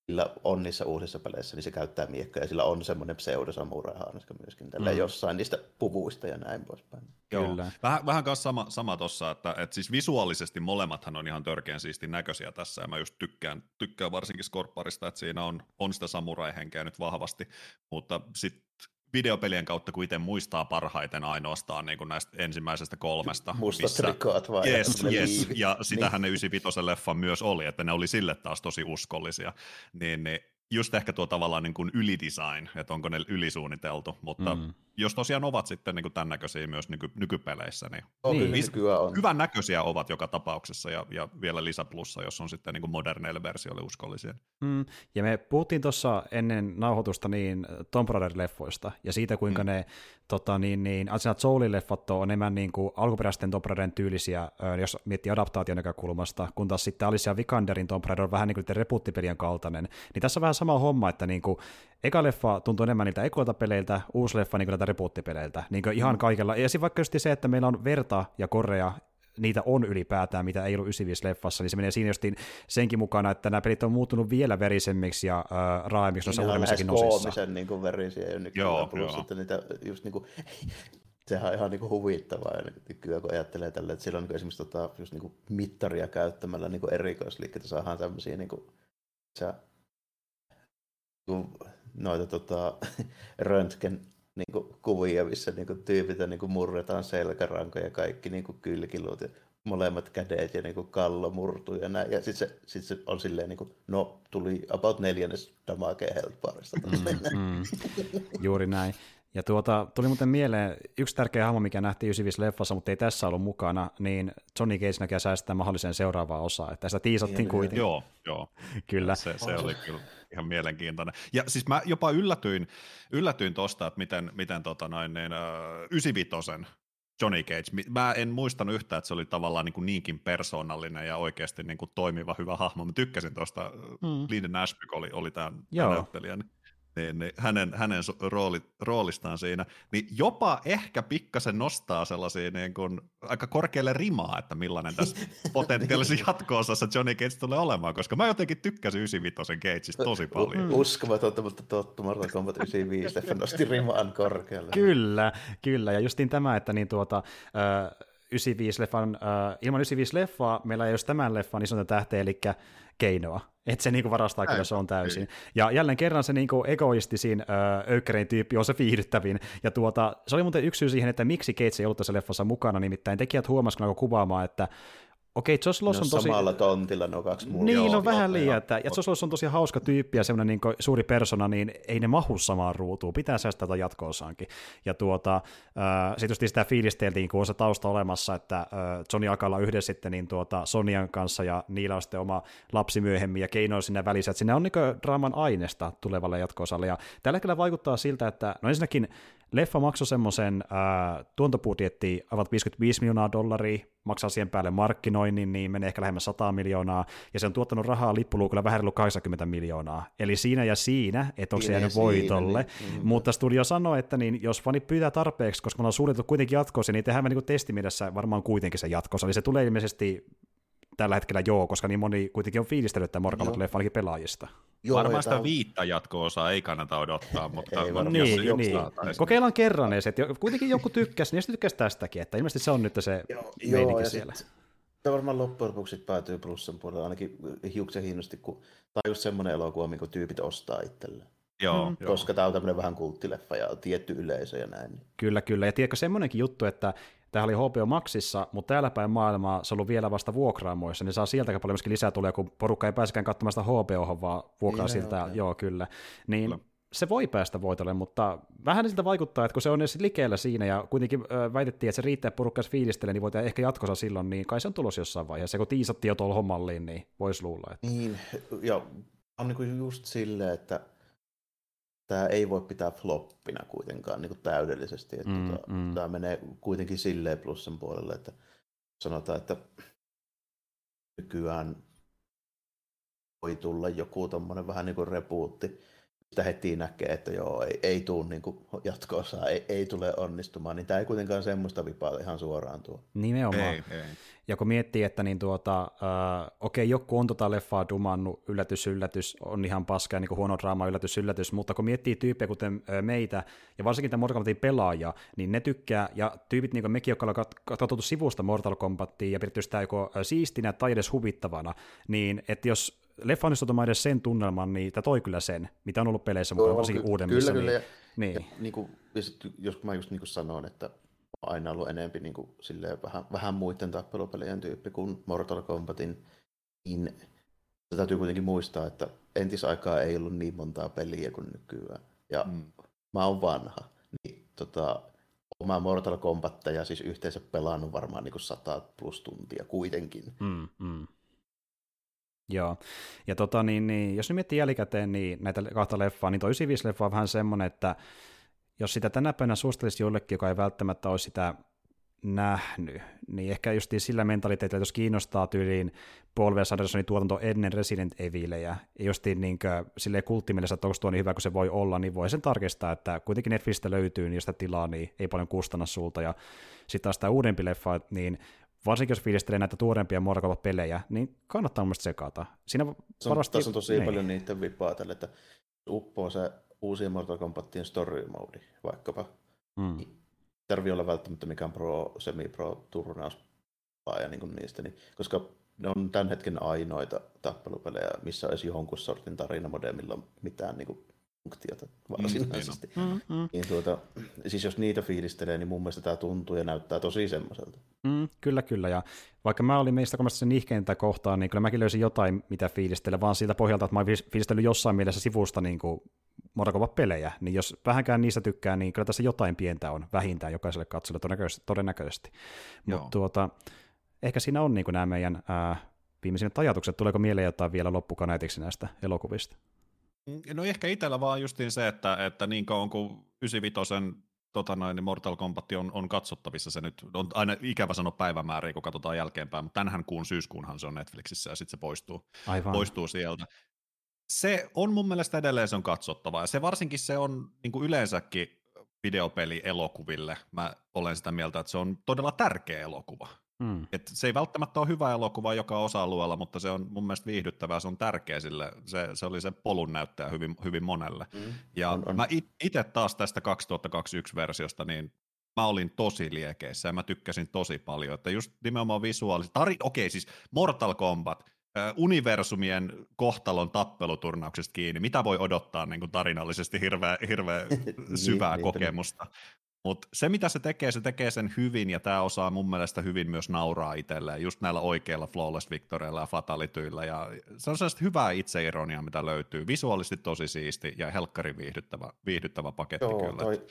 sillä on niissä uusissa peleissä, niin se käyttää miekkoja ja sillä on semmoinen pseudosamurai-haanaska myöskin tällä mm. jossain niistä puvuista ja näin poispäin. Joo. Kyllä. Vähän, vähän kanssa sama, sama tuossa, että, että siis visuaalisesti molemmathan on ihan törkeän siistin näköisiä tässä ja mä just tykkään, tykkään varsinkin Scorparista, että siinä on, on sitä samurai-henkeä nyt vahvasti, mutta sitten videopelien kautta, kun itse muistaa parhaiten ainoastaan niin kuin näistä ensimmäisestä kolmesta. Mustat missä... rikkoat vai? Yes, [laughs] yes. ja sitähän niin. ne 95 leffa myös oli, että ne oli sille taas tosi uskollisia. Niin, niin just ehkä tuo tavallaan niin kuin ylidesign, että onko ne ylisuunniteltu, mutta mm. jos tosiaan ovat sitten niin kuin tämän näköisiä myös nyky, nykypeleissä, niin, niin. on. hyvän näköisiä ovat joka tapauksessa ja, ja vielä lisäplussa, jos on sitten niin kuin moderneille versioille uskollisia. Mm. Ja me puhuttiin tuossa ennen nauhoitusta niin Tomb Raider-leffoista ja siitä, kuinka mm. ne tota, niin, niin, Angelina Jolie-leffat on enemmän niin kuin alkuperäisten Tomb Raiderin tyylisiä, jos miettii adaptaation näkökulmasta, kun taas sitten Alicia Vikanderin Tomb Raider on vähän niin kuin repuuttipelien kaltainen. Niin tässä on vähän sama homma, että niin kuin, eka leffa tuntuu enemmän niiltä ekoilta peleiltä, uusi leffa niin näiltä repuuttipeleiltä. Niin kuin ihan kaikella. Ja sitten vaikka just se, että meillä on verta ja korea niitä on ylipäätään, mitä ei ollut 95-leffassa, niin se menee siinä justiin senkin mukana, että nämä pelit on muuttunut vielä verisemmiksi ja äh, raaemmiksi noissa uudemmissakin nosissa. niin kuin verisiä jo nykyään, joo, plus joo. sitten niitä just niin kuin, [laughs] sehän on ihan niin kuin huvittavaa nykyään, kun ajattelee tälle, että silloin niin esimerkiksi tota, just niin kuin mittaria käyttämällä niin kuin erikoisliikkeitä saadaan tämmöisiä niin kuin, sä, noita tota, [laughs] röntgen niin kuin, kuvia, missä niin kuin, tyypit niin kuin, murretaan selkärankoja ja kaikki niin kuin, kylkiluut ja molemmat kädet ja niin kuin, kallo murtuu ja näin. Ja sitten se, sit se on silleen, niin kuin, no tuli about neljännes damage health barista. Mm, mm, [laughs] juuri näin. Ja tuota, tuli muuten mieleen yksi tärkeä hahmo, mikä nähtiin 95 leffassa, mutta ei tässä ollut mukana, niin Johnny Cage näkee säästää mahdollisen seuraavaa osaa. Että sitä tiisattiin kuitenkin. Joo, joo. Kyllä. Se, se oli kyllä ihan mielenkiintoinen. Ja siis mä jopa yllätyin, yllätyin tosta, että miten, miten tota noin, niin, uh, 95 Johnny Cage. Mä en muistanut yhtään, että se oli tavallaan niin kuin niinkin persoonallinen ja oikeasti niin kuin toimiva hyvä hahmo. Mä tykkäsin tuosta, mm. Linden Ashby oli, oli tämä näyttelijä. Niin niin, niin hänen, hänen rooli, roolistaan siinä, niin jopa ehkä pikkasen nostaa sellaisia niin kuin, aika korkealle rimaa, että millainen tässä [laughs] potentiaalisessa jatko-osassa Johnny Cage tulee olemaan, koska mä jotenkin tykkäsin 95 Cageista tosi paljon. Mm. Uskomatonta, mutta totta, Mortal Kombat 95 leffa nosti rimaan korkealle. Kyllä, kyllä, ja justiin tämä, että niin tuota, äh, 95-leffan, äh, ilman 95-leffaa meillä ei olisi tämän leffan isointa tähteä, eli keinoa. Että se niinku varastaa kyllä se on täysin. Ja jälleen kerran se niinku egoistisin öö, öykkärin tyyppi on se viihdyttävin. Ja tuota, se oli muuten yksi syy siihen, että miksi Gates ei ollut tässä leffassa mukana, nimittäin tekijät huomasivat kuvaamaan, että Okei, Josh Loss on tosi... samalla tontilla nuo kaksi muuta. Niin, joo, on vähän liian, että, ja Josh Loss on tosi hauska tyyppi ja semmoinen niin suuri persona, niin ei ne mahu samaan ruutuun, pitää säästää tätä jatko-osaankin. Ja tuota, äh, sitten sitä fiilisteltiin, kun on se tausta olemassa, että äh, Johnny Akalla yhdessä sitten niin tuota, Sonian kanssa, ja niillä on sitten oma lapsi myöhemmin, ja Keino on sinne välissä, että sinne on niin draaman aineesta tulevalle jatko-osalle, ja tällä hetkellä vaikuttaa siltä, että no ensinnäkin leffa maksoi semmoisen äh, tuontobudjetti ovat 55 miljoonaa dollaria, maksaa siihen päälle markkinoinnin, niin menee ehkä lähemmän 100 miljoonaa, ja se on tuottanut rahaa lippuluukulla vähän 80 miljoonaa. Eli siinä ja siinä, että onko se jäänyt voitolle. Niin, mm. Mutta studio sanoi, että niin, jos fani pyytää tarpeeksi, koska me ollaan suunniteltu kuitenkin jatkoosa, niin tehdään niin testimielessä varmaan kuitenkin se jatkoosa. Eli se tulee ilmeisesti tällä hetkellä joo, koska niin moni kuitenkin on fiilistellyt tämän Kombat ainakin pelaajista. Joo, Varmaan sitä viittä jatko-osaa ei kannata odottaa, [laughs] mutta ei jos, niin, jos niin. Kokeillaan kerran edes, että kuitenkin joku tykkäsi, niin jos tykkäsi tästäkin, että ilmeisesti se on nyt se joo, meininki joo, siellä. Sit, Tämä varmaan loppujen lopuksi päätyy plussan puolella, ainakin hiuksen hienosti, kun tämä on just semmoinen elokuva, minkä tyypit ostaa itselleen. Joo, mm. Koska tämä on tämmöinen vähän kulttileffa ja tietty yleisö ja näin. Kyllä, kyllä. Ja tiedätkö semmoinenkin juttu, että Tämä oli HBO Maxissa, mutta täällä päin maailmaa se on ollut vielä vasta vuokraamoissa, niin saa sieltä paljon myöskin lisää tulee, kun porukka ei pääsekään katsomaan sitä HBO, vaan vuokraa niin, siltä, joo, joo kyllä. Niin kyllä. Se voi päästä voitolle, mutta vähän siltä vaikuttaa, että kun se on edes likeellä siinä, ja kuitenkin väitettiin, että se riittää porukka fiilistelee, niin voidaan ehkä jatkossa silloin, niin kai se on tulos jossain vaiheessa. kun tiisattiin jo tuolla hommalliin, niin voisi luulla. Että... Niin, ja on niin just silleen, että tämä ei voi pitää floppina kuitenkaan niin kuin täydellisesti. Että mm, tota, mm. Tämä menee kuitenkin silleen plussan puolelle, että sanotaan, että nykyään voi tulla joku tommonen vähän niin kuin repuutti. Sitä heti näkee, että joo, ei, ei tule niin jatko ei, ei, tule onnistumaan, niin tämä ei kuitenkaan semmoista vipaa ihan suoraan tuo. Nimenomaan. Ei, ei. Ja kun miettii, että niin tuota, äh, okei, joku on tota leffaa dumannut, yllätys, yllätys, on ihan paska niin huono draama, yllätys, yllätys, mutta kun miettii tyyppejä kuten meitä, ja varsinkin tämä Mortal Kombatin pelaaja, niin ne tykkää, ja tyypit niin kuin mekin, jotka ollaan katsottu sivusta Mortal Kombatia ja pidetty sitä joko siistinä tai edes huvittavana, niin että jos leffa onnistuu edes sen tunnelman, niin tämä toi kyllä sen, mitä on ollut peleissä mukaan, varsinkin uudemmissa. Kyllä, kyllä. Niin, ja, niin. Ja, niin kuin, ja sit, jos mä just niin kuin sanoin, että aina ollut enempi niin kuin, silleen, vähän, vähän muiden tappelupelien tyyppi kuin Mortal Kombatin, niin täytyy kuitenkin muistaa, että entisaikaa ei ollut niin montaa peliä kuin nykyään. Ja mm. mä oon vanha, niin tota, mä Mortal ja siis yhteensä pelannut varmaan niin 100 plus tuntia kuitenkin. Mm, mm. Joo, ja tota, niin, niin, jos nyt miettii jälkikäteen niin näitä kahta leffaa, niin toi 95-leffa on vähän semmoinen, että jos sitä tänä päivänä suosittelisi jollekin, joka ei välttämättä ole sitä nähnyt, niin ehkä just sillä mentaliteetillä, jos kiinnostaa tyyliin Paul W. Andersonin tuotanto ennen Resident Evilia, ja just niin silleen kulttimielessä, että onko tuo niin hyvä kuin se voi olla, niin voi sen tarkistaa, että kuitenkin Netflixistä löytyy, niin jos sitä tilaa, niin ei paljon kustanna sulta, ja sitten taas tämä uudempi leffa, niin varsinkin jos fiilistelee näitä tuorempia Mortal pelejä niin kannattaa mun sekata. Siinä se on, varmasti... Tässä on tosi niin. paljon niiden vipaa tälle, että uppoo se uusi Mortal Kombatien story mode vaikkapa. Mm. Tarvii olla välttämättä mikään pro, semi-pro turnaus ja niin niistä, niin, koska ne on tämän hetken ainoita tappelupelejä, missä olisi jonkun sortin tarinamode, millä on mitään niin kuin, funktiota varsinaisesti. Mm, niin, mm, mm. Niin tuota, siis jos niitä fiilistelee, niin mun mielestä tämä tuntuu ja näyttää tosi semmoiselta. Mm, kyllä, kyllä. Ja vaikka mä olin meistä komasta sen ihkeintä kohtaan, niin kyllä mäkin löysin jotain, mitä fiilistellä, vaan siitä pohjalta, että mä oon fiilistellyt jossain mielessä sivusta niin kuin pelejä, niin jos vähänkään niistä tykkää, niin kyllä tässä jotain pientä on vähintään jokaiselle katsojalle todennäköisesti. todennäköisesti. Mutta tuota, ehkä siinä on niin kuin nämä meidän ää, viimeisimmät ajatukset. Tuleeko mieleen jotain vielä loppukaneetiksi näistä elokuvista? No ehkä itsellä vaan justiin se, että, että niin kauan kuin 95 tota noin, niin Mortal Kombat on, on katsottavissa. Se nyt on aina ikävä sanoa päivämääriä, kun katsotaan jälkeenpäin, mutta tänhän kuun syyskuunhan se on Netflixissä ja sitten se poistuu, Aivan. poistuu sieltä. Se on mun mielestä edelleen se on katsottava ja se varsinkin se on niin kuin yleensäkin videopeli elokuville. Mä olen sitä mieltä, että se on todella tärkeä elokuva. Mm. Et se ei välttämättä ole hyvä elokuva joka osa-alueella, mutta se on mun mielestä viihdyttävää, se on tärkeä sille, se, se oli se polun näyttäjä hyvin, hyvin monelle. Mm. Ja On, on. mä itse taas tästä 2021-versiosta, niin mä olin tosi liekeissä ja mä tykkäsin tosi paljon, että just nimenomaan visuaalisesti, tari, okei siis Mortal Kombat, äh, universumien kohtalon tappeluturnauksesta kiinni, mitä voi odottaa niin kuin tarinallisesti hirveä, hirveä [laughs] syvää niinpä. kokemusta. Mutta se, mitä se tekee, se tekee sen hyvin, ja tämä osaa mun mielestä hyvin myös nauraa itselleen, just näillä oikeilla flawless victoreilla ja fatalityillä, ja se on sellaista hyvää itseironiaa, mitä löytyy. Visuaalisesti tosi siisti ja helkkari viihdyttävä, viihdyttävä paketti Joo, kyllä. toi,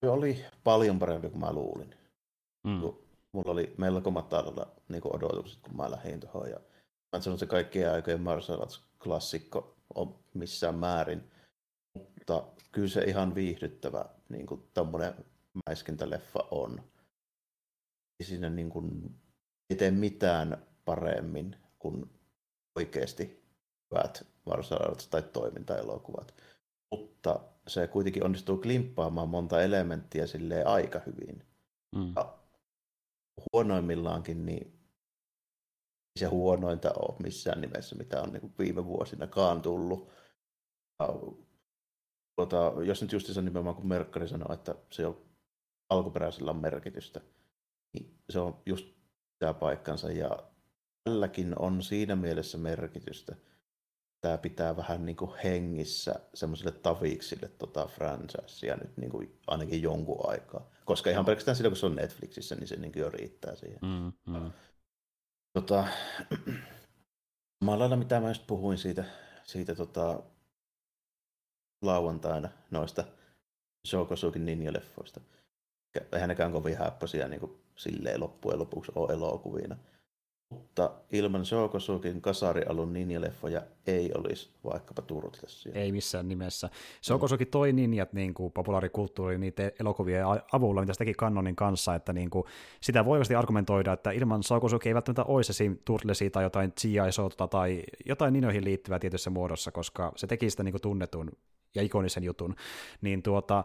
toi oli paljon parempi kuin mä luulin. Mm. Mulla oli melko matalalla niin odotukset, kun mä lähdin tuohon. Ja mä en sano, että se kaikkien aikojen Martial Arts-klassikko on missään määrin. Mutta kyllä se ihan viihdyttävä niin kuin tommonen mäiskintäleffa on. Ei siinä niin kuin, ei tee mitään paremmin kuin oikeasti hyvät martial arts tai toimintaelokuvat. Mutta se kuitenkin onnistuu klimppaamaan monta elementtiä silleen aika hyvin. Mm. Ja huonoimmillaankin, niin ei se huonointa ole missään nimessä, mitä on niin viime vuosinakaan tullut. Ja, tuota, jos nyt just se nimenomaan kun Merkkari sanoi, että se on alkuperäisellä on merkitystä, niin se on just tämä paikkansa. Ja tälläkin on siinä mielessä merkitystä. Tämä pitää vähän niin kuin hengissä semmoiselle taviksille tota franchisea nyt niin kuin ainakin jonkun aikaa. Koska ihan pelkästään sillä, kun se on Netflixissä, niin se niin kuin jo riittää siihen. Mm, mm. Tota, [clears throat] samalla lailla mitä mä just puhuin siitä, siitä tota, lauantaina noista Shokosukin Ninja-leffoista. Eihän nekään kovin häppöisiä niin silleen loppujen lopuksi ole elokuvina. Mutta ilman Shokosukin kasarialun ninjaleffoja ei olisi vaikkapa Turtlesia. Ei missään nimessä. Kosokin toi ninjat niin kuin populaarikulttuuri niiden elokuvien avulla, mitä se teki kanonin kanssa, että niin kuin, sitä voi oikeasti argumentoida, että ilman Sokosuki ei välttämättä olisi esim. Turtlesia tai jotain G.I. tai jotain ninjoihin liittyvää tietyssä muodossa, koska se teki sitä niin kuin tunnetun ja ikonisen jutun. Niin tuota,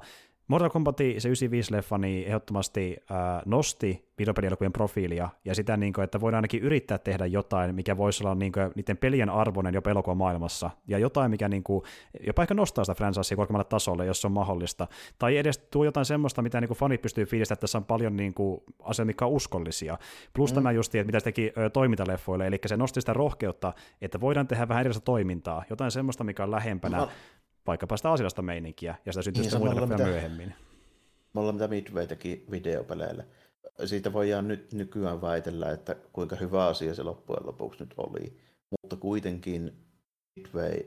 Mortal Kombat, se 95-leffa, niin ehdottomasti äh, nosti videopelielokuvien profiilia, ja sitä, niin kuin, että voidaan ainakin yrittää tehdä jotain, mikä voisi olla niin kuin, niiden pelien arvoinen jopa elokuvan maailmassa, ja jotain, mikä niin kuin, jopa ehkä nostaa sitä franchisea korkeammalle tasolle, jos se on mahdollista, tai edes tuo jotain semmoista, mitä niin kuin fanit pystyy fiilistämään, että tässä on paljon niin kuin, asioita, mitkä on uskollisia. Plus mm. tämä justi, että mitä se teki ö, toimintaleffoille, eli se nosti sitä rohkeutta, että voidaan tehdä vähän erilaista toimintaa, jotain semmoista, mikä on lähempänä Mä- vaikkapa sitä asiallista meininkiä, ja sitä syntyy Niin, leffoja mitä- myöhemmin. Me ollaan mitä Midway teki videopeleille. Siitä voidaan nyt nykyään väitellä, että kuinka hyvä asia se loppujen lopuksi nyt oli. Mutta kuitenkin Midway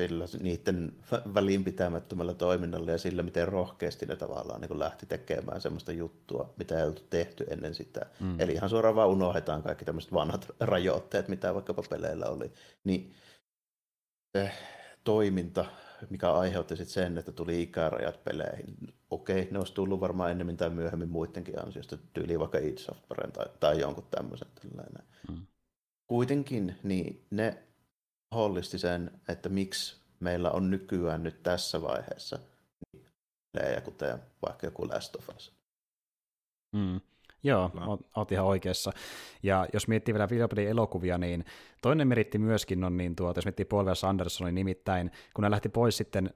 sillä niiden vä- välinpitämättömällä toiminnalla ja sillä, miten rohkeasti ne tavallaan niin lähti tekemään semmoista juttua, mitä ei oltu tehty ennen sitä. Mm. Eli ihan suoraan vaan unohdetaan kaikki tämmöiset vanhat [laughs] rajoitteet, mitä vaikkapa peleillä oli. Niin se toiminta, mikä aiheutti sit sen, että tuli ikärajat peleihin. Okei, ne olisi tullut varmaan ennemmin tai myöhemmin muidenkin ansiosta, tyyliin vaikka id Softwaren tai, tai jonkun tämmöisen. tällainen. Mm. Kuitenkin niin ne hollisti sen, että miksi meillä on nykyään nyt tässä vaiheessa niin pelejä, kuten vaikka joku Last of Us. Mm. Joo, Kyllä. oot, ihan oikeassa. Ja jos miettii vielä videopelin elokuvia, niin toinen meritti myöskin on, niin tuota, jos miettii Paul. Andersonin nimittäin, kun hän lähti pois sitten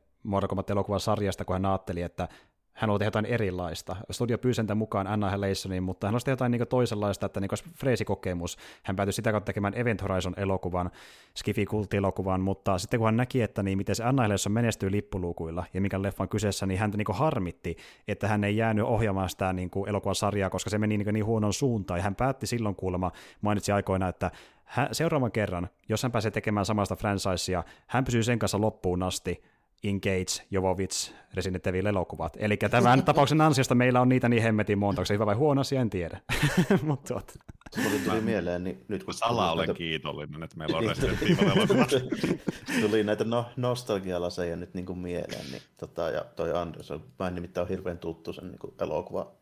elokuvan sarjasta, kun hän ajatteli, että hän haluaa jotain erilaista. Studio pyysi häntä mukaan Annihilationiin, mutta hän halusi jotain niin toisenlaista, että niin freesikokemus. Hän päätyi sitä kautta tekemään Event Horizon-elokuvan, skifi elokuvan mutta sitten kun hän näki, että niin miten se Annihilation menestyy lippuluukuilla ja mikä leffa on kyseessä, niin häntä niin harmitti, että hän ei jäänyt ohjaamaan sitä niin elokuvan sarjaa, koska se meni niin, niin huonon suuntaan. Ja hän päätti silloin kuulemma, mainitsi aikoina, että hän, seuraavan kerran, jos hän pääsee tekemään samasta franchisea, hän pysyy sen kanssa loppuun asti, Engage, Jovovich, Resident Evil-elokuvat. Eli tämän [laughs] tapauksen ansiosta meillä on niitä niin hemmetin monta, onko se hyvä vai huono asia, en tiedä. [laughs] Mut tuot. Tuli, tuli mieleen, niin nyt kun... Sala olen näitä... kiitollinen, että meillä on [laughs] Resident Evil tuli näitä no, nostalgialaseja nyt niin kuin mieleen, niin tota, ja toi Anderson, mä en nimittäin ole hirveän tuttu sen niin kuin elokuva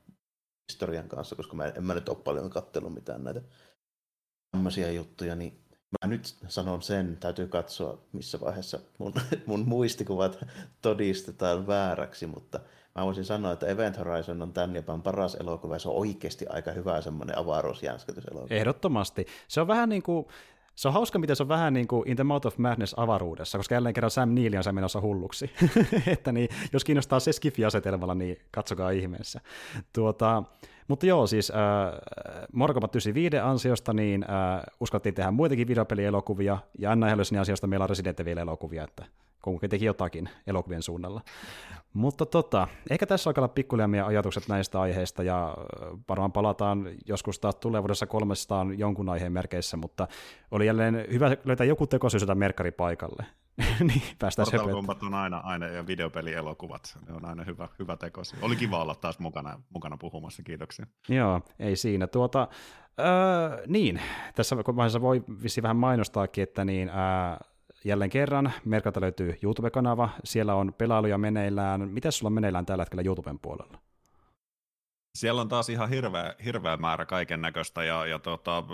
historian kanssa, koska mä en, en mä nyt ole paljon kattellut mitään näitä tämmöisiä juttuja, niin mä nyt sanon sen, täytyy katsoa missä vaiheessa mun, [laughs] mun muistikuvat todistetaan vääräksi, mutta mä voisin sanoa, että Event Horizon on tämän jopa paras elokuva, ja se on oikeasti aika hyvä semmoinen avaruusjänskätyselokuva. Ehdottomasti. Se on vähän niin kuin, se on hauska, miten se on vähän niin kuin In the Mouth of Madness avaruudessa, koska jälleen kerran Sam Neill on menossa hulluksi. [laughs] että niin, jos kiinnostaa se Skifi-asetelmalla, niin katsokaa ihmeessä. Tuota, mutta joo, siis äh, Morkomat 95 ansiosta niin äh, uskottiin tehdä muitakin videopelielokuvia, ja Anna Hellosin ansiosta meillä on Resident Evil-elokuvia, että kumminkin teki jotakin elokuvien suunnalla. Mutta tota, ehkä tässä alkaa olla pikkulia meidän ajatukset näistä aiheista, ja varmaan palataan joskus taas tulevaisuudessa kolmestaan jonkun aiheen merkeissä, mutta oli jälleen hyvä löytää joku tekosyys merkkari paikalle. [laughs] niin, päästään Mortal on aina, aina, ja videopelielokuvat, ne on aina hyvä, hyvä tekosi. Oli kiva olla taas mukana, mukana puhumassa, kiitoksia. Joo, ei siinä. Tuota, öö, niin, tässä vaiheessa voi vissi vähän mainostaakin, että niin, öö, jälleen kerran, Merkalta löytyy YouTube-kanava, siellä on pelailuja meneillään. Mitä sulla on meneillään tällä hetkellä YouTuben puolella? Siellä on taas ihan hirveä, hirveä määrä kaiken näköistä ja, ja tota,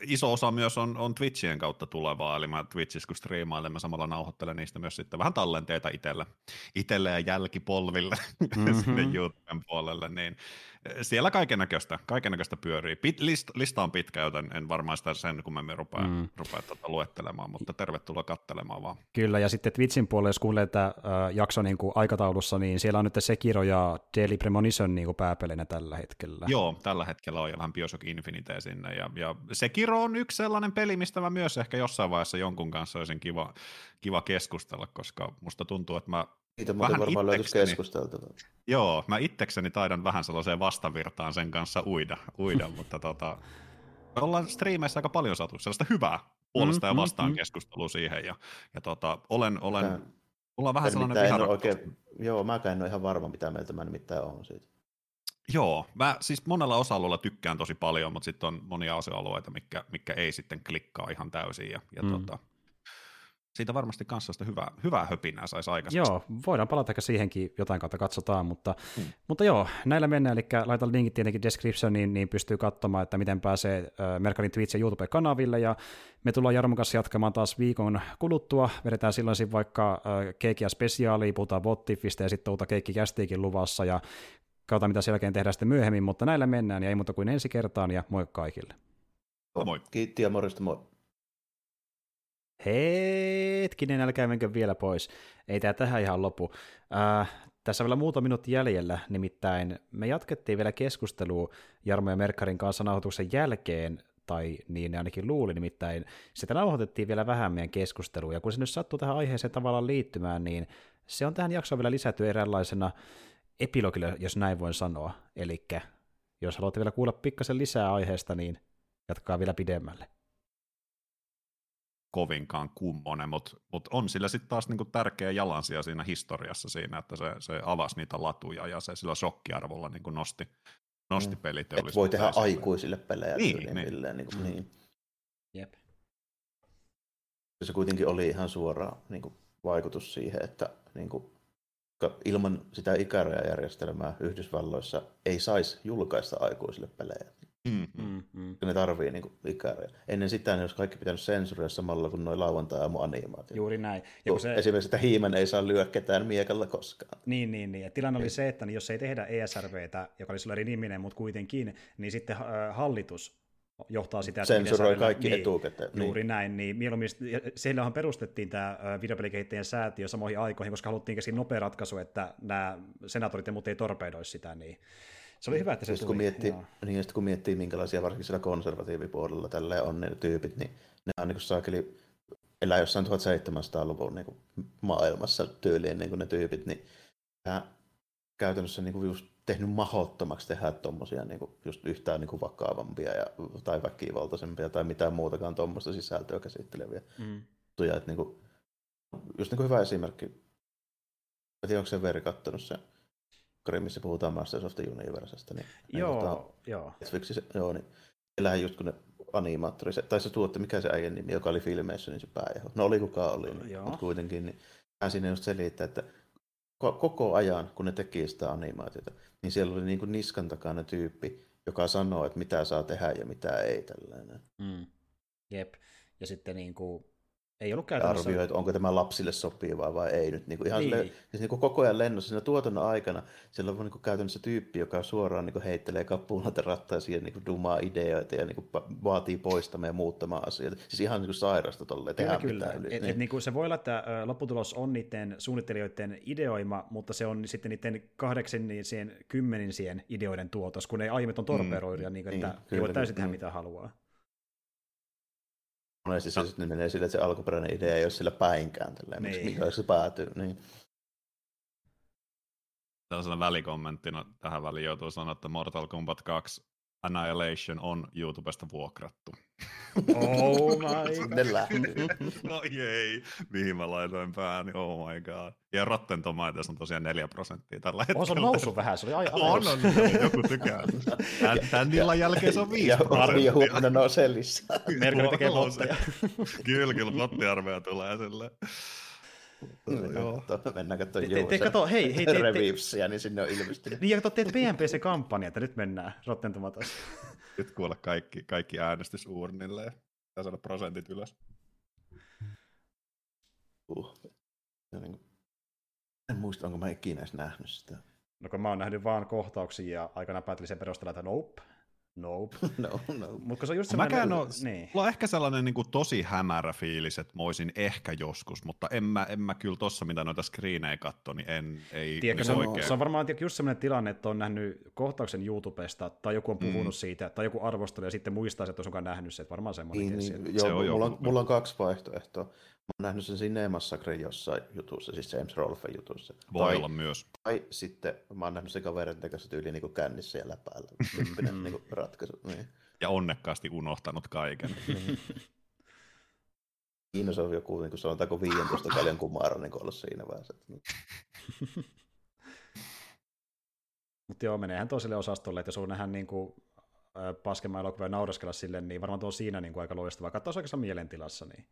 iso osa myös on, on Twitchien kautta tulevaa, eli mä Twitchissä kun striimailen, mä samalla nauhoittelen niistä myös sitten vähän tallenteita itselle, itselle ja jälkipolville [laughs] mm-hmm. sinne YouTuben puolelle, niin siellä kaiken näköistä, kaiken näköistä pyörii. Pit, list, lista on pitkä, joten en varmaan sitä sen kun me rupea, mm. rupea tuota luettelemaan, mutta tervetuloa katselemaan vaan. Kyllä, ja sitten Twitchin puolella, jos kuulee että äh, jakso niin kuin aikataulussa, niin siellä on nyt Sekiro ja Daily Premonition niin kuin pääpelinä tällä hetkellä. Joo, tällä hetkellä on ja vähän Bioshock Infinite sinne, ja, ja Sekiro on yksi sellainen peli, mistä mä myös ehkä jossain vaiheessa jonkun kanssa olisin kiva, kiva keskustella, koska musta tuntuu, että mä Niitä muuten varmaan löytyisi keskusteltavaa. Joo, mä itsekseni taidan vähän sellaiseen vastavirtaan sen kanssa uida, uida [laughs] mutta tota, me ollaan striimeissä aika paljon saatu sellaista hyvää puolesta mm, ja vastaan mm, keskustelua siihen. Ja, ja tota, olen, olen, Tää, ollaan vähän sellainen en oikein, Joo, mä en ole ihan varma, mitä meiltä mä nimittäin on siitä. Joo, mä siis monella osa-alueella tykkään tosi paljon, mutta sitten on monia osa-alueita, mikä, mikä ei sitten klikkaa ihan täysin. Ja, ja mm. tota, siitä varmasti kanssa sitä hyvää, hyvää höpinää saisi aikaiseksi. Joo, voidaan palata siihenkin jotain kautta katsotaan, mutta, hmm. mutta joo, näillä mennään, eli laitan linkit tietenkin descriptioniin, niin pystyy katsomaan, että miten pääsee äh, Merkalin Twitch ja YouTube-kanaville, ja me tullaan Jarmon kanssa jatkamaan taas viikon kuluttua, vedetään silloin vaikka äh, keikkiä spesiaalia, puhutaan Bottifista ja sitten uutta keikkikästiikin luvassa, ja katsotaan mitä sen jälkeen tehdään sitten myöhemmin, mutta näillä mennään, ja ei muuta kuin ensi kertaan, ja moi kaikille. Moi. Kiitti ja morjesta, moi. Hetkinen, älkää menkö vielä pois. Ei tämä tähän ihan lopu. Äh, tässä on vielä muutama minuutti jäljellä, nimittäin me jatkettiin vielä keskustelua Jarmo ja Merkkarin kanssa nauhoituksen jälkeen, tai niin ne ainakin luuli, nimittäin sitä nauhoitettiin vielä vähän meidän keskustelua, ja kun se nyt sattuu tähän aiheeseen tavallaan liittymään, niin se on tähän jaksoon vielä lisätty eräänlaisena epilogilla, jos näin voin sanoa. Eli jos haluatte vielä kuulla pikkasen lisää aiheesta, niin jatkaa vielä pidemmälle kovinkaan kummonen, mutta mut on sillä sitten taas niinku tärkeä jalansia siinä historiassa siinä, että se, se avasi niitä latuja ja se sillä shokkiarvolla niinku nosti, nosti mm. peliteollisuutta. voi tehdä aikuisille pelejä. Niin, niin. Milleen, niin, mm. niin. Jep. Se kuitenkin oli ihan suora niin kuin, vaikutus siihen, että niin kuin, ilman sitä ikärajajärjestelmää Yhdysvalloissa ei saisi julkaista aikuisille pelejä. Mm, mm, mm. Ne tarvii niin kuin, ikäraja. Ennen sitä ne olisi kaikki pitänyt sensuroida samalla kuin noin lauantai-aamu animaatio. Juuri näin. Ja se... Esimerkiksi, että hiiman ei saa lyödä ketään miekalla koskaan. Niin, niin, niin. Ja tilanne oli se, että jos ei tehdä ESRVtä, joka oli eri niminen, mutta kuitenkin, niin sitten äh, hallitus johtaa sitä, että Sensuroi kaikki niin, etukäteen. Juuri niin. näin, niin mieluummin, perustettiin tämä videopelikehittäjien säätiö samoihin aikoihin, koska haluttiin käsin nopea ratkaisu, että nämä senaatorit ja muut ei torpedoisi sitä, niin se oli hyvä, että se tuli. Kun miettii, niin, ja kun miettii, minkälaisia varsinkin siellä konservatiivipuolella tällä on ne tyypit, niin ne on niin saakeli elää jossain 1700-luvun niin kuin maailmassa tyyliin niin kuin ne tyypit, niin tämä käytännössä niin kuin just tehnyt mahottomaksi tehdä tuommoisia niin just yhtään niin kuin vakavampia ja, tai väkivaltaisempia tai mitään muutakaan tuommoista sisältöä käsitteleviä mm. Tuja, että niin kuin, just niin kuin hyvä esimerkki. En tiedä, onko se Veri kattonut sen missä puhutaan Masters of the Universesta. Niin, joo, tota, joo. Netflixissä, joo, niin Siellähän just kun ne animaattori, tai se tuotti, mikä se äijän nimi, joka oli filmeissä, niin se pääjeho. No oli kuka oli, niin, mutta kuitenkin, niin hän sinne just selittää, että koko ajan, kun ne teki sitä animaatiota, niin siellä oli niin kuin niskan takana tyyppi, joka sanoo, että mitä saa tehdä ja mitä ei tällainen. Mm. Jep. Ja sitten niin kuin, ei ollut käytännössä... Arvioi, että onko tämä lapsille sopivaa vai ei nyt. Niin kuin ihan niin. Sille, siis niin kuin koko ajan lennossa siinä tuotannon aikana siellä on niin kuin käytännössä tyyppi, joka suoraan niin kuin heittelee kappuloita rattaisiin ja niin kuin dumaa ideoita ja niin kuin vaatii poistamaan ja muuttamaan asioita. Siis ihan niin kuin sairasta tolleen. Kyllä, kyllä. Et, niin. Et, niin kuin se voi olla, että lopputulos on niiden suunnittelijoiden ideoima, mutta se on sitten niiden kahdeksanisien, kymmenisien ideoiden tuotos, kun ne aiemmin on torperoiduja, mm, niin kuin, että niin, kyllä, ei voi täysin tehdä mitä haluaa. Monesti se no. sitten menee sille, että se alkuperäinen idea ei ole sillä päinkään, tälleen, niin. mikä se päätyy. Niin. Tällaisena välikommenttina tähän väliin joutuu sanoa, että Mortal Kombat 2 Annihilation on YouTubesta vuokrattu. Oh my [laughs] god. no ei, mihin mä laitoin pääni, oh my god. Ja Rotten Tomatoes on tosiaan 4 prosenttia tällä hetkellä. On se on noussut vähän, se oli aivan On, on, joku [laughs] tykkää. Tän, tän illan jälkeen se on 5 prosenttia. Ja huomenna nousee lisää. Merkuri tekee botteja. kyllä, kyllä bottiarmeja tulee silleen. [laughs] Mennään katsomaan Juusen te, kato, hei, hei, te, Revivesia, niin sinne on ilmestynyt. Niin, ja kato, teet PNPC-kampanja, että nyt mennään Rotten Tomatoes. [laughs] Nyt kuulla kaikki, kaikki äänestysuurnille ja saada prosentit ylös. Uh. Niin en muista, onko mä ikinä edes nähnyt sitä. No kun mä oon nähnyt vaan kohtauksia ja aikana päättelin sen perusteella, että nope, Nope. [laughs] no, no. Mutta se on just sellainen... Mäkään on, niin. Mulla on ehkä sellainen niin kuin, tosi hämärä fiilis, että mä olisin ehkä joskus, mutta en mä, en mä kyllä tossa, mitä noita screenejä katso, niin en, ei Tiedätkö, se, on, se on varmaan tiedätkö, just sellainen tilanne, että on nähnyt kohtauksen YouTubesta, tai joku on mm. puhunut mm. siitä, tai joku arvostelu, ja sitten muistaa, että on nähnyt se, että varmaan semmoinen niin, niin, joo, se on mulla, on, mulla on kaksi vaihtoehtoa. Mä oon nähnyt sen Cinemassacre jossain jutussa, siis James Rolfen jutussa. Voi tai, olla myös. Tai sitten mä oon nähnyt se kaverin kanssa tyyli niin kännissä ja läpäällä. Tyyppinen niin ratkaisu. Niin. Ja onnekkaasti unohtanut kaiken. [laughs] Siinä se on joku, niin kuin sanotaanko 15 kaljan kumara niin olla siinä vaiheessa. Mutta joo, meneehän toiselle osastolle, että jos on nähdä niin kuin, paskemman elokuvaa ja nauraskella sille, niin varmaan tuo on siinä niin kuin aika loistavaa. Katsoisi oikeastaan mielentilassa. Niin.